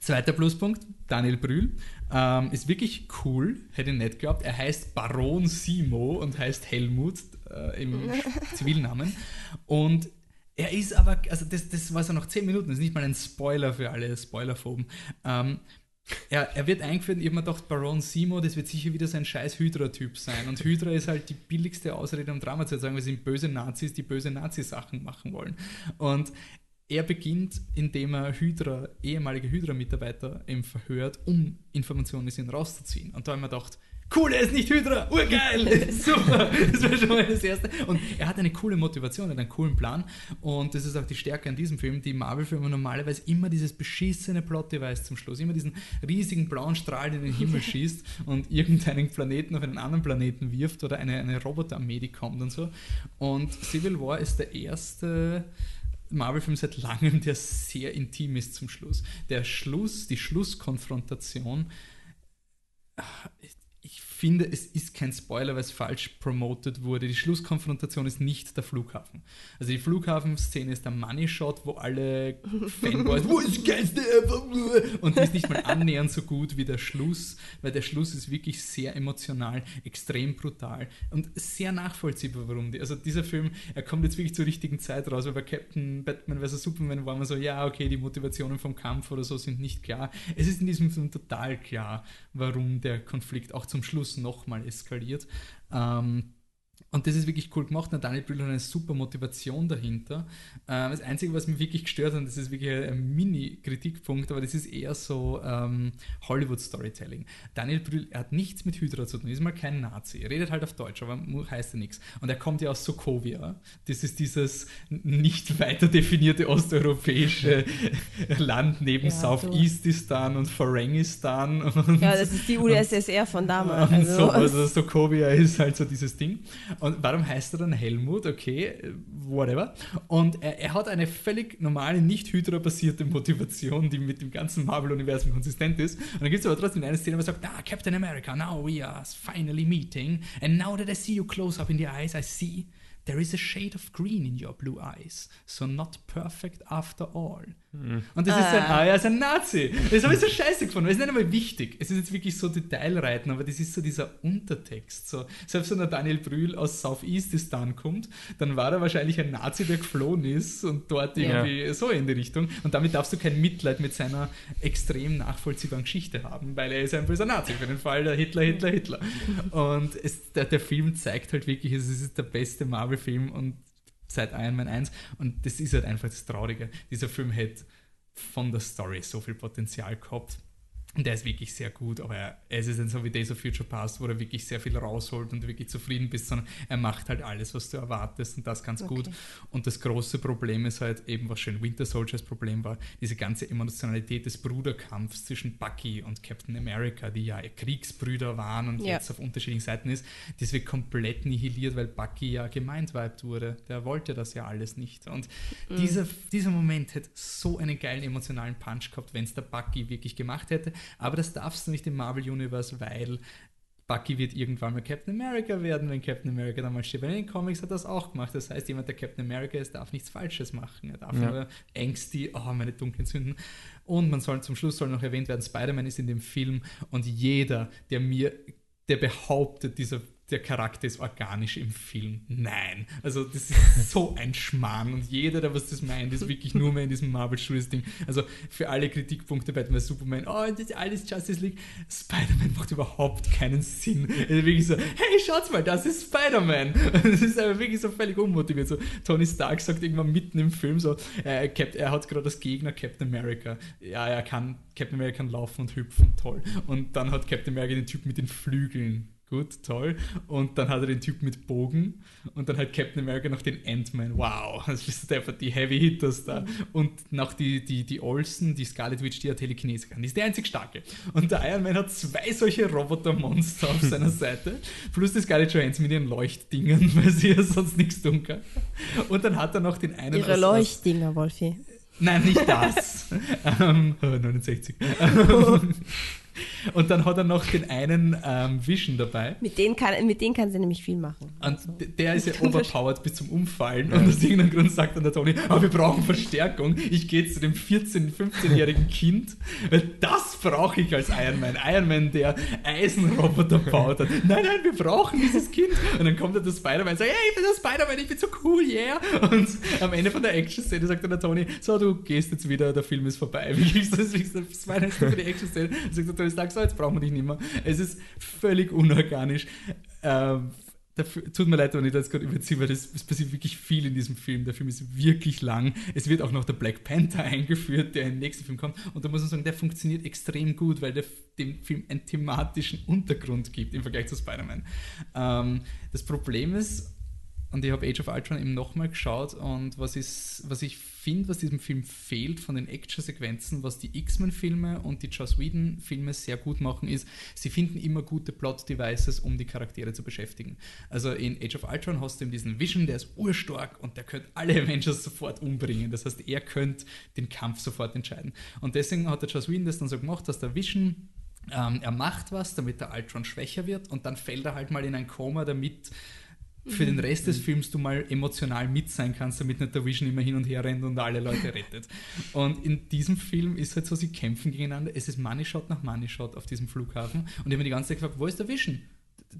Zweiter Pluspunkt, Daniel Brühl. Ähm, ist wirklich cool, hätte ich nicht geglaubt. Er heißt Baron Simo und heißt Helmut äh, im Zivilnamen. Und er ist aber, also das, das war so nach 10 Minuten, das ist nicht mal ein Spoiler für alle Spoilerphoben. Ähm, er, er, wird eingeführt und ich habe mir gedacht, Baron Simo, das wird sicher wieder so ein scheiß Hydra-Typ sein. Und Hydra ist halt die billigste Ausrede, um Drama zu sagen, weil sie sind böse Nazis, die böse Nazi-Sachen machen wollen. Und er beginnt, indem er Hydra, ehemalige Hydra-Mitarbeiter verhört, um Informationen aus ihnen rauszuziehen. Und da habe ich mir gedacht, cool, er ist nicht Hydra, urgeil, super, das war schon mal das Erste. Und er hat eine coole Motivation, er hat einen coolen Plan und das ist auch die Stärke an diesem Film. Die Marvel-Filme normalerweise immer dieses beschissene Plot-Device zum Schluss, immer diesen riesigen blauen Strahl in den Himmel schießt und irgendeinen Planeten auf einen anderen Planeten wirft oder eine, eine Roboterarmee, die kommt und so. Und Civil War ist der erste Marvel-Film seit langem, der sehr intim ist zum Schluss. Der Schluss, die Schlusskonfrontation, finde, es ist kein Spoiler, weil es falsch promoted wurde. Die Schlusskonfrontation ist nicht der Flughafen. Also die Flughafenszene ist der Money Shot, wo alle Fanboys, wo ist geilste? Und die ist nicht mal annähernd so gut wie der Schluss, weil der Schluss ist wirklich sehr emotional, extrem brutal und sehr nachvollziehbar, warum die. Also dieser Film, er kommt jetzt wirklich zur richtigen Zeit raus, weil bei Captain Batman vs. Superman war man so, ja, okay, die Motivationen vom Kampf oder so sind nicht klar. Es ist in diesem Film total klar, warum der Konflikt auch zum Schluss nochmal eskaliert. Ähm, und das ist wirklich cool gemacht. Und Daniel Brühl hat eine super Motivation dahinter. Ähm, das Einzige, was mich wirklich gestört hat, das ist wirklich ein Mini-Kritikpunkt, aber das ist eher so ähm, Hollywood-Storytelling. Daniel Brühl, er hat nichts mit Hydra zu tun, ist mal kein Nazi. Er redet halt auf Deutsch, aber heißt ja nichts. Und er kommt ja aus Sokovia. Das ist dieses nicht weiter definierte osteuropäische Land neben ja, Southeastistan und Ferengistan. Und, ja, das ist die UdSSR von damals. Also. So, also Sokovia ist halt so dieses Ding. Und warum heißt er dann Helmut? Okay, whatever. Und er, er hat eine völlig normale, nicht Hydra-basierte Motivation, die mit dem ganzen Marvel-Universum konsistent ist. Und dann gibt es aber trotzdem eine Szene, wo er sagt, ah, Captain America, now we are finally meeting. And now that I see you close up in the eyes, I see there is a shade of green in your blue eyes. So not perfect after all. Und das ist ein, ah, er ist ein Nazi. Das habe ich so scheiße gefunden. Das ist nicht einmal wichtig. Es ist jetzt wirklich so Detailreiten, aber das ist so dieser Untertext. So, selbst wenn der Daniel Brühl aus Southeastistan kommt, dann war er wahrscheinlich ein Nazi, der geflohen ist und dort irgendwie ja. so in die Richtung. Und damit darfst du kein Mitleid mit seiner extrem nachvollziehbaren Geschichte haben, weil er ist ein böser Nazi für den Fall der Hitler, Hitler, Hitler. Und es, der, der Film zeigt halt wirklich, es ist der beste Marvel-Film und seit Iron Man 1. Und das ist halt einfach das Traurige. Dieser Film hätte von der Story so viel Potenzial gehabt. Und der ist wirklich sehr gut, aber es ist nicht so wie Days of Future Past, wo er wirklich sehr viel rausholt und wirklich zufrieden bist, sondern er macht halt alles, was du erwartest und das ganz okay. gut. Und das große Problem ist halt eben, was schon Winter Soldiers Problem war, diese ganze Emotionalität des Bruderkampfs zwischen Bucky und Captain America, die ja Kriegsbrüder waren und ja. jetzt auf unterschiedlichen Seiten ist, das wird komplett nihiliert, weil Bucky ja gemeintweibt wurde. Der wollte das ja alles nicht. Und mhm. dieser, dieser Moment hätte so einen geilen emotionalen Punch gehabt, wenn es der Bucky wirklich gemacht hätte aber das darfst du nicht im Marvel Universe, weil Bucky wird irgendwann mal Captain America werden, wenn Captain America dann mal steht. Weil in den Comics hat er das auch gemacht. Das heißt, jemand, der Captain America ist, darf nichts Falsches machen. Er darf ja. nur Ängste, oh, meine dunklen Sünden. Und man soll zum Schluss soll noch erwähnt werden, Spider-Man ist in dem Film und jeder, der mir, der behauptet, dieser der Charakter ist organisch im Film. Nein. Also das ist so ein Schmarrn und jeder, der was das meint, ist wirklich nur mehr in diesem Marvel Studios Ding. Also für alle Kritikpunkte bei Superman, oh, das ist alles Justice League. Spider-Man macht überhaupt keinen Sinn. Also wirklich so, hey, schaut mal, das ist Spider-Man. Das ist aber wirklich so völlig unmotiviert. So, Tony Stark sagt irgendwann mitten im Film so, äh, Cap er hat gerade das Gegner Captain America. Ja, er kann, Captain America kann laufen und hüpfen, toll. Und dann hat Captain America den Typ mit den Flügeln gut, toll. Und dann hat er den Typ mit Bogen und dann hat Captain America noch den Ant-Man. Wow, das ist einfach die Heavy Hitters da. Und noch die, die, die Olsen, die Scarlet Witch, die ja Telekinese kann. Die ist der einzig starke. Und der Iron Man hat zwei solche Robotermonster auf seiner Seite. Plus die Scarlet Johansson mit ihren Leuchtdingern, weil sie ja sonst nichts tun kann. Und dann hat er noch den einen. Ihre Leuchtdinger, Wolfi. Nein, nicht das. ähm, 69. Und dann hat er noch den einen ähm, Vision dabei. Mit denen, kann, mit denen kann sie nämlich viel machen. Und also. der ist ja overpowered bis zum Umfallen. Und aus irgendeinem Grund sagt dann der Tony, oh, wir brauchen Verstärkung. Ich gehe zu dem 14-, 15-jährigen Kind. Das brauche ich als Iron Man. Iron Man, der Eisenroboter baut. Hat. Nein, nein, wir brauchen dieses Kind. Und dann kommt er der Spider-Man und sagt, hey, ich bin der Spider-Man, ich bin so cool, yeah. Und am Ende von der Action-Szene sagt dann der Tony, so, du gehst jetzt wieder, der Film ist vorbei. Wie ist das? Wie ist das? Spider-Man für die Action-Szene. Sagt der Tony Stark, so, jetzt brauchen wir dich nicht mehr. Es ist völlig unorganisch. Ähm, dafür, tut mir leid, wenn ich das gerade überziehe, weil es passiert wirklich viel in diesem Film. Der Film ist wirklich lang. Es wird auch noch der Black Panther eingeführt, der im nächsten Film kommt. Und da muss man sagen, der funktioniert extrem gut, weil der dem Film einen thematischen Untergrund gibt im Vergleich zu Spider-Man. Ähm, das Problem ist, und ich habe Age of Ultron eben nochmal geschaut und was, ist, was ich finde, was diesem Film fehlt von den Action-Sequenzen, was die X-Men-Filme und die Joss Whedon-Filme sehr gut machen, ist, sie finden immer gute Plot-Devices, um die Charaktere zu beschäftigen. Also in Age of Ultron hast du eben diesen Vision, der ist urstark und der könnte alle Avengers sofort umbringen. Das heißt, er könnte den Kampf sofort entscheiden. Und deswegen hat der Joss Whedon das dann so gemacht, dass der Vision ähm, er macht was, damit der Ultron schwächer wird und dann fällt er halt mal in ein Koma, damit für den Rest des Films du mal emotional mit sein kannst, damit nicht der Vision immer hin und her rennt und alle Leute rettet. Und in diesem Film ist halt so, sie kämpfen gegeneinander. Es ist Money Shot nach Money Shot auf diesem Flughafen. Und ich habe mir die ganze Zeit gefragt, wo ist der Vision?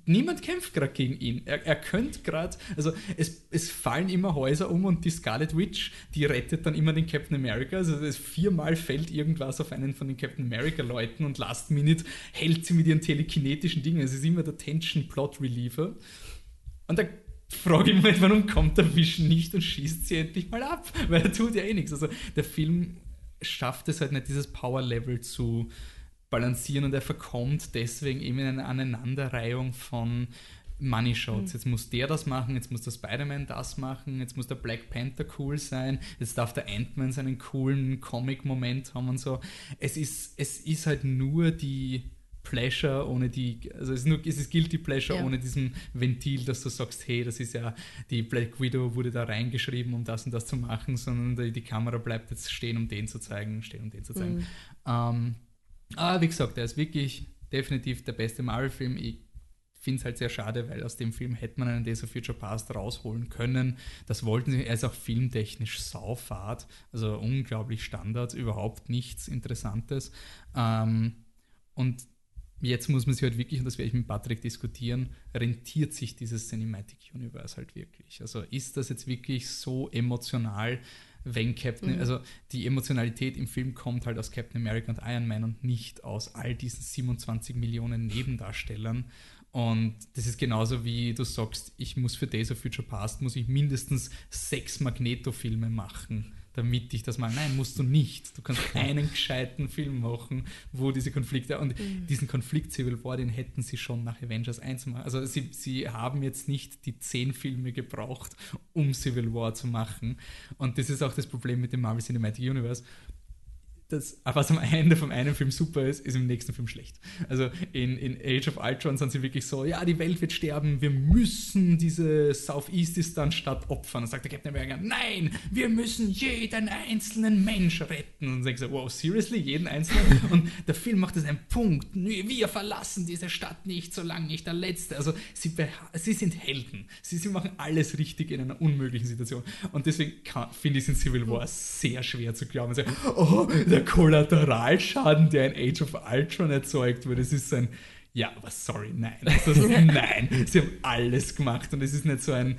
Niemand kämpft gerade gegen ihn. Er, er könnte gerade, also es, es fallen immer Häuser um und die Scarlet Witch, die rettet dann immer den Captain America. Also es viermal fällt irgendwas auf einen von den Captain America Leuten und Last Minute hält sie mit ihren telekinetischen Dingen. Es ist immer der Tension Plot Reliever. Und da frage ich mich, warum kommt der Vision nicht und schießt sie endlich mal ab? Weil er tut ja eh nichts. Also der Film schafft es halt nicht, dieses Power-Level zu balancieren und er verkommt deswegen eben in eine Aneinanderreihung von Money Shots. Mhm. Jetzt muss der das machen, jetzt muss der Spider-Man das machen, jetzt muss der Black Panther cool sein, jetzt darf der Ant-Man seinen coolen Comic-Moment haben und so. Es ist, es ist halt nur die Pleasure ohne die, also es ist, nur, es ist Guilty Pleasure ja. ohne diesen Ventil, dass du sagst, hey, das ist ja, die Black Widow wurde da reingeschrieben, um das und das zu machen, sondern die, die Kamera bleibt jetzt stehen, um den zu zeigen, stehen, um den zu zeigen. Mhm. Ähm, aber wie gesagt, er ist wirklich definitiv der beste Marvel-Film. Ich finde es halt sehr schade, weil aus dem Film hätte man einen Days of Future Past rausholen können. Das wollten sie. Er ist auch filmtechnisch saufahrt, also unglaublich Standard, überhaupt nichts Interessantes. Ähm, und jetzt muss man sich halt wirklich, und das werde ich mit Patrick diskutieren, rentiert sich dieses Cinematic Universe halt wirklich? Also ist das jetzt wirklich so emotional, wenn Captain, mhm. also die Emotionalität im Film kommt halt aus Captain America und Iron Man und nicht aus all diesen 27 Millionen Nebendarstellern. Und das ist genauso wie du sagst, ich muss für Days of Future Past, muss ich mindestens sechs Magneto-Filme machen damit ich das mal. Nein, musst du nicht. Du kannst einen gescheiten Film machen, wo diese Konflikte und mhm. diesen Konflikt Civil War, den hätten sie schon nach Avengers 1 machen. Also sie, sie haben jetzt nicht die zehn Filme gebraucht, um Civil War zu machen. Und das ist auch das Problem mit dem Marvel Cinematic Universe das, was am Ende vom einen Film super ist, ist im nächsten Film schlecht. Also in, in Age of Ultron sind sie wirklich so, ja, die Welt wird sterben, wir müssen diese Southeastistan-Stadt opfern. Dann sagt der Captain America, nein, wir müssen jeden einzelnen Mensch retten. Und sagt so, wow, seriously, jeden einzelnen? Und der Film macht das einen Punkt, wir verlassen diese Stadt nicht, solange nicht der Letzte. Also sie, sie sind Helden. Sie, sie machen alles richtig in einer unmöglichen Situation. Und deswegen finde ich es in Civil War sehr schwer zu glauben. Also, oh, der Kollateralschaden, der in Age of Ultron erzeugt wurde. Es ist ein ja, aber sorry, nein. Also, nein, sie haben alles gemacht und es ist nicht so ein,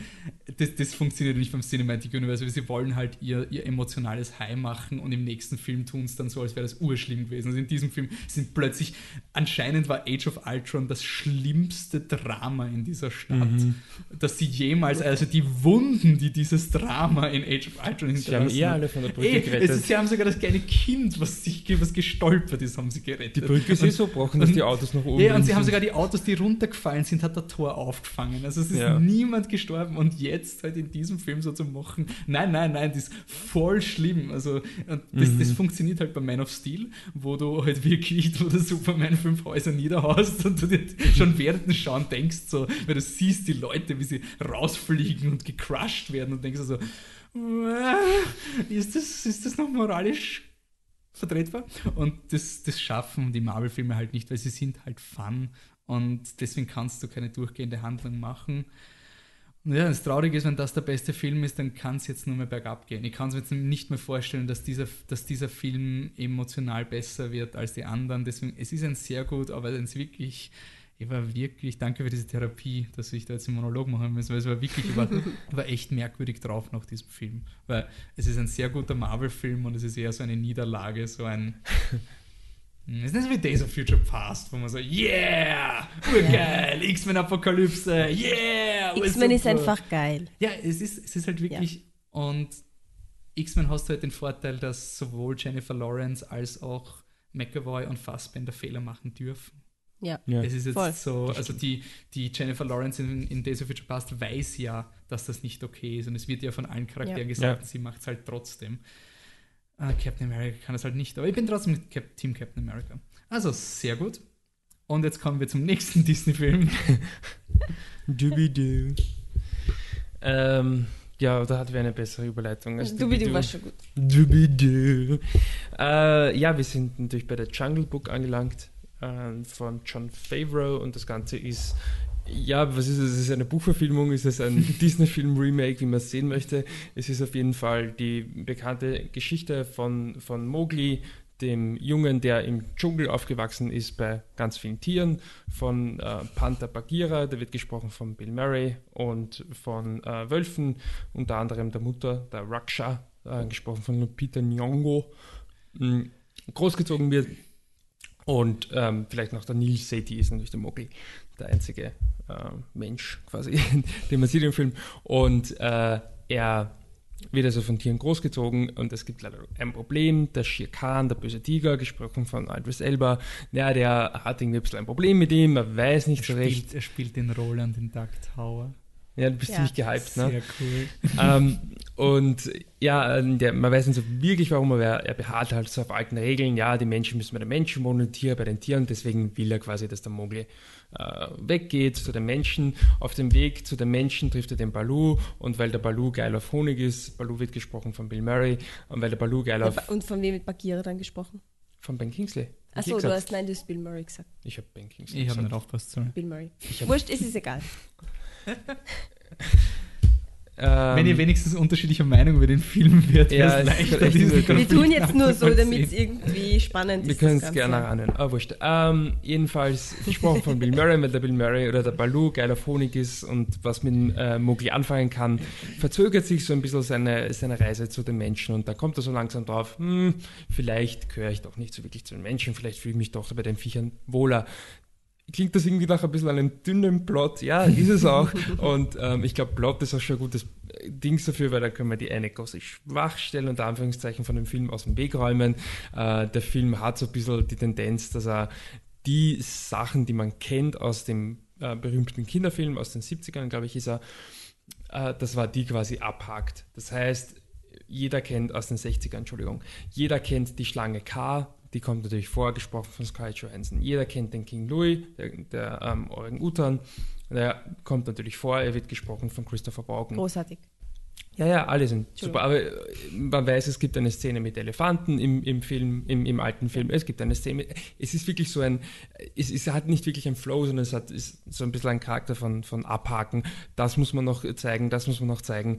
das, das funktioniert nicht beim Cinematic Universe, sie wollen halt ihr, ihr emotionales High machen und im nächsten Film tun es dann so, als wäre das urschlimm gewesen. Also in diesem Film sind plötzlich, anscheinend war Age of Ultron das schlimmste Drama in dieser Stadt, mhm. dass sie jemals, also die Wunden, die dieses Drama in Age of Ultron hinterlassen. Sie haben eh alle von der Brücke Ey, gerettet. Es, sie haben sogar das kleine Kind, was sich was gestolpert ist, haben sie gerettet. Die Brücke ist eh so gebrochen, dass die Autos noch oben ja, und sie haben sogar die Autos, die runtergefallen sind, hat der Tor aufgefangen. Also es ist ja. niemand gestorben und jetzt halt in diesem Film so zu machen, nein, nein, nein, das ist voll schlimm. Also das, mhm. das funktioniert halt bei Man of Steel, wo du halt wirklich, wo der Superman fünf Häuser niederhaust und du dir schon während dem Schauen denkst, so, weil du siehst die Leute, wie sie rausfliegen und gecrushed werden und denkst so, ist das, ist das noch moralisch vertretbar. Und das, das schaffen die Marvel-Filme halt nicht, weil sie sind halt Fun und deswegen kannst du keine durchgehende Handlung machen. Und ja, das Traurige ist, wenn das der beste Film ist, dann kann es jetzt nur mehr bergab gehen. Ich kann es mir jetzt nicht mehr vorstellen, dass dieser, dass dieser Film emotional besser wird als die anderen. Deswegen, es ist ein sehr gut, aber wenn es wirklich ich war wirklich, danke für diese Therapie, dass ich da jetzt einen Monolog machen muss, weil es war wirklich, ich war, war echt merkwürdig drauf nach diesem Film. Weil es ist ein sehr guter Marvel-Film und es ist eher so eine Niederlage, so ein. Es ist nicht so wie Days of Future Past, wo man so, yeah, urgeil, X-Men Apokalypse, yeah. X-Men ist einfach geil. Ja, es ist, es ist halt wirklich, ja. und X-Men hast halt den Vorteil, dass sowohl Jennifer Lawrence als auch McAvoy und Fassbender Fehler machen dürfen. Ja, ja. Es ist jetzt voll. so, also die, die Jennifer Lawrence in, in Days of Future Past weiß ja, dass das nicht okay ist und es wird ja von allen Charakteren ja. gesagt, ja. sie macht es halt trotzdem. Uh, Captain America kann es halt nicht, aber ich bin trotzdem mit Cap Team Captain America. Also sehr gut. Und jetzt kommen wir zum nächsten Disney-Film. Doobie-Doo. ähm, ja, da hatten wir eine bessere Überleitung. Doobie-Doo war schon gut. Doobie-Doo. Äh, ja, wir sind natürlich bei der Jungle Book angelangt äh, von John Favreau und das Ganze ist ja, was ist es? Ist es eine Buchverfilmung? Ist es ein Disney-Film-Remake, wie man es sehen möchte? Es ist auf jeden Fall die bekannte Geschichte von, von Mowgli, dem Jungen, der im Dschungel aufgewachsen ist bei ganz vielen Tieren, von äh, Panther Bagheera, der wird gesprochen von Bill Murray, und von äh, Wölfen, unter anderem der Mutter, der Raksha, äh, gesprochen von Lupita Nyong'o. Mhm. Großgezogen wird und ähm, vielleicht noch der Neil Seti ist natürlich der Mogli, der einzige äh, Mensch quasi, den man sieht im Film. Und äh, er wird also von Tieren großgezogen und es gibt leider ein Problem. Der Shere Khan, der böse Tiger, gesprochen von Idris Elba, ja, der hat irgendwie ein bisschen ein Problem mit ihm, er weiß nicht er so spielt, recht. Er spielt den Roland in Duck Tower. Ja, du bist ja. ziemlich gehypt, ne? Sehr cool. Ähm, und ja, äh, der, man weiß nicht so wirklich warum, aber er, er beharrt halt so auf alten Regeln. Ja, die Menschen müssen bei den Menschen wohnen, Tiere bei den Tieren. Deswegen will er quasi, dass der Mowgli äh, weggeht zu den Menschen. Auf dem Weg zu den Menschen trifft er den Balu. Und weil der Balu geil auf Honig ist, Balu wird gesprochen von Bill Murray. Und weil der Balu geil auf... Und von wem wird Bagheera dann gesprochen? Von Ben Kingsley. Achso, du hast, nein, du hast Bill Murray gesagt. Ich habe Ben Kingsley Ich habe nicht aufgepasst. Sorry. Bill Murray. Wurscht, es ist egal. Ähm, Wenn ihr wenigstens unterschiedlicher Meinung über den Film wird, Ja, wäre es leichter, ist diesen vielleicht- Wir tun jetzt nur so, damit es irgendwie spannend Wir ist. können das es gerne anhören. Ah, wurscht. Ähm, jedenfalls gesprochen von Bill Murray, weil der Bill Murray oder der Baloo geil auf Honig ist und was mit dem äh, Mowgli anfangen kann, verzögert sich so ein bisschen seine, seine Reise zu den Menschen und da kommt er so langsam drauf, hm, vielleicht gehöre ich doch nicht so wirklich zu den Menschen, vielleicht fühle ich mich doch bei den Viechern wohler. Klingt das irgendwie nach ein bisschen einem dünnen Plot? Ja, ist es auch. Und ähm, ich glaube, Plot ist auch schon ein gutes äh, Ding dafür, weil da können wir die eine große Schwachstelle unter Anführungszeichen von dem Film aus dem Weg räumen. Äh, der Film hat so ein bisschen die Tendenz, dass er die Sachen, die man kennt aus dem äh, berühmten Kinderfilm aus den 70ern, glaube ich, ist er, äh, das war die quasi abhakt. Das heißt, jeder kennt aus den 60ern, Entschuldigung, jeder kennt die Schlange K, die kommt natürlich vor, gesprochen von Scarlett Johansson. Jeder kennt den King Louis, der, der ähm, Orang-Utan, der kommt natürlich vor, er wird gesprochen von Christopher Walken. Großartig. Ja, ja, alle sind super. Aber äh, man weiß, es gibt eine Szene mit Elefanten im, im Film, im, im alten Film. Es gibt eine Szene. Es ist wirklich so ein, es, es hat nicht wirklich einen Flow, sondern es hat so ein bisschen ein Charakter von, von Abhaken. Das muss man noch zeigen, das muss man noch zeigen.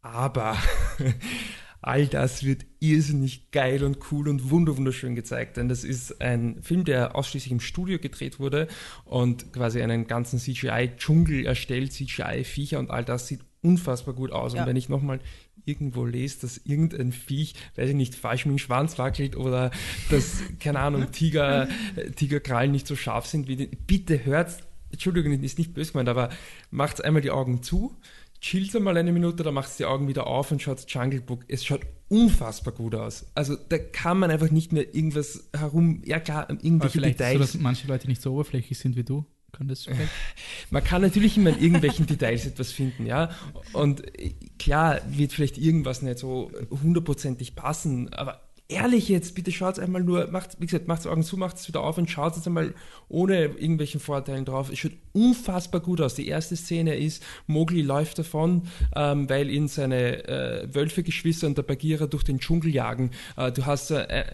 Aber all das wird irrsinnig geil und cool und wunder wunderschön gezeigt, denn das ist ein Film, der ausschließlich im Studio gedreht wurde und quasi einen ganzen CGI-Dschungel erstellt, CGI-Viecher und all das sieht unfassbar gut aus. Ja. Und wenn ich nochmal irgendwo lese, dass irgendein Viech, weiß ich nicht, falsch mit dem Schwanz wackelt oder dass, keine Ahnung, Tiger, Tigerkrallen nicht so scharf sind wie die, bitte hört, Entschuldigung, ist nicht böse gemeint, aber macht einmal die Augen zu, chillt einmal eine Minute, dann macht die Augen wieder auf und schaut Jungle Book. Es schaut unfassbar gut aus. Also da kann man einfach nicht mehr irgendwas herum, ja klar, Aber irgendwelche vielleicht so, Details. dass manche Leute nicht so oberflächlich sind wie du. Kann das vielleicht? Man kann natürlich immer in irgendwelchen Details etwas finden, ja. Und äh, klar wird vielleicht irgendwas nicht so hundertprozentig passen, aber ehrlich jetzt, bitte schaut einmal nur, macht, wie gesagt, macht Augen zu, macht es wieder auf und schaut jetzt einmal ohne irgendwelchen Vorteilen drauf. Es schaut unfassbar gut aus. Die erste Szene ist, Mowgli läuft davon, ähm, weil ihn seine äh, Wölfegeschwister und der Bagheera durch den Dschungel jagen. Äh, du hast äh,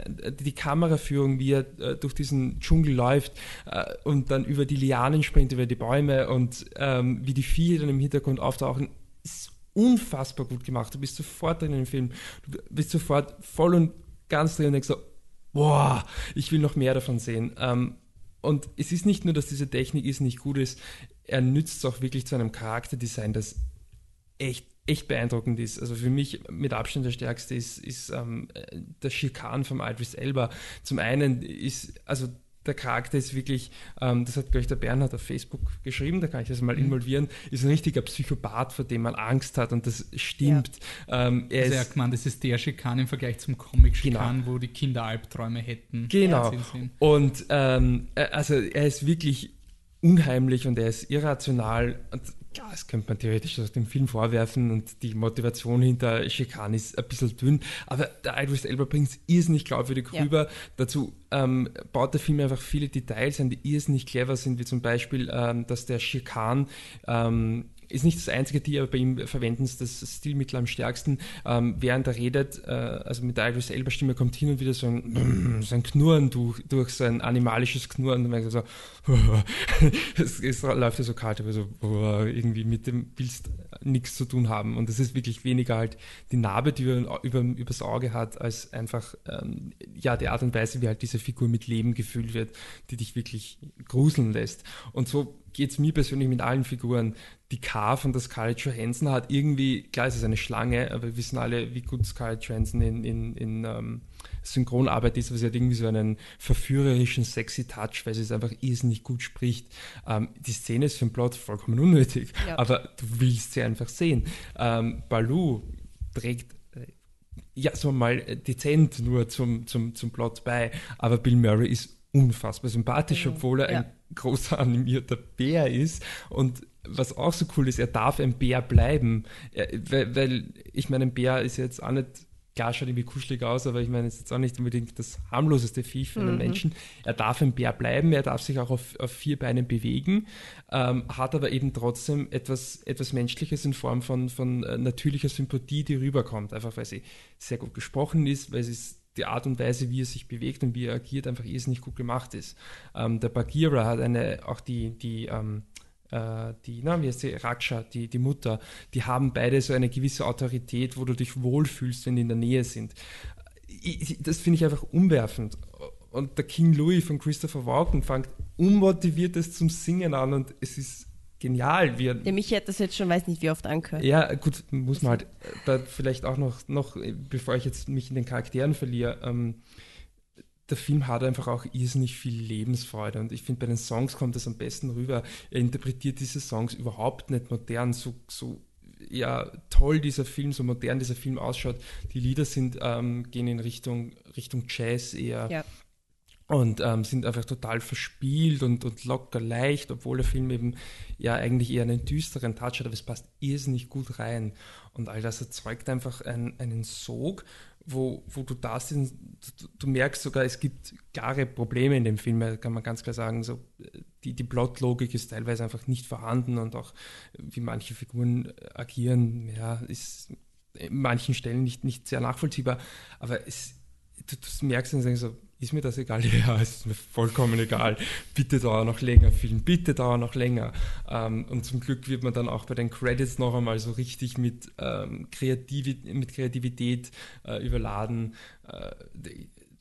die Kameraführung, wie er äh, durch diesen Dschungel läuft äh, und dann über die Lianen springt, über die Bäume und ähm, wie die Viecher dann im Hintergrund auftauchen, ist unfassbar gut gemacht. Du bist sofort drin im Film. Du bist sofort voll und ganz drin und denkst so, boah, ich will noch mehr davon sehen. Ähm, und es ist nicht nur, dass diese Technik ist nicht gut ist, er nützt es auch wirklich zu einem Charakterdesign, das echt, echt beeindruckend ist. Also für mich mit Abstand der stärkste ist, ist ähm, der Schirkan vom Idris Elba. Zum einen ist, also der Charakter ist wirklich, ähm, das hat, glaube ich, der Bernhard auf Facebook geschrieben, da kann ich das mal involvieren, ist ein richtiger Psychopath, vor dem man Angst hat und das stimmt. Ähm, er Also, ist, gemeint, das ist der Schikan im Vergleich zum Comic-Schikan, wo die Kinder Albträume hätten. Genau. Und ähm, äh, also er ist wirklich unheimlich und er ist irrational. Und klar, das könnte man theoretisch aus dem Film vorwerfen und die Motivation hinter Schikan ist ein bisschen dünn, aber der Idris Elba bringt es irrsinnig glaubwürdig Ja. rüber. Dazu ähm, baut der Film einfach viele Details ein, die irrsinnig clever sind, wie zum Beispiel, ähm, dass der Schikan ähm, ist nicht das einzige Tier, aber bei ihm verwenden sie das Stilmittel am stärksten. Ähm, während er redet, äh, also mit der Idris Elba Stimme kommt hin und wieder so ein, so ein Knurren durch, durch so ein animalisches Knurren. Und merkt so, es, es läuft ja so kalt, aber so oh, irgendwie mit dem willst nichts zu tun haben. Und das ist wirklich weniger halt die Narbe, die über, über, übers Auge hat, als einfach ähm, ja die Art und Weise, wie halt diese Figur mit Leben gefüllt wird, die dich wirklich gruseln lässt. Und so geht es mir persönlich mit allen Figuren. Die K von der Scarlett Johansson hat irgendwie, klar, es ist eine Schlange, aber wir wissen alle, wie gut Scarlett Johansson in, in, in ähm, Synchronarbeit ist, aber sie hat irgendwie so einen verführerischen, sexy Touch, weil sie es einfach irrsinnig gut spricht. Ähm, die Szene ist für den Plot vollkommen unnötig, Ja. aber du willst sie einfach sehen. Ähm, Baloo trägt äh, ja, so mal äh, dezent nur zum, zum, zum Plot bei, aber Bill Murray ist unfassbar sympathisch, Mhm. obwohl er Ja. ein großer animierter Bär ist und was auch so cool ist, er darf ein Bär bleiben, er, weil, weil ich meine, ein Bär ist jetzt auch nicht, klar schaut irgendwie kuschelig aus, aber ich meine, es ist jetzt auch nicht unbedingt das harmloseste Viech für einen Mhm. Menschen. Er darf ein Bär bleiben, er darf sich auch auf, auf vier Beinen bewegen, ähm, hat aber eben trotzdem etwas, etwas Menschliches in Form von, von äh, natürlicher Sympathie, die rüberkommt, einfach weil sie sehr gut gesprochen ist, weil sie es die Art und Weise, wie er sich bewegt und wie er agiert, einfach irrsinnig gut gemacht ist. Ähm, der Bagheera hat eine, auch die, die, ähm, äh, die, na, wie heißt die, Raksha, die, die Mutter, die haben beide so eine gewisse Autorität, wo du dich wohlfühlst, wenn die in der Nähe sind. Ich, das finde ich einfach umwerfend. Und der King Louis von Christopher Walken fängt unmotiviert es zum Singen an und es ist genial. Wie der Michi hat das jetzt schon, weiß nicht wie oft angehört. Ja, gut, muss man halt da vielleicht auch noch, noch, bevor ich jetzt mich in den Charakteren verliere, ähm, der Film hat einfach auch irrsinnig viel Lebensfreude und ich finde, bei den Songs kommt das am besten rüber. Er interpretiert diese Songs überhaupt nicht modern, so, so ja, toll dieser Film, so modern dieser Film ausschaut. Die Lieder sind, ähm, gehen in Richtung, Richtung Jazz eher. Ja und ähm, sind einfach total verspielt und, und locker leicht, obwohl der Film eben ja eigentlich eher einen düsteren Touch hat, aber es passt irrsinnig gut rein. Und all das erzeugt einfach ein, einen Sog, wo, wo du da sind, du, du, merkst sogar, es gibt klare Probleme in dem Film, kann man ganz klar sagen. So, die, die Plotlogik ist teilweise einfach nicht vorhanden und auch wie manche Figuren agieren, ja, ist in manchen Stellen nicht, nicht sehr nachvollziehbar. Aber es, du, du merkst dann so, ist mir das egal? Ja, es ist mir vollkommen egal. Bitte dauert noch länger, Film, bitte dauert noch länger. Ähm, und zum Glück wird man dann auch bei den Credits noch einmal so richtig mit, ähm, Kreativität, mit Kreativität äh, überladen. Äh,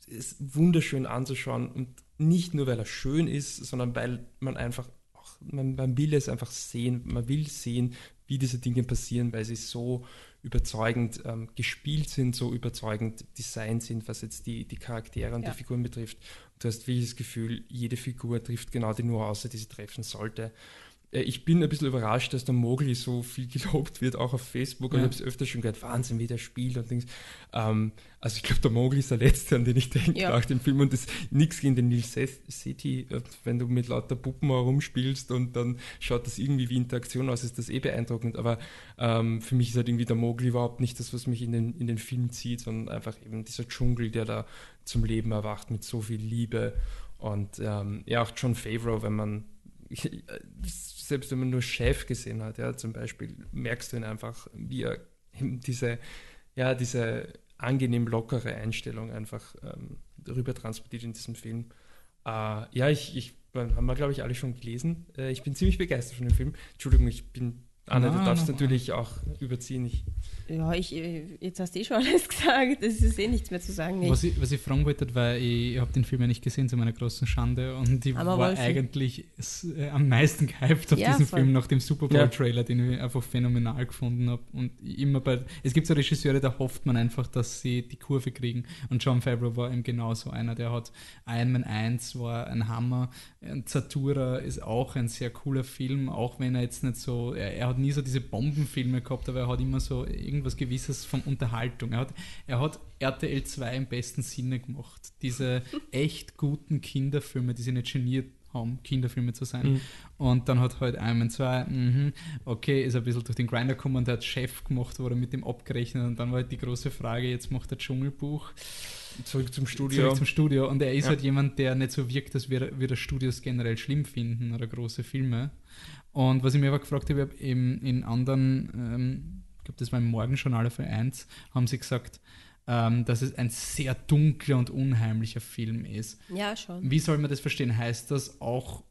ist wunderschön anzuschauen und nicht nur, weil er schön ist, sondern weil man einfach auch, man, man will es einfach sehen, man will sehen, wie diese Dinge passieren, weil sie so überzeugend ähm, gespielt sind, so überzeugend designt sind, was jetzt die, die Charaktere und ja. die Figuren betrifft. Du hast wirklich das Gefühl, jede Figur trifft genau die Nuance, die sie treffen sollte. Äh, ich bin ein bisschen überrascht, dass der Mogli so viel gelobt wird, auch auf Facebook. Ja. ich habe es öfter schon gehört, Wahnsinn, wie der spielt und Dings. Ähm, also ich glaube, der Mogli ist der Letzte, an den ich denke ja. nach dem Film. Und das nichts gegen den Neil City, äh, wenn du mit lauter Puppen herumspielst und dann schaut das irgendwie wie Interaktion aus, ist das eh beeindruckend. Aber ähm, für mich ist halt irgendwie der Mogli überhaupt nicht das, was mich in den, in den Film zieht, sondern einfach eben dieser Dschungel, der da zum Leben erwacht mit so viel Liebe. Und ähm, ja, auch John Favreau, wenn man selbst wenn man nur Chef gesehen hat, ja, zum Beispiel, merkst du ihn einfach, wie er diese, ja, diese angenehm lockere Einstellung einfach ähm, rüber transportiert in diesem Film. Äh, ja, ich, ich haben wir, glaube ich, alle schon gelesen. Äh, ich bin ziemlich begeistert von dem Film. Entschuldigung, ich bin Anna, du darfst natürlich auch überziehen. Ich ja, ich, jetzt hast du eh schon alles gesagt. Es ist eh nichts mehr zu sagen. Was ich, was ich fragen wollte, weil ich, ich habe den Film ja nicht gesehen, zu meiner großen Schande. Und ich Aber war eigentlich äh, am meisten gehypt auf ja, diesen voll. Film nach dem Super Bowl-Trailer, den ich einfach phänomenal gefunden habe. Und immer bei, es gibt so Regisseure, da hofft man einfach, dass sie die Kurve kriegen. Und John Favreau war eben genauso einer. Der hat Iron Man 1 war ein Hammer. Und Zatura ist auch ein sehr cooler Film, auch wenn er jetzt nicht so, er, er hat nie so diese Bombenfilme gehabt, aber er hat immer so irgendwas Gewisses von Unterhaltung. Er hat, er hat RTL 2 im besten Sinne gemacht. Diese echt guten Kinderfilme, die sich nicht geniert haben, Kinderfilme zu sein. Mhm. Und dann hat halt Iron 2, mh, okay, ist ein bisschen durch den Grinder gekommen und der hat Chef gemacht, wurde mit dem abgerechnet und dann war halt die große Frage, jetzt macht er Dschungelbuch. Zurück zum Studio. Zurück zum Studio. Und er ist ja. halt jemand, der nicht so wirkt, dass wir, wir das Studios generell schlimm finden oder große Filme. Und was ich mir aber gefragt habe, eben in anderen, ähm, ich glaube, das war im Morgenjournal für 1, haben sie gesagt, ähm, dass es ein sehr dunkler und unheimlicher Film ist. Ja, schon. Wie soll man das verstehen? Heißt das auch,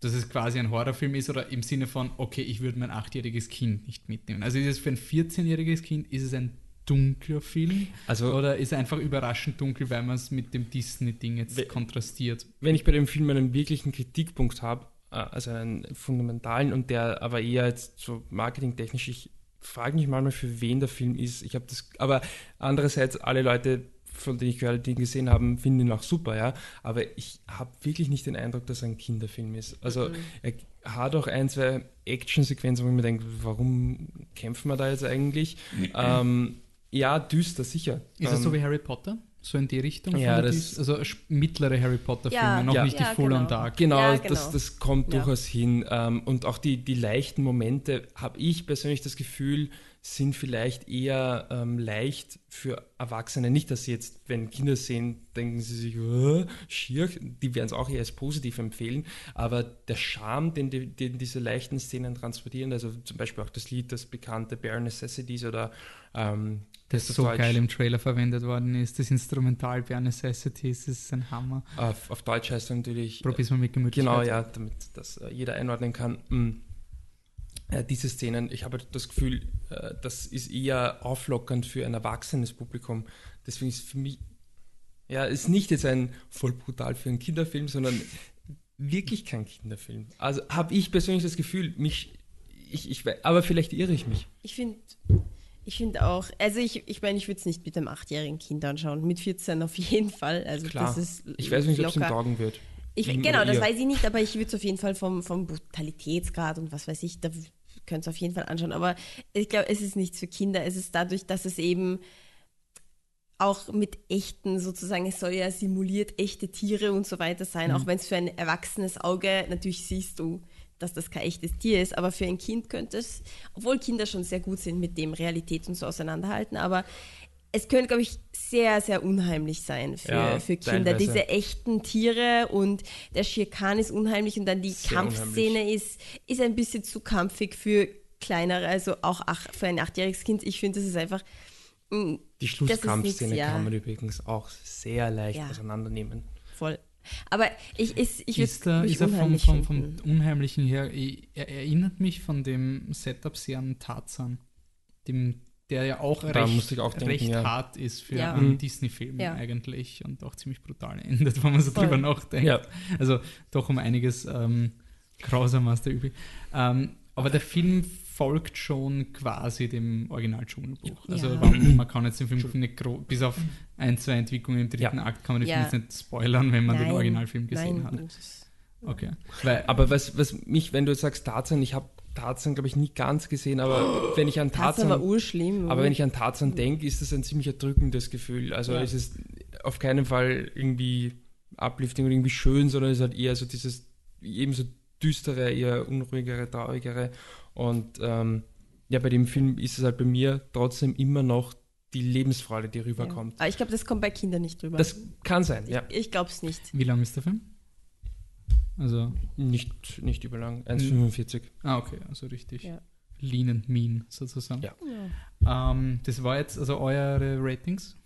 dass es quasi ein Horrorfilm ist oder im Sinne von, okay, ich würde mein achtjähriges Kind nicht mitnehmen? Also ist es für ein 14-jähriges Kind, ist es ein dunkler Film? Also, oder ist er einfach überraschend dunkel, weil man es mit dem Disney-Ding jetzt kontrastiert? Wenn ich bei dem Film einen wirklichen Kritikpunkt habe, äh, also einen fundamentalen und der aber eher jetzt so marketingtechnisch, ich frage mich manchmal, für wen der Film ist. Ich habe das, aber andererseits, alle Leute, von denen ich gehört die ihn gesehen haben, finden ihn auch super, ja. Aber ich habe wirklich nicht den Eindruck, dass er ein Kinderfilm ist. Also mhm. er hat auch ein, zwei Actionsequenzen, wo ich mir denke, warum kämpfen wir da jetzt eigentlich? Mhm. Ähm, ja, düster, sicher. Ist es so ähm, wie Harry Potter? So in die Richtung? Ja, das, also mittlere Harry Potter-Filme, ja, noch ja, nicht ja, die Full genau. on Dark. Genau, genau. Das, das kommt durchaus hin. Ähm, und auch die, die leichten Momente, habe ich persönlich das Gefühl, sind vielleicht eher ähm, leicht für Erwachsene. Nicht, dass sie jetzt, wenn Kinder sehen, denken sie sich, oh, schier, die werden es auch eher als positiv empfehlen. Aber der Charme, den, die, den diese leichten Szenen transportieren, also zum Beispiel auch das Lied, das bekannte Bare Necessities oder ähm, das, so Deutsch, geil im Trailer verwendet worden ist. Das Instrumental Bare Necessities das ist ein Hammer. Auf, auf Deutsch heißt es natürlich. Probier's mal mit Gemütlichkeit. Genau, ja, damit das äh, jeder einordnen kann. Mm äh, diese Szenen, ich habe das Gefühl, äh, das ist eher auflockernd für ein erwachsenes Publikum. Deswegen ist für mich, ja, ist nicht jetzt ein voll brutal für einen Kinderfilm, sondern wirklich kein Kinderfilm. Also habe ich persönlich das Gefühl, mich, ich, ich, aber vielleicht irre ich mich. Ich finde, ich finde auch, also ich, ich meine, ich würde es nicht mit einem achtjährigen Kind anschauen, mit 14 auf jeden Fall. Also Klar. das ist ich weiß nicht, ob es ihm taugen wird. Ich, genau, das weiß ich nicht, aber ich würde es auf jeden Fall vom, vom Brutalitätsgrad und was weiß ich, da könnt es auf jeden Fall anschauen. Aber ich glaube, es ist nichts für Kinder. Es ist dadurch, dass es eben auch mit echten, sozusagen, es soll ja simuliert echte Tiere und so weiter sein, mhm. auch wenn es für ein erwachsenes Auge, natürlich siehst du, dass das kein echtes Tier ist, aber für ein Kind könnte es, obwohl Kinder schon sehr gut sind mit dem Realität und so auseinanderhalten, aber es könnte, glaube ich, sehr, sehr unheimlich sein für, ja, für Kinder. Teilweise. Diese echten Tiere und der Schirkan ist unheimlich und dann die sehr Kampfszene ist, ist ein bisschen zu kampfig für kleinere, also auch ach, für ein achtjähriges Kind. Ich finde, das ist einfach. Mm, die Schlusskampfszene ja. kann man übrigens auch sehr leicht ja. auseinandernehmen. Voll. Aber ich, ich, ich ist, da, ist er vom, vom, vom Unheimlichen her, er erinnert mich von dem Setup sehr an Tarzan, dem der ja auch da recht, auch denken, recht ja. hart ist für ja. einen mhm. Disney-Film ja. eigentlich und auch ziemlich brutal endet, wenn man so Voll. drüber nachdenkt. Also doch um einiges ähm, grausamer als der Übel. Ähm, aber der Film folgt schon quasi dem Original-Dschungelbuch. Also man, man, kann jetzt den Film nicht bis auf ein, zwei Entwicklungen im dritten Akt kann man den Film jetzt nicht spoilern, wenn man Nein. den Originalfilm gesehen Nein. hat. Okay. Weil, aber was, was mich, wenn du sagst Tarzan, ich habe Tarzan, glaube ich, nie ganz gesehen, aber wenn ich an Tarzan, Tarzan war urschlimm, aber wenn ich an Tarzan denke, ist das ein ziemlich erdrückendes Gefühl. Also ja. es ist auf keinen Fall irgendwie uplifting oder irgendwie schön, sondern es ist halt eher so dieses eben so düstere, eher unruhigere, traurigere. Und ähm, ja, bei dem Film ist es halt bei mir trotzdem immer noch die Lebensfreude, die rüberkommt. Ja. Aber ich glaube, das kommt bei Kindern nicht rüber. Das kann sein, ja. Ich, ich glaube es nicht. Wie lang ist der Film? Also nicht, nicht überlang, 1,45. Ah, okay, also richtig. Ja. Lean and mean sozusagen. Ja. ja. Ähm, das war jetzt also eure Ratings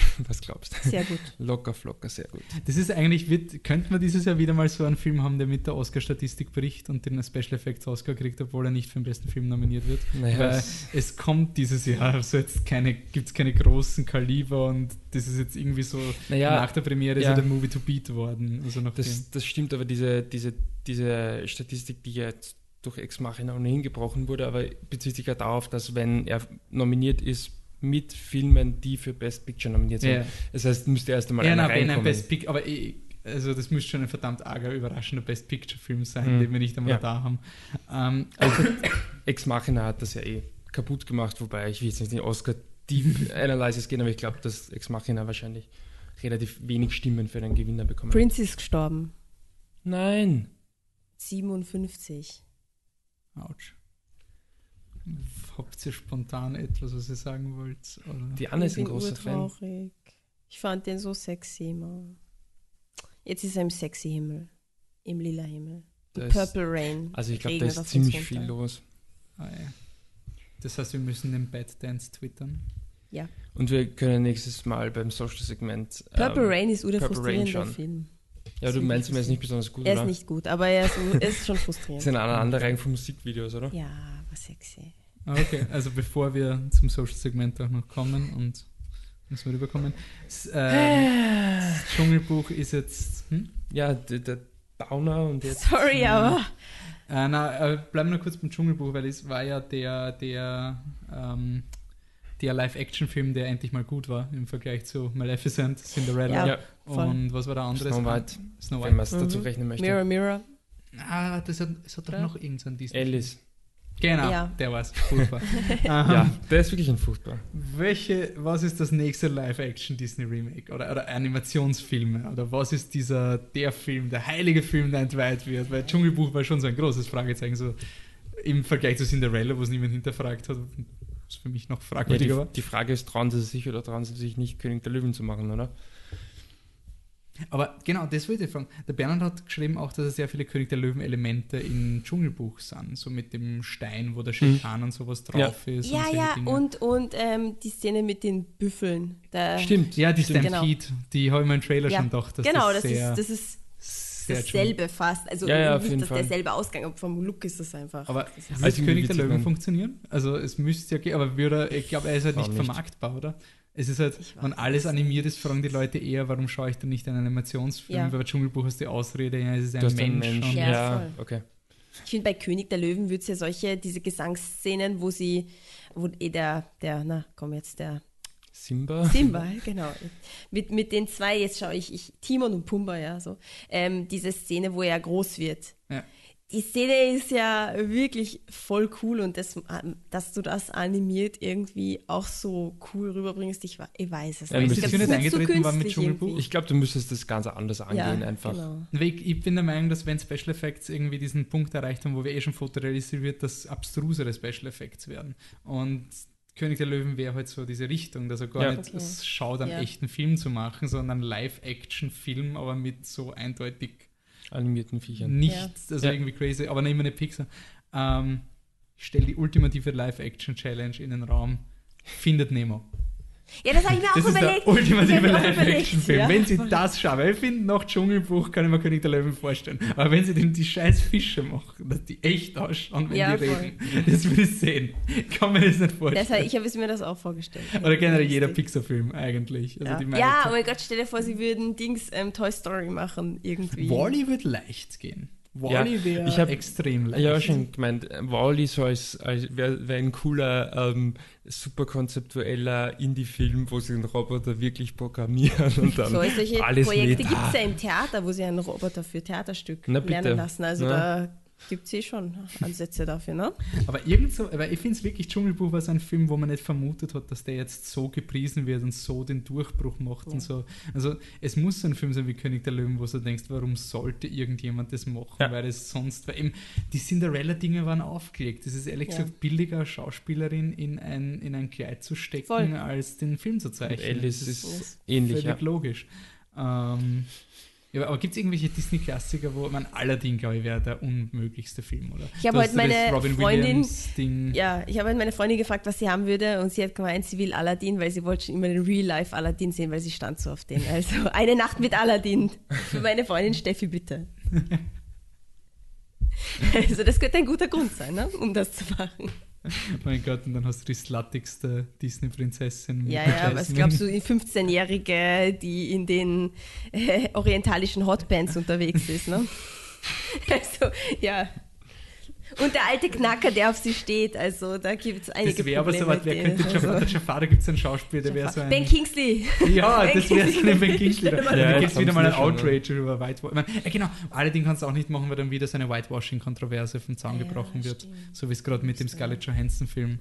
Was glaubst du? Sehr gut. Locker, flocker, sehr gut. Das ist eigentlich, wird, könnte man dieses Jahr wieder mal so einen Film haben, der mit der Oscar-Statistik bricht und den Special Effects Oscar kriegt, obwohl er nicht für den besten Film nominiert wird. Naja, Weil es, es kommt dieses Jahr, also jetzt keine, gibt es keine großen Kaliber und das ist jetzt irgendwie so, naja, nach der Premiere ja, so der Movie to beat worden. Also das, das stimmt, aber diese, diese, diese Statistik, die jetzt durch Ex Machina ohnehin gebrochen wurde, aber bezieht sich ja darauf, dass wenn er nominiert ist, mit Filmen, die für Best Picture nominiert sind. Ja. Das heißt, müsste erst einmal ja, einer reinkommen. Ein Best Pic aber ich, also das müsste schon ein verdammt arger, überraschender Best Picture Film sein, mhm. den wir nicht einmal ja. da haben. Ähm, also, Ex Machina hat das ja eh kaputt gemacht, wobei ich will jetzt nicht in Oscar Deep Analysis gehen, aber ich glaube, dass Ex Machina wahrscheinlich relativ wenig Stimmen für den Gewinner bekommen Prince ist gestorben. Nein. 57. Autsch. Habt ihr spontan etwas, was ihr sagen wollt? Oder? Die Anne ist ein großer Fan. Ich fand den so sexy immer. Jetzt ist er im sexy Himmel. Im lila Himmel. Purple Rain. Also ich glaube, da ist ziemlich viel los. Ah, ja. Das heißt, wir müssen den Bad Dance twittern. Ja. Und wir können nächstes Mal beim Social-Segment. Purple ähm, Rain ist oder frustrierender Film. Ja, du meinst, er ist nicht besonders gut, Er ist nicht gut, aber er ist, er ist schon frustrierend. das sind eine andere Reihe von Musikvideos, oder? Ja, war sexy. Ah, okay, also bevor wir zum Social-Segment auch noch kommen und müssen wir rüberkommen. Das, äh, das Dschungelbuch ist jetzt. Hm? Ja, der, der Downer und jetzt. Sorry, hm, aber. Äh, na, äh, bleiben wir kurz beim Dschungelbuch, weil es war ja der, der, ähm, der Live-Action-Film, der endlich mal gut war im Vergleich zu Maleficent, Cinderella. Ja, und was war der andere? Snow White. Snow White. Wenn man es mhm. dazu rechnen möchte. Mirror, Mirror. Ah, das hat, das hat doch noch irgendein Disney. Alice. Genau, ja. der war es. Furchtbar. ja, der ist wirklich ein Furchtbar. Welche, was ist das nächste Live-Action-Disney-Remake oder, oder Animationsfilme? Oder was ist dieser, der Film, der heilige Film, der entweiht wird? Weil Dschungelbuch war schon so ein großes Fragezeichen, so im Vergleich zu Cinderella, wo es niemand hinterfragt hat. was für mich noch Ja, fragwürdiger war. die, die Frage ist, trauen sie sich oder trauen sie sich nicht, König der Löwen zu machen, oder? Aber genau, das wollte ich fragen. Der Bernhard hat geschrieben auch, dass er sehr viele König der Löwen-Elemente im Dschungelbuch sind. So mit dem Stein, wo der Schekan und sowas drauf ist. Ja, und ja, Dinge. und, und ähm, die Szene mit den Büffeln. Stimmt. Ja, die Stimmt. Stampede, die habe ich mir im Trailer Ja, schon gedacht, dass genau, das das, sehr, ist, das ist sehr dasselbe fast. Also Ja, ja, auf nicht jeden das Fall. derselbe Ausgang, aber vom Look ist das einfach. Aber das Also König der Löwen funktionieren? Also es müsste ja gehen, aber würde, ich glaube, er ist halt nicht, nicht. vermarktbar, oder? Es ist halt, wenn alles es animiert ist, fragen die Leute eher, warum schaue ich denn nicht einen Animationsfilm? Ja. Weil bei Dschungelbuch hast du die Ausrede, ja, es ist Du ein einen Mensch. Mensch. und- Ja, Ja, okay. ich finde, bei König der Löwen wird es ja solche, diese Gesangsszenen, wo sie, wo eh der, der, na komm jetzt, der Simba? Simba, genau. Mit, mit den zwei, jetzt schaue ich, ich Timon und Pumba, ja, so. Ähm, diese Szene, wo er groß wird. Die Szene ist ja wirklich voll cool und das, ähm, dass du das animiert irgendwie auch so cool rüberbringst, ich, ich weiß es Ja, nicht. ist Ich glaub, nicht eingetreten worden mit Dschungelbuch? Ich glaube, du müsstest das Ganze anders angehen, ja, einfach. Genau. Ich, ich bin der Meinung, dass wenn Special Effects irgendwie diesen Punkt erreicht haben, wo wir eh schon fotorealisiert wird, dass abstrusere Special Effects werden. Und König der Löwen wäre halt so diese Richtung, dass er gar Ja. nicht Okay. es schaut, einen Ja. echten Film zu machen, sondern einen Live-Action-Film, aber mit so eindeutig Animierten Viechern. nichts, also Ja. irgendwie crazy, aber nicht mehr eine Pixar. Ähm, ich stelle die ultimative Live-Action-Challenge in den Raum. Findet Nemo. Ja, das habe ich mir auch Das ist überlegt. der ultimative Live-Action-Film. ja. Wenn sie das schaffen, ich finde, nach Dschungelbuch kann ich mir König der Löwen vorstellen. Aber wenn sie denn die scheiß Fische machen, dass die echt ausschauen, wenn Ja, die voll. reden, das will ich sehen. Ich kann mir das nicht vorstellen. Deshalb, ich habe es mir das auch vorgestellt. Oder generell jeder. Pixar-Film eigentlich. Also Ja. ja, oh mein Gott, stell dir vor, sie würden Dings ähm, Toy Story machen irgendwie. Wally wird leicht gehen. Wally Ja, wäre ich hab- extrem leicht. Ja, schon gemeint, äh, Wall-E so als, als wäre wär ein cooler, ähm, super konzeptueller Indie-Film, wo sie den Roboter wirklich programmieren und dann So, solche alles Projekte gibt es ja im Theater, wo sie einen Roboter für Theaterstück Na lernen lassen. Also Ja. da gibt es eh schon Ansätze dafür, ne? Aber irgend so, aber ich finde es wirklich, Dschungelbuch war so ein Film, wo man nicht vermutet hat, dass der jetzt so gepriesen wird und so den Durchbruch macht und so. Also es muss so ein Film sein wie König der Löwen, wo du denkst, warum sollte irgendjemand das machen? Ja. Weil es sonst, weil eben die Cinderella-Dinge waren aufgelegt. Das ist ehrlich Ja. gesagt billiger, eine Schauspielerin in ein, in ein Kleid zu stecken, Voll. als den Film zu Und zeichnen. Alice Das ist ähnlich, völlig ja. logisch. Ähm, ja, aber gibt es irgendwelche Disney-Klassiker, wo man Aladdin, glaube ich, wäre der unmöglichste Film, oder? Ich habe heute das meine Freundin-. Ja, ich habe halt meine Freundin gefragt, was sie haben würde und sie hat gemeint, sie will Aladdin, weil sie wollte schon immer den Real-Life Aladdin sehen, weil sie stand so auf den. Also eine Nacht mit Aladdin. Für meine Freundin Steffi, bitte. Also das könnte ein guter Grund sein, ne? um das zu machen. Mein Gott, und dann hast du die sluttigste Disney-Prinzessin. Ja, ja, Jasmine. glaube, so die 15-Jährige, die in den äh, orientalischen Hotbands unterwegs ist, ne? Also, ja. Und der alte Knacker, der auf sie steht, also da gibt es einige Das wäre aber so Probleme. was, wer könnte also. der Jafar, gibt es einen Schauspieler, der wäre so ein... Ben Kingsley. Ja, Ben das wäre so ein Ben Kingsley. Mal Ja, da gibt es wieder mal ein jetzt haben's Outrage über Whitewashing. Äh, genau, Aladdin kannst du auch nicht machen, weil dann wieder so eine Whitewashing-Kontroverse vom Zaun Ja, gebrochen wird. stimmt. So wie es gerade mit dem. Scarlett Johansson-Film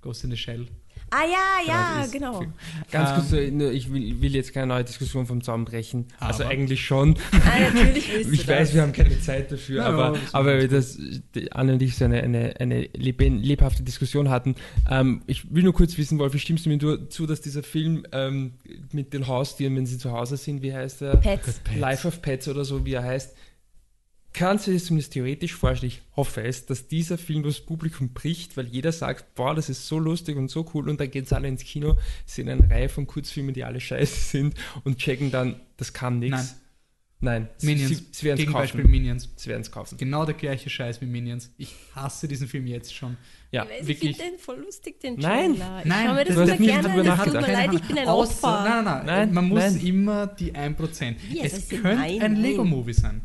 Ghost in the Shell Ah ja, ja, gerade ist. genau. Ganz Ähm, kurz, äh, ich will, will jetzt keine neue Diskussion vom Zaun brechen. Also Aber- eigentlich schon. Ah, natürlich willst du Ich weiß, das. wir haben keine Zeit dafür, Ja, aber, ist aber das, die Anne und ich so eine, eine, eine lebhafte Diskussion hatten. Ähm, ich will nur kurz wissen, Wolfi, stimmst du mir nur zu, dass dieser Film ähm, mit den Haustieren, wenn sie zu Hause sind, wie heißt der? Pets. Life of Pets oder so, wie er heißt. Kannst du dir das zumindest theoretisch vorstellen, ich hoffe es, dass dieser Film das Publikum bricht, weil jeder sagt, boah, das ist so lustig und so cool und dann gehen sie alle ins Kino, sehen eine Reihe von Kurzfilmen, die alle scheiße sind und checken dann, das kann nichts. Nein, sie, Minions. sie, sie werden es kaufen. Minions. Sie werden es kaufen. Genau der gleiche Scheiß wie Minions. Ich hasse diesen Film jetzt schon. Ja, Ich weiß, wirklich. Ich finde den voll lustig, den Nein. Trailer. Ich Nein, schaue mir das immer gerne an. Es tut mir leid, ich bin ein Außer, Opfer. Nein, nein, nein. Nein, Man muss nein. immer die 1%. Ja, es könnte nein, ein nein. Lego-Movie sein.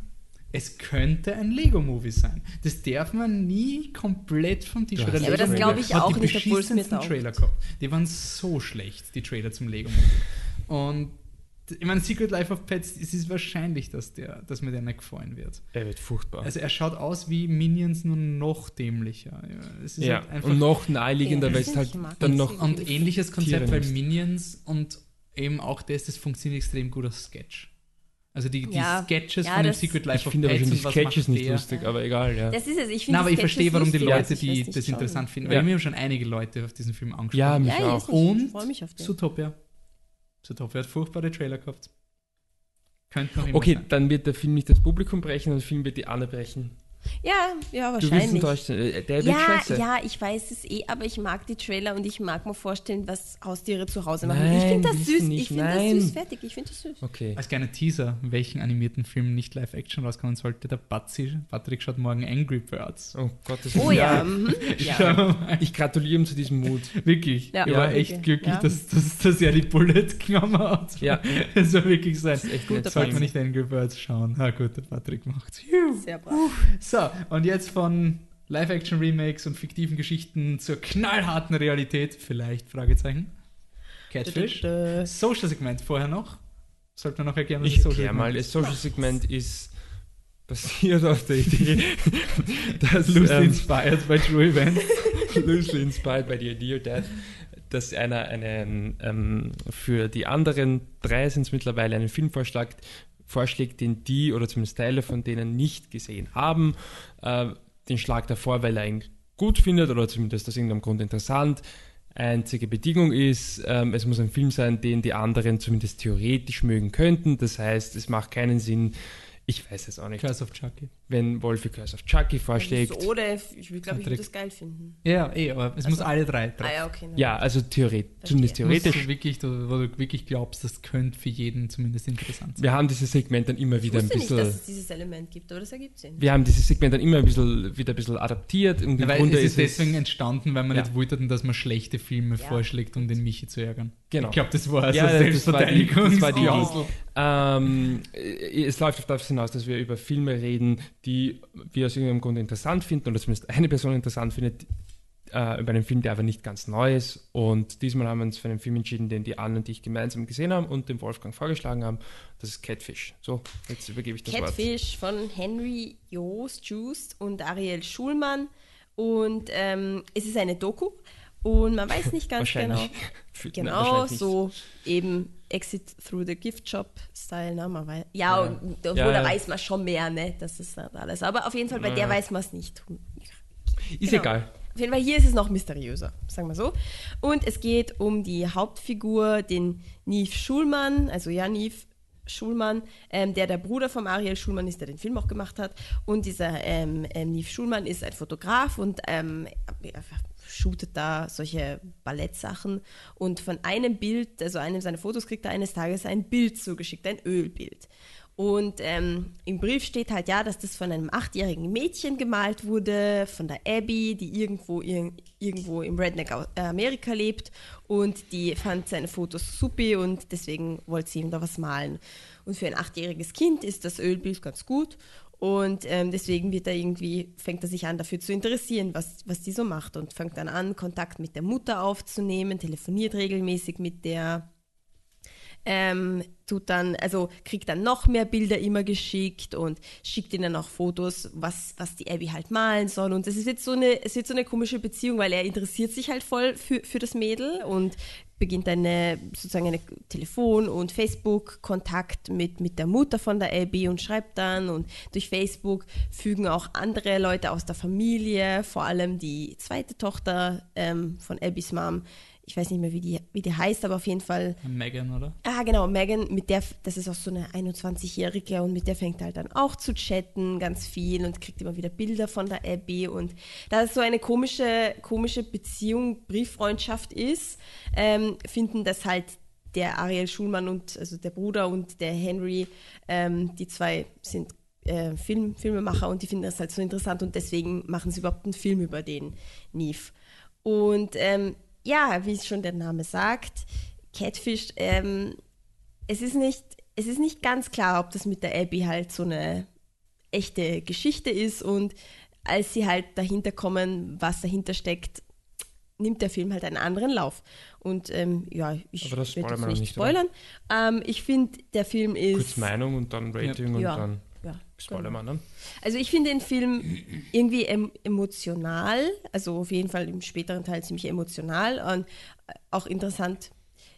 Es könnte ein Lego-Movie sein. Das darf man nie komplett vom Tisch. Ja, aber das Lego-Movie glaub ich auch die nicht, obwohl es mir. Trailer gehabt. Die waren so schlecht, die Trailer zum Lego-Movie. Und ich meine, Secret Life of Pets, es ist wahrscheinlich, dass, der, dass mir der nicht gefallen wird. er wird furchtbar. Also er schaut aus wie Minions, nur noch dämlicher. Ja, es ist ja, halt einfach und noch naheliegender, weil es halt dann noch und ähnliches Konzept, weil. Minions und eben auch das, das funktioniert extrem gut als Sketch. Also die, die Ja. Sketches Ja, von dem Secret Life Ich of finde aber Pets schon die Sketches nicht der? lustig, aber egal, ja. Das ist es. Ich finde Na, aber ich verstehe, warum die Leute, die das schauen. interessant finden. Ja. Weil mir haben schon einige Leute auf diesen Film angesprochen. Ja, mich Ja, auch. Und ich freue mich auf den. Zootopia. Zootopia hat furchtbare Trailer gehabt. Könnte noch immer Okay, sein. dann wird der Film nicht das Publikum brechen, und der Film wird die Anne brechen. Ja, ja, Du wahrscheinlich. Äh, Der wird Ja, ja, ich weiß es eh, aber ich mag die Trailer und ich mag mir vorstellen, was Haustiere zu Hause machen. Nein, ich finde das willst du süß. nicht, Ich finde das süß. Fertig. Ich finde das süß. Okay. Als kleiner Teaser, welchen animierten Film nicht Live-Action rauskommen sollte, der Batzi, Patrick schaut morgen Angry Birds. Oh Gottes Oh Willen. ja. mhm. Ja. Ich gratuliere ihm zu diesem Mut. Wirklich. Ja. ich war Ja. echt glücklich, Ja. dass, dass, dass er die Bullet genommen hat. Ja. Das soll wirklich sein. Das ist echt nett. Sollte man nicht Angry Birds schauen. Ah gut, der Patrick macht's. Sehr brav. So, und jetzt von Live-Action-Remakes und fiktiven Geschichten zur knallharten Realität, vielleicht, Fragezeichen. Catfish. Social-Segment vorher noch. Sollte man noch erklären, was Ich das erkläre mal, das Social-Segment ist basiert auf der Idee, dass Loosely ähm, inspired by true events. loosely inspired by the idea that, dass einer einen, ähm, für die anderen drei sind es mittlerweile einen Film vorschlägt, vorschlägt, den die oder zumindest Teile von denen nicht gesehen haben. Äh, den schlagt er vor, weil er ihn gut findet oder zumindest aus irgendeinem Grund interessant. Einzige Bedingung ist, ähm, es muss ein Film sein, den die anderen zumindest theoretisch mögen könnten. Das heißt, es macht keinen Sinn, ich weiß es auch nicht, Curse of Chucky. wenn Wolfie Curse of Chucky vorschlägt. So, oder ich glaube, ich würde das geil finden. Ja, eh, aber es muss alle drei drauf. Ah ja, okay. Ja, also theoretisch, zumindest theoretisch. du wirklich, du, wo du wirklich glaubst, das könnte für jeden zumindest interessant sein. Wir haben dieses Segment dann immer Ich wieder ein wusste nicht, bisschen. dass es dieses Element gibt, aber das ergibt Sinn. wir haben dieses Segment dann immer ein bisschen, wieder ein bisschen adaptiert. Und Ja, weil Grunde es ist ist deswegen entstanden, weil man Ja. nicht wollten, dass man schlechte Filme Ja. vorschlägt, um den Michi zu ärgern. Genau. Ich glaube, das war so Ja, ja, das war die- das war die. Ähm, es läuft auf das hinaus, dass wir über Filme reden, die wir aus irgendeinem Grund interessant finden oder zumindest eine Person interessant findet, äh, über einen Film, der aber nicht ganz neu ist. Und diesmal haben wir uns für einen Film entschieden, den die Anne und ich gemeinsam gesehen haben und dem Wolfgang vorgeschlagen haben. Das ist Catfish. So, jetzt übergebe ich das Wort. Catfish von Henry Joost Just und Ariel Schulmann. Und ähm, es ist eine Doku und man weiß nicht ganz genau. Nein, Genau, nicht. so eben Exit through the Gift Shop Style, ne? Man weiß, ja, Ja. und Ja, da ja. weiß man schon mehr, ne? Das ist nicht alles. Aber auf jeden Fall bei Ja. der weiß man es nicht. Ist Genau. egal. Auf jeden Fall hier ist es noch mysteriöser, sagen wir so. Und es geht um die Hauptfigur, den Niv Schulmann, also ja, Niv Schulmann, ähm, der der Bruder von Ariel Schulmann ist, der den Film auch gemacht hat. Und dieser ähm, ähm, Niv Schulmann ist ein Fotograf und ähm, shootet da solche Ballettsachen. Und von einem Bild, also einem seiner Fotos, kriegt er eines Tages ein Bild zugeschickt, ein Ölbild. Und ähm, im Brief steht halt ja, dass das von einem achtjährigen Mädchen gemalt wurde, von der Abby, die irgendwo, ir irgendwo im Redneck äh, Amerika lebt. Und die fand seine Fotos supi und deswegen wollte sie ihm da was malen. Und für ein achtjähriges Kind ist das Ölbild ganz gut. Und ähm, deswegen wird er irgendwie, fängt er sich an, dafür zu interessieren, was, was die so macht. Und fängt dann an, Kontakt mit der Mutter aufzunehmen, telefoniert regelmäßig mit der ähm, tut dann, also kriegt dann noch mehr Bilder immer geschickt und schickt ihnen auch Fotos, was, was die Abby halt malen soll. Und es wird so eine, es wird so eine komische Beziehung, weil er interessiert sich halt voll für, für das Mädel und beginnt eine sozusagen eine Telefon- und Facebook-Kontakt mit, mit der Mutter von der Abby und schreibt dann. Und durch Facebook fügen auch andere Leute aus der Familie, vor allem die zweite Tochter ähm, von Abbys Mom, ich weiß nicht mehr, wie die, wie die heißt, aber auf jeden Fall Megan, oder? Ah, genau, Megan, mit der, das ist auch so eine 21-Jährige und mit der fängt er halt dann auch zu chatten, ganz viel und kriegt immer wieder Bilder von der Abby und da es so eine komische, komische Beziehung, Brieffreundschaft ist, ähm, finden das halt der Ariel Schulmann und, also der Bruder und der Henry, ähm, die zwei sind äh, Film, Filmemacher und die finden das halt so interessant und deswegen machen sie überhaupt einen Film über den Neve. Und ähm, ja, wie schon der Name sagt, Catfish, ähm, es ist nicht, es ist nicht ganz klar, ob das mit der Abby halt so eine echte Geschichte ist und als sie halt dahinter kommen, was dahinter steckt, nimmt der Film halt einen anderen Lauf. Und ähm, ja, ich Aber das werde spoilern jetzt wir noch nicht spoilern. Ähm, ich finde, der Film ist. Kurz Meinung und dann Rating und Ja. dann ja, spoilern wir, ne? also ich finde den Film irgendwie em emotional, also auf jeden Fall im späteren Teil ziemlich emotional und auch interessant,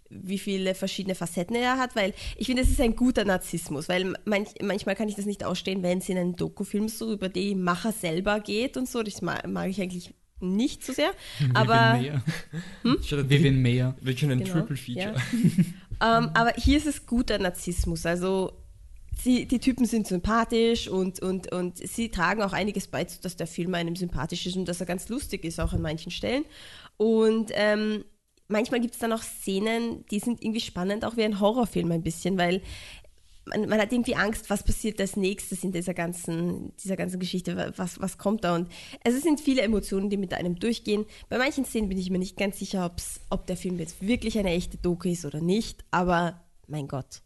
wie viele verschiedene Facetten er hat, weil ich finde, es ist ein guter Narzissmus, weil manch, manchmal kann ich das nicht ausstehen, wenn es in einem Dokufilm so über die Macher selber geht und so. Das mag, mag ich eigentlich nicht so sehr. aber hm? Vivian Mayer. Wird schon ein genau, Triple Feature. Ja. ähm, aber hier ist es guter Narzissmus. Also sie, die Typen sind sympathisch und, und, und sie tragen auch einiges bei, dass der Film einem sympathisch ist und dass er ganz lustig ist, auch an manchen Stellen. Und ähm, manchmal gibt es dann auch Szenen, die sind irgendwie spannend, auch wie ein Horrorfilm ein bisschen, weil man, man, hat irgendwie Angst, was passiert als nächstes in dieser ganzen, dieser ganzen Geschichte, was, was kommt da. Und es sind viele Emotionen, die mit einem durchgehen. Bei manchen Szenen bin ich mir nicht ganz sicher, ob der Film jetzt wirklich eine echte Doku ist oder nicht, aber mein Gott.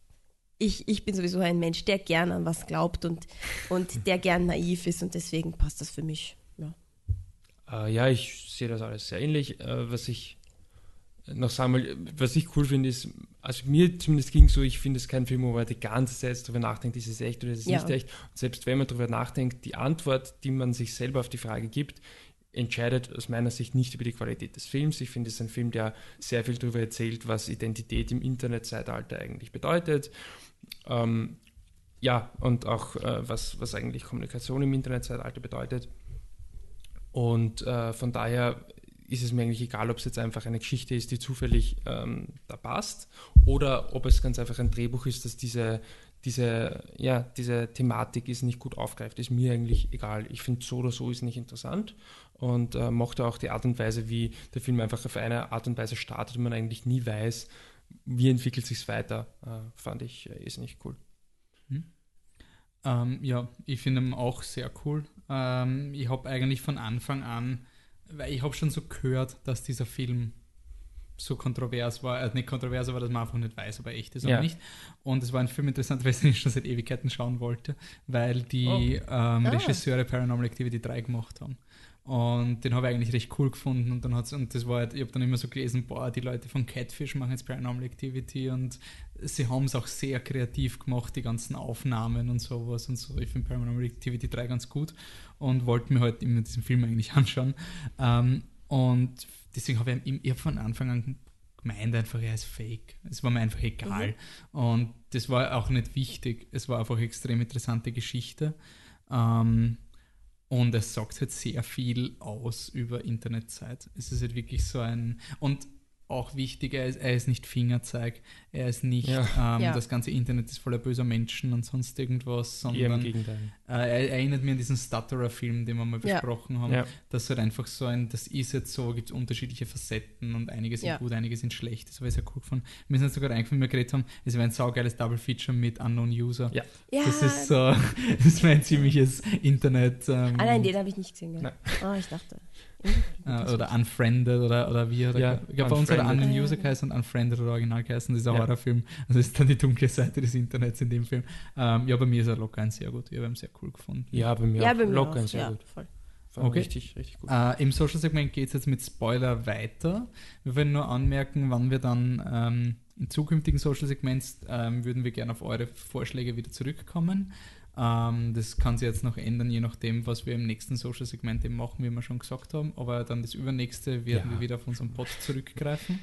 Ich, ich bin sowieso ein Mensch, der gern an was glaubt und, und der gern naiv ist und deswegen passt das für mich. Ja, äh, ja ich sehe das alles sehr ähnlich. Äh, was ich noch sagen will, was ich cool finde, ist, also mir zumindest ging so, ich finde es kein Film, wo man die ganze Zeit darüber nachdenkt, ist es echt oder ist es ja. nicht echt. Und selbst wenn man darüber nachdenkt, die Antwort, die man sich selber auf die Frage gibt, entscheidet aus meiner Sicht nicht über die Qualität des Films. Ich finde, es ist ein Film, der sehr viel darüber erzählt, was Identität im Internetzeitalter eigentlich bedeutet. Ähm, ja, und auch äh, was, was eigentlich Kommunikation im Internetzeitalter bedeutet. Und äh, von daher ist es mir eigentlich egal, ob es jetzt einfach eine Geschichte ist, die zufällig ähm, da passt, oder ob es ganz einfach ein Drehbuch ist, das diese, diese, ja, diese Thematik ist nicht gut aufgreift. Ist mir eigentlich egal. Ich finde, so oder so ist nicht interessant und äh, mochte auch die Art und Weise, wie der Film einfach auf eine Art und Weise startet und man eigentlich nie weiß, wie entwickelt sich es weiter. Äh, fand ich äh, ist nicht cool. Hm. Ähm, ja, ich finde ihn auch sehr cool. Ähm, ich habe eigentlich von Anfang an weil ich habe schon so gehört, dass dieser Film so kontrovers war, äh, nicht kontrovers, aber dass man einfach nicht weiß, ob er echt ist ja. oder nicht. Und es war ein Film interessant, weil ich schon seit Ewigkeiten schauen wollte, weil die oh. ähm, ah. Regisseure Paranormal Activity 3 gemacht haben. Und den habe ich eigentlich recht cool gefunden. Und dann hat's, und das war halt, ich habe dann immer so gelesen, boah, die Leute von Catfish machen jetzt Paranormal Activity und sie haben es auch sehr kreativ gemacht, die ganzen Aufnahmen und sowas und so. Ich finde Paranormal Activity 3 ganz gut und wollte mir halt immer diesen Film eigentlich anschauen. Ähm, und deswegen habe ich, ich hab von Anfang an gemeint einfach, er ist fake. Es war mir einfach egal. Mhm. Und das war auch nicht wichtig. Es war einfach eine extrem interessante Geschichte. Ähm, und es sagt halt sehr viel aus über Internetzeit. Es ist halt wirklich so ein. Und auch wichtig, er ist, er ist nicht Fingerzeig, er ist nicht, ja. Ähm, ja. das ganze Internet ist voller böser Menschen und sonst irgendwas, sondern. Äh, er erinnert mich an diesen Stutterer-Film, den wir mal ja. besprochen haben. Ja. Das ist halt einfach so ein, das ist jetzt so, gibt es unterschiedliche Facetten und einige sind gut, einige sind schlecht. Das war sehr cool gefunden. Mir ist jetzt sogar eingefallen, wir geredet haben, es wäre ein saugeiles Double-Feature mit Unknown User. Ja. Das ist so, das wäre ein ziemliches Internet. Ähm, ah nein, den habe ich nicht gesehen. Gell? Oh, ich dachte. Uh, oder Unfriended oder, oder wie. Oder ja, ich glaube, bei uns hat er User geheißen und Unfriended oder Original geheißen. Das ist ein ja. Horrorfilm. Also ist dann die dunkle Seite des Internets in dem Film. Ähm, ja, bei mir ist er locker ein sehr gut. Ich habe ihn sehr cool gefunden. Ja, bei mir ja, auch. Bei mir locker auch. ein sehr ja, gut. Voll. Okay. Richtig, richtig gut. Äh, Im Social-Segment geht es jetzt mit Spoiler weiter. Wir wollen nur anmerken, wann wir dann ähm, in zukünftigen Social-Segments ähm, würden wir gerne auf eure Vorschläge wieder zurückkommen. Ähm, das kann sich jetzt noch ändern, je nachdem, was wir im nächsten Social-Segment eben machen, wie wir schon gesagt haben. Aber dann das übernächste werden ja. wir wieder auf unseren Pod zurückgreifen.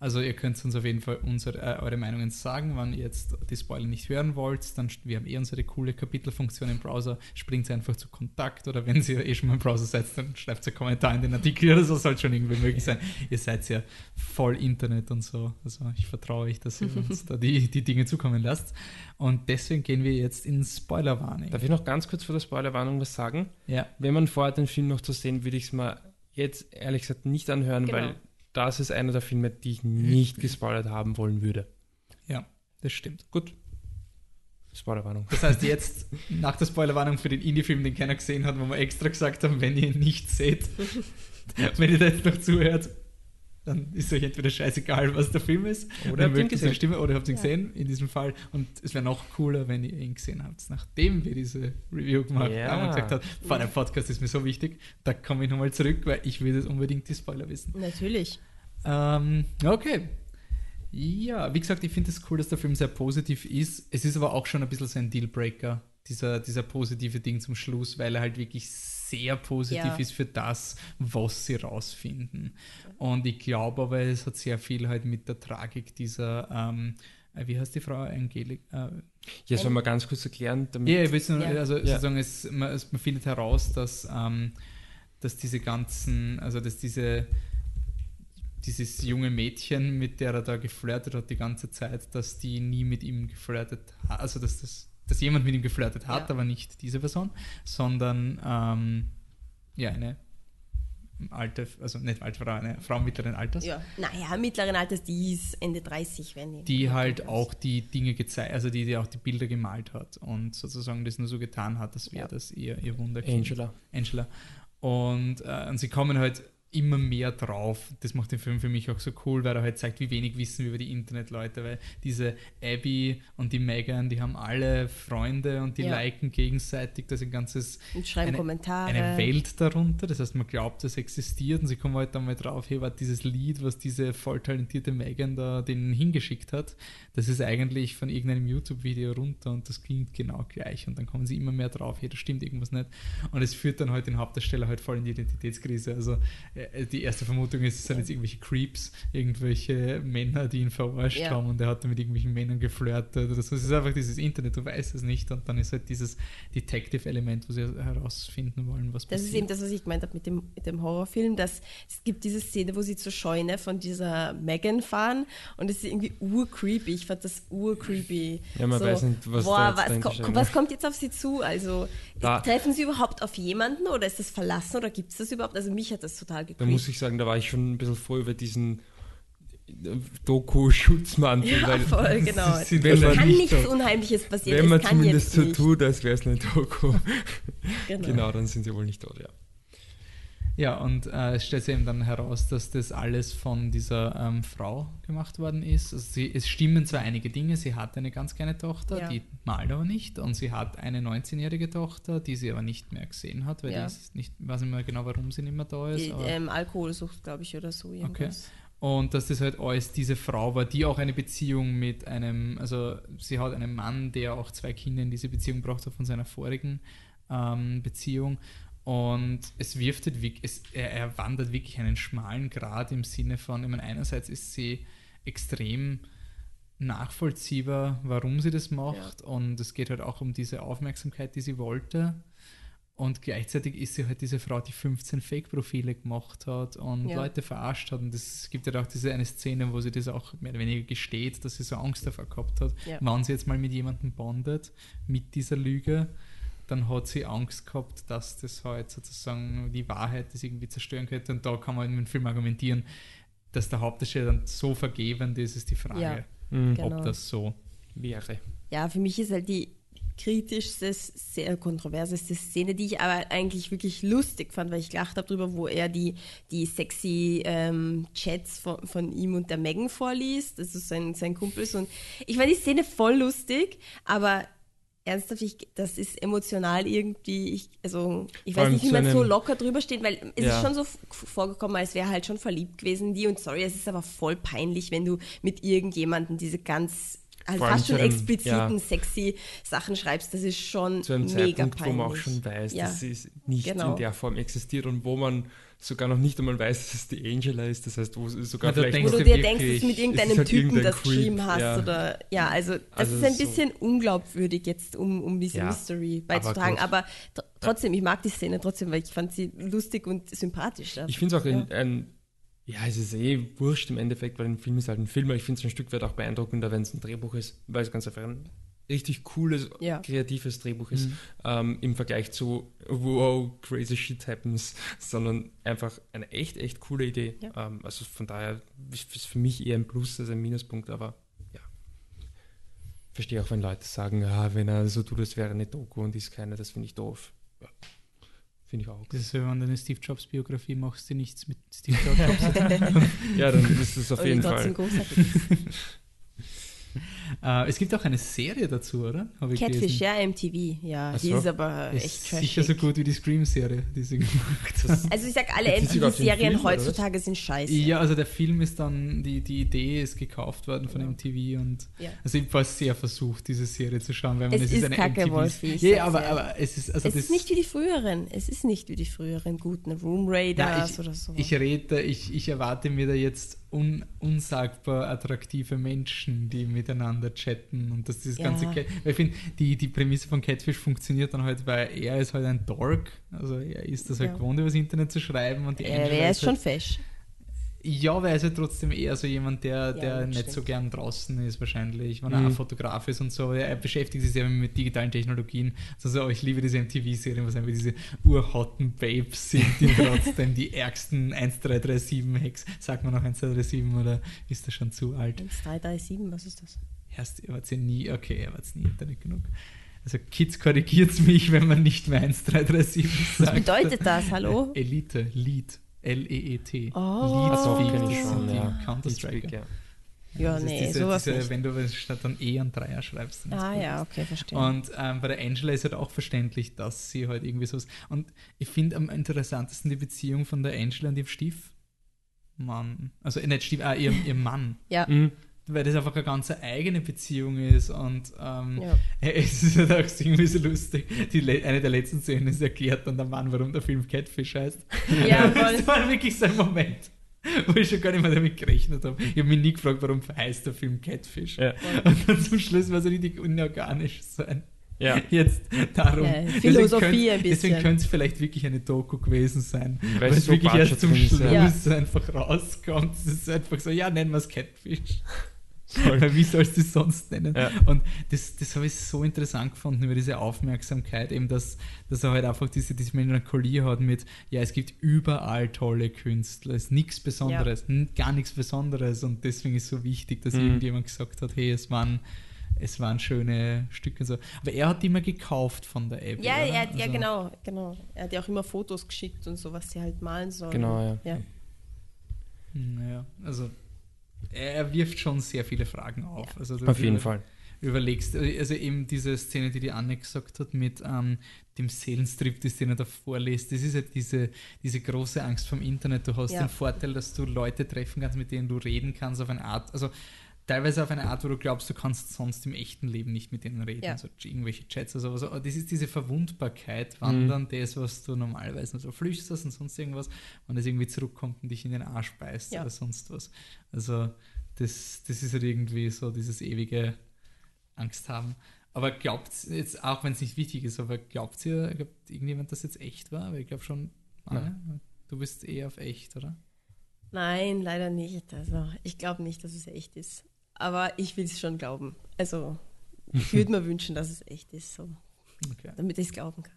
Also ihr könnt uns auf jeden Fall unsere, äh, eure Meinungen sagen, wann ihr jetzt die Spoiler nicht hören wollt. Dann wir haben eh unsere coole Kapitelfunktion im Browser. Springt einfach zu Kontakt oder wenn ihr eh schon mal im Browser seid, dann schreibt einen Kommentar in den Artikel oder so, soll schon irgendwie möglich sein. Ihr seid ja voll Internet und so. Also ich vertraue euch, dass ihr uns da die, die Dinge zukommen lasst. Und deswegen gehen wir jetzt in Spoilerwarnung. Darf ich noch ganz kurz vor der Spoilerwarnung was sagen? Ja. Wenn man vorhat, den Film noch zu sehen, würde ich es mal jetzt ehrlich gesagt nicht anhören, genau. weil das ist einer der Filme, die ich nicht gespoilert haben wollen würde. Ja, das stimmt. Gut. Spoilerwarnung. Das heißt, jetzt nach der Spoilerwarnung für den Indie-Film, den keiner gesehen hat, wo wir extra gesagt haben, wenn ihr ihn nicht seht, wenn ihr da jetzt noch zuhört, dann ist euch entweder scheißegal, was der Film ist, oder habt ihr ihn gesehen. Stimme, oder habt ihn ja. gesehen in diesem Fall. Und es wäre noch cooler, wenn ihr ihn gesehen habt, nachdem wir diese Review gemacht ja. haben und gesagt haben, vor dem Podcast ist mir so wichtig, da komme ich nochmal zurück, weil ich will jetzt unbedingt die Spoiler wissen. Natürlich. Ähm, okay. Ja, wie gesagt, ich finde es das cool, dass der Film sehr positiv ist. Es ist aber auch schon ein bisschen so ein Dealbreaker, dieser, dieser positive Ding zum Schluss, weil er halt wirklich sehr positiv Ja. ist für das, was sie rausfinden. Und ich glaube aber, es hat sehr viel halt mit der Tragik dieser, ähm, äh, wie heißt die Frau, Angelik? Äh, Ja, soll man ganz kurz erklären, damit ja, nur, Ja. also Ja. sozusagen, es, man, es, man findet heraus, dass, ähm, dass diese ganzen, also dass diese dieses junge Mädchen, mit der er da geflirtet hat die ganze Zeit, dass die nie mit ihm geflirtet hat, also dass das dass jemand mit ihm geflirtet hat, Ja. aber nicht diese Person, sondern ähm, ja, eine alte, also nicht alte Frau, eine Frau mittleren Alters, Ja, naja, mittleren Alters, die ist Ende 30, wenn die. die halt auch die Dinge gezeigt, also die, die auch die Bilder gemalt hat und sozusagen das nur so getan hat, als wäre Ja. das ihr, ihr Wunderkind. Angela. Angela. Und, äh, und sie kommen halt immer mehr drauf. Das macht den Film für mich auch so cool, weil er halt zeigt, wie wenig wissen wir über die Internetleute, weil diese Abby und die Megan, die haben alle Freunde und die Ja. liken gegenseitig, das ein ganzes und schreiben eine- Kommentare. eine Welt darunter. Das heißt, man glaubt, es existiert und sie kommen halt dann mal drauf, hey, warte, dieses Lied, was diese voll talentierte Megan da denen hingeschickt hat, das ist eigentlich von irgendeinem YouTube-Video runter und das klingt genau gleich. Und dann kommen sie immer mehr drauf, hey, da stimmt irgendwas nicht. Und es führt dann halt den Hauptdarsteller halt voll in die Identitätskrise. Also die erste Vermutung ist, es sind jetzt irgendwelche Creeps, irgendwelche Männer, die ihn verarscht Ja. haben und er hat dann mit irgendwelchen Männern geflirtet oder so. Es ist einfach dieses Internet, du weißt es nicht und dann ist halt dieses Detective-Element, wo sie herausfinden wollen, was Das ist eben das, was ich gemeint habe mit dem, mit dem Horrorfilm, dass es gibt diese Szene, wo sie zur Scheune von dieser Megan fahren und es ist irgendwie urcreepy. Ich fand das urcreepy. Ja, man weiß nicht, was da boah, jetzt was, ko was kommt jetzt auf sie zu? Also Da- treffen sie überhaupt auf jemanden oder ist das verlassen oder gibt es das überhaupt? Also mich hat das total Da gecreept. muss ich sagen, da war ich schon ein bisschen froh über diesen äh, Doku-Schutzmantel. ja, voll, genau. Sind Es kann nicht nichts so. Unheimliches passieren. Wenn man zumindest so tut, als wäre es eine Doku. Genau. genau, dann sind sie wohl nicht tot, ja. Ja, und äh, es stellt sich eben dann heraus, dass das alles von dieser ähm, Frau gemacht worden ist. Also sie, es stimmen zwar einige Dinge, sie hat eine ganz kleine Tochter, Ja. die malt aber nicht, und sie hat eine 19-jährige Tochter, die sie aber nicht mehr gesehen hat, weil Ja. die ist nicht, weiß nicht mehr genau, warum sie nicht mehr da ist. Die, ähm, Alkoholsucht, glaube ich, oder so. Irgendwas. Und dass das halt alles diese Frau war, die auch eine Beziehung mit einem, also sie hat einen Mann, der auch zwei Kinder in diese Beziehung braucht, von seiner vorigen ähm, Beziehung. Und es wirft halt wirklich, es, er, er wandert wirklich einen schmalen Grad im Sinne von, ich meine, einerseits ist sie extrem nachvollziehbar, warum sie das macht. Und es geht halt auch um diese Aufmerksamkeit, die sie wollte. Und gleichzeitig ist sie halt diese Frau, die 15 Fake-Profile gemacht hat und Ja. Leute verarscht hat. Und es gibt ja halt auch diese eine Szene, wo sie das auch mehr oder weniger gesteht, dass sie so Angst davor gehabt hat. Ja. Wenn sie jetzt mal mit jemandem bondet, mit dieser Lüge, dann hat sie Angst gehabt, dass das halt sozusagen die Wahrheit das irgendwie zerstören könnte. Und da kann man in dem Film argumentieren, dass der Hauptdarsteller dann so vergebend ist, ist die Frage, Ja. Mhm. Genau. ob das so Wäre. Ja, für mich ist halt die kritischste, sehr kontroverseste Szene, die ich aber eigentlich wirklich lustig fand, weil ich gelacht habe drüber, wo er die, die sexy ähm, Chats von, von ihm und der Megan vorliest, das ist sein, sein Kumpels und ich fand die Szene voll lustig, aber ernsthaft, ich, das ist emotional irgendwie, ich, also ich Vor weiß nicht, wie man so locker drüber steht, weil es Ja. ist schon so vorgekommen, als wäre halt schon verliebt gewesen die und sorry, es ist aber voll peinlich, wenn du mit irgendjemandem diese ganz allem fast schon einem- expliziten, ja. sexy Sachen schreibst, das ist schon Zu einem mega Zeitpunkt, peinlich. wo man auch schon weiß, Ja. dass es nicht Genau. in der Form existiert und wo man sogar noch nicht einmal weiß, dass es die Angela ist. Das heißt, wo es sogar Ja, vielleicht denkst Wo du dir wirklich, denkst, dass du mit irgendeinem halt Typen irgendein das Creep, geschrieben hast ja. oder ja, also das Also ist ein so- bisschen unglaubwürdig jetzt, um, um diese Ja, Mystery aber beizutragen. Aber, tr- trotzdem, ich mag die Szene trotzdem, weil ich fand sie lustig und sympathisch. Ja. Ich finde es auch Ja. ein, ein, ja, es ist eh wurscht im Endeffekt, weil ein Film ist halt ein Film, aber ich finde es ein Stück weit auch beeindruckender, wenn es ein Drehbuch ist, weil es ganz einfach ein richtig cooles, Ja. kreatives Drehbuch ist, Mhm. ähm, im Vergleich zu wow, crazy shit happens, sondern einfach eine echt, echt coole Idee. Ja. Ähm, also von daher ist es für mich eher ein Plus als ein Minuspunkt, aber ja. Verstehe auch, wenn Leute sagen, ja, wenn er so tut, es wäre eine Doku und ist keine, das finde ich doof. Ja. Finde ich auch. Das ist, wenn du eine Steve Jobs Biografie machst, die nichts mit Steve Jobs hat. Ja, dann ist es auf Und jeden Fall. ist. Äh, es gibt auch eine Serie dazu, oder? Catfish, gelesen. ja, MTV, ja. Ach Die so. ist aber Ist echt sicher so trashig. gut wie die Scream-Serie, die sie gemacht haben. Also ich sag, alle MTV-Serien heutzutage sind scheiße. Ja, also der Film ist dann, die, die Idee ist gekauft worden von Genau. MTV und Ja. also ich war sehr versucht, diese Serie zu schauen, weil man Es es, ist kacke, MTV Wolfi, ich Ja, aber, aber es ist also es ist nicht wie die früheren. Es ist nicht wie die früheren guten Room Raiders Ja, ich, oder so. ich rede, ich, ich erwarte mir da jetzt un, unsagbar attraktive Menschen, die miteinander chatten und dass dieses Ja. ganze Cat, ich finde, die, die Prämisse von Catfish funktioniert dann halt, weil er ist halt ein Dork, also er ist das halt Ja. gewohnt, übers Internet zu schreiben und die äh, Angela er ist schon halt, fesch. Ja, weil er ist halt trotzdem eher so jemand, der, der nicht stimmt. so gern draußen ist wahrscheinlich, wenn er Mhm. auch Fotograf ist und so. Er beschäftigt sich sehr mit digitalen Technologien. Also oh, ich liebe diese MTV-Serien, was einfach diese urhotten Babes sind, die trotzdem die ärgsten 1337-Hacks. Sagt man noch 1337 oder ist das schon zu alt? 1, 3, 3, 7, was ist das? Erst, ihr wart ja nie, okay, ihr wart nie Internet genug. Also Kids korrigiert mich, wenn man nicht mehr 1337 sagt. Was bedeutet das, hallo? Elite, Lead, L-E-E-T. Oh. Lead Ach so, Speak, kenn das ich sind schon, ja. Counter-Strike. Ja. Ja, Das ist nee, diese, sowas diese, nicht. Wenn du statt dann E und Dreier schreibst. dann ist Ah gut. ja, okay, verstehe. Und ähm, bei der Angela ist halt auch verständlich, dass sie halt irgendwie sowas. Und ich finde am interessantesten die Beziehung von der Angela und ihrem Stiefmann. Also äh, nicht Stief, ah, ihrem, ihrem Mann. ja, Mhm. Weil das einfach eine ganz eigene Beziehung ist. Und ähm, ja. es ist halt auch irgendwie so lustig. Die, eine der letzten Szenen ist erklärt dann der Mann, warum der Film Catfish heißt. Ja, voll. Das war wirklich so ein Moment, wo ich schon gar nicht mehr damit gerechnet habe. Ich habe mich nie gefragt, warum heißt der Film Catfish. Ja. Und dann zum Schluss war es richtig unorganisch sein. ja. Jetzt darum. Ja, Deswegen Philosophie könnt- ein bisschen. Deswegen könnte es vielleicht wirklich eine Doku gewesen sein. Weil Weil es so wirklich erst zum Schluss ja. einfach rauskommt. Es ist einfach so, ja, nennen wir es Catfish. Weil wie sollst du es sonst nennen? Ja. Und das, das habe ich so interessant gefunden über diese Aufmerksamkeit, eben dass, dass er halt einfach diese, diese Melancholie hat mit, ja, es gibt überall tolle Künstler, es ist nichts Besonderes, n- gar nichts Besonderes und deswegen ist es so wichtig, dass Mhm. irgendjemand gesagt hat, hey, es waren, es waren schöne Stücke und so. Aber er hat die immer gekauft von der App. Ja, er, hat- ja, Also- genau, genau. Er hat ja auch immer Fotos geschickt und so, was sie halt malen sollen. Genau, ja. ja. Naja, also er, wirft schon sehr viele Fragen auf. Ja. Also du Auf jeden Fall. Überlegst, also eben diese Szene, die die Anne gesagt hat mit ähm, dem Seelenstrip, das den er da vorliest, das ist halt diese, diese große Angst vom Internet. Du hast Ja. den Vorteil, dass du Leute treffen kannst, mit denen du reden kannst auf eine Art, also teilweise auf eine Art, wo du glaubst, du kannst sonst im echten Leben nicht mit denen reden, Ja. so irgendwelche Chats oder sowas. Aber das ist diese Verwundbarkeit, wandern, das, was du normalerweise nur so flüsterst und sonst irgendwas, und das irgendwie zurückkommt und dich in den Arsch beißt Ja. oder sonst was. Also das, das ist halt irgendwie so dieses ewige Angst haben. Aber glaubt jetzt, auch wenn es nicht wichtig ist, aber glaubt ihr, glaubt irgendjemand, dass jetzt echt war? Weil ich glaube schon, Anne, du bist eher auf echt, oder? Nein, leider nicht. Also ich glaube nicht, dass es echt ist. Aber ich will es schon glauben. Also ich würde mir wünschen, dass es echt ist, so, Okay. damit ich es glauben kann.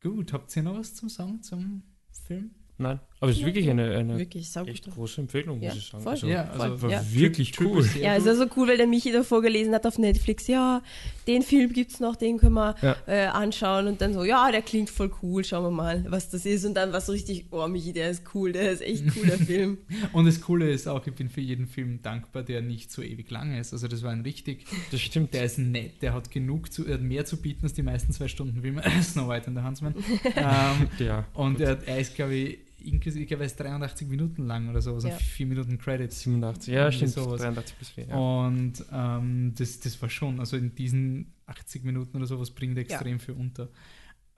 Gut, habt ihr noch was zum Sagen zum Film? Nein, aber es ist Ja, wirklich eine, eine Wirklich, echt große Empfehlung, Ja, muss ich sagen. voll. Also, ja, voll. also war Ja. wirklich cool. sehr Ja, es ist also cool, weil der Michi davor gelesen hat auf Netflix, ja, den Film gibt es noch, den können wir Ja. äh, anschauen und dann so, ja, der klingt voll cool, schauen wir mal, was das ist und dann war so richtig, oh Michi, der ist cool, der ist echt cool, der Film. Und das Coole ist auch, ich bin für jeden Film dankbar, der nicht so ewig lang ist. Also das war ein richtig, Das stimmt. der ist nett, der hat genug zu, er hat mehr zu bieten als die meisten zwei Stunden Filme. Snow White und der Huntsman. ähm, Ja. und er, er ist, glaube ich, inklusive, ich glaube, ist 83 Minuten lang oder so, also Ja. 4 Minuten Credits. 87. Ja, stimmt. sowas. 83 bis 4. Ja. Und ähm, das, das war schon, also in diesen 80 Minuten oder sowas bringt extrem viel unter.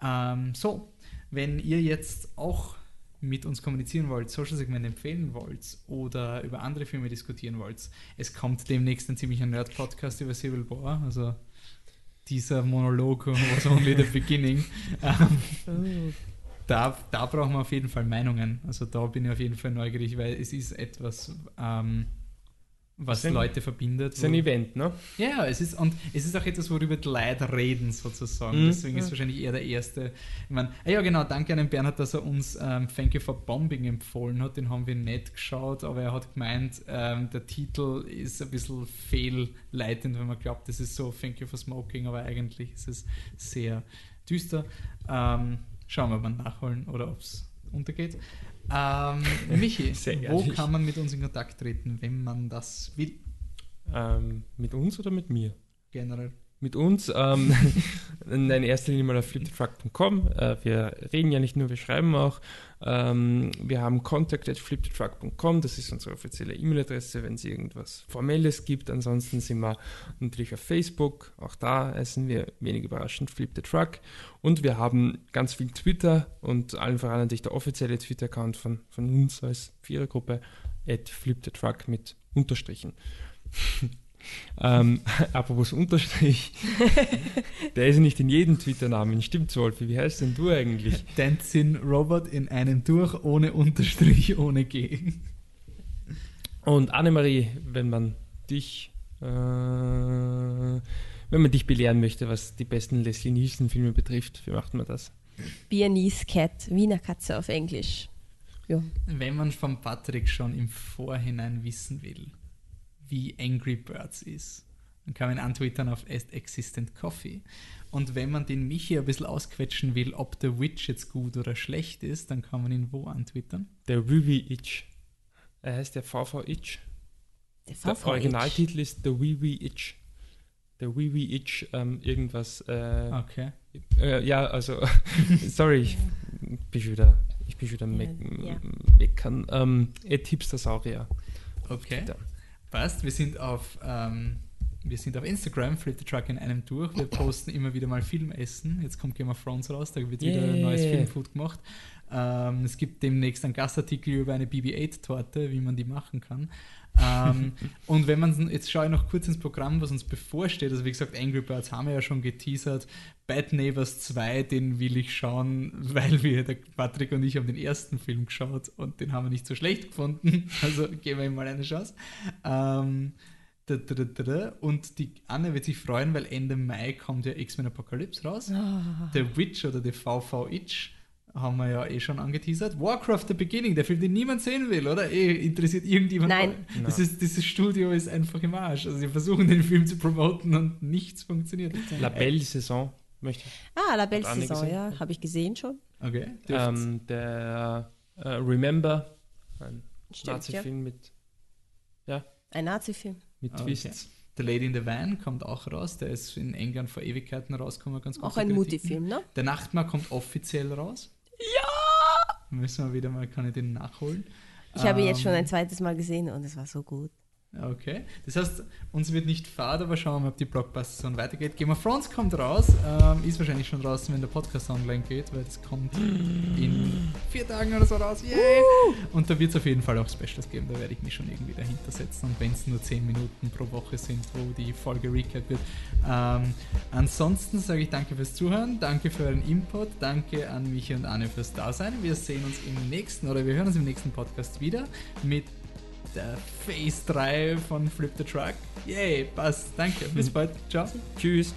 Ähm, so, wenn ihr jetzt auch mit uns kommunizieren wollt, Social Segment empfehlen wollt oder über andere Filme diskutieren wollt, es kommt demnächst ein ziemlicher Nerd-Podcast über Civil War, also dieser Monolog was only the beginning. Ähm, da, da brauchen wir auf jeden Fall Meinungen. Also da bin ich auf jeden Fall neugierig, weil es ist etwas, ähm, was ein- Leute verbindet. Das ist ein Event, ne? ja, es ist, und es ist auch etwas, worüber die Leute reden, sozusagen. Mhm. Deswegen ist Ja. wahrscheinlich eher der erste. Ich meine, ah ja, genau, danke an den Bernhard, dass er uns ähm, Thank You for Bombing empfohlen hat. Den haben wir nicht geschaut, aber er hat gemeint, ähm, der Titel ist ein bisschen fehlleitend, wenn man glaubt, das ist so Thank You for Smoking, aber eigentlich ist es sehr düster. Ähm, schauen wir mal nachholen oder ob es untergeht. Ähm, Michi, wo kann man mit uns in Kontakt treten, wenn man das will? Ähm, mit uns oder mit mir? Generell. Mit uns. Ähm, in erster Linie mal auf flipthetruck.com. Äh, wir reden ja nicht nur, wir schreiben auch. Ähm, wir haben contact at flipthetruck.com. Das ist unsere offizielle E-Mail-Adresse, wenn es irgendwas Formelles gibt. Ansonsten sind wir natürlich auf Facebook. Auch da heißen wir wenig überraschend Flip. Und wir haben ganz viel Twitter und allen voran natürlich der offizielle Twitter-Account von, von uns als Vierergruppe at Flip mit Unterstrichen. ähm, apropos Unterstrich, der ist nicht in jedem Twitter-Namen. Stimmt's, Wolfi? Wie heißt denn du eigentlich? Dancing Robot in einem durch, ohne Unterstrich, ohne G. Und Annemarie, wenn man dich, äh, wenn man dich belehren möchte, was die besten Leslie Nielsen-Filme betrifft, wie macht man das? Viennese Cat, Wiener Katze auf Englisch. Ja. Wenn man von Patrick schon im Vorhinein wissen will, wie Angry Birds ist, dann kann man antwittern auf Existent Coffee. Und wenn man den Michi ein bisschen ausquetschen will, ob der Witch jetzt gut oder schlecht ist, dann kann man ihn wo antwittern? Der Wiwi Itch. Er heißt der VV Itch. Der, Der VV Originaltitel ist The Wiwi Itch. Der Wiwi Itch ähm, irgendwas. Äh, Okay. äh, ja, also, sorry, ich bin schon wieder, ich bin schon wieder meck ja. meckern. Ähm, Ed Hipstersaurier. Okay. Da. Passt. Wir sind auf, ähm, wir sind auf Instagram, Flip the Truck in einem durch. Wir posten immer wieder mal Filmessen. Jetzt kommt Game of Thrones raus, da wird wieder Yeah. neues Filmfood gemacht. Ähm, es gibt demnächst einen Gastartikel über eine BB-8-Torte, wie man die machen kann. Ähm, und wenn man, jetzt schaue ich noch kurz ins Programm, was uns bevorsteht. Also wie gesagt, Angry Birds haben wir ja schon geteasert. Bad Neighbors 2, den will ich schauen, weil wir, der Patrick und ich haben den ersten Film geschaut und den haben wir nicht so schlecht gefunden. Also geben wir ihm mal eine Chance. Ähm. Und die Anne wird sich freuen, weil Ende Mai kommt ja X-Men Apocalypse raus. Ah. Der Witch oder der VV Itch haben wir ja eh schon angeteasert. Warcraft The Beginning, der Film, den niemand sehen will, oder? Eh, interessiert irgendjemand? Nein. Das ist, dieses Studio ist einfach im Arsch. Also sie versuchen den Film zu promoten und nichts funktioniert. La Belle Saison möchte ich. Ah, La Belle Saison, ja, habe ich gesehen schon. Okay. Ähm, der äh, Remember, ein Stimmt, ja. Nazi-Film mit, Ein Nazi-Film. mit Ah, okay. Twists. The Lady in the Van kommt auch raus. Der ist in England vor Ewigkeiten rausgekommen. Ganz Auch gute ein. Mutti-Film, ne? Der Nachtmar kommt offiziell raus. Müssen wir wieder mal, kann ich den nachholen. Ich habe ihn jetzt schon Ähm, ein zweites Mal gesehen und es war so gut. Okay. Das heißt, uns wird nicht fad, aber schauen wir mal, ob die Blockbuster-Saison weitergeht. Game of Thrones kommt raus. Ähm, ist wahrscheinlich schon draußen, wenn der Podcast online geht, weil es kommt in vier Tagen oder so raus. Yay! Und da wird es auf jeden Fall auch Specials geben. Da werde ich mich schon irgendwie dahinter setzen. Und wenn es nur zehn Minuten pro Woche sind, wo die Folge recap wird. Ähm, ansonsten sage ich danke fürs Zuhören, danke für euren Input, danke an Michi und Anne fürs Dasein. Wir sehen uns im nächsten oder wir hören uns im nächsten Podcast wieder mit der Phase 3 von Flip the Truck. Yay, passt. Danke. Bis bald. Ciao. Tschüss.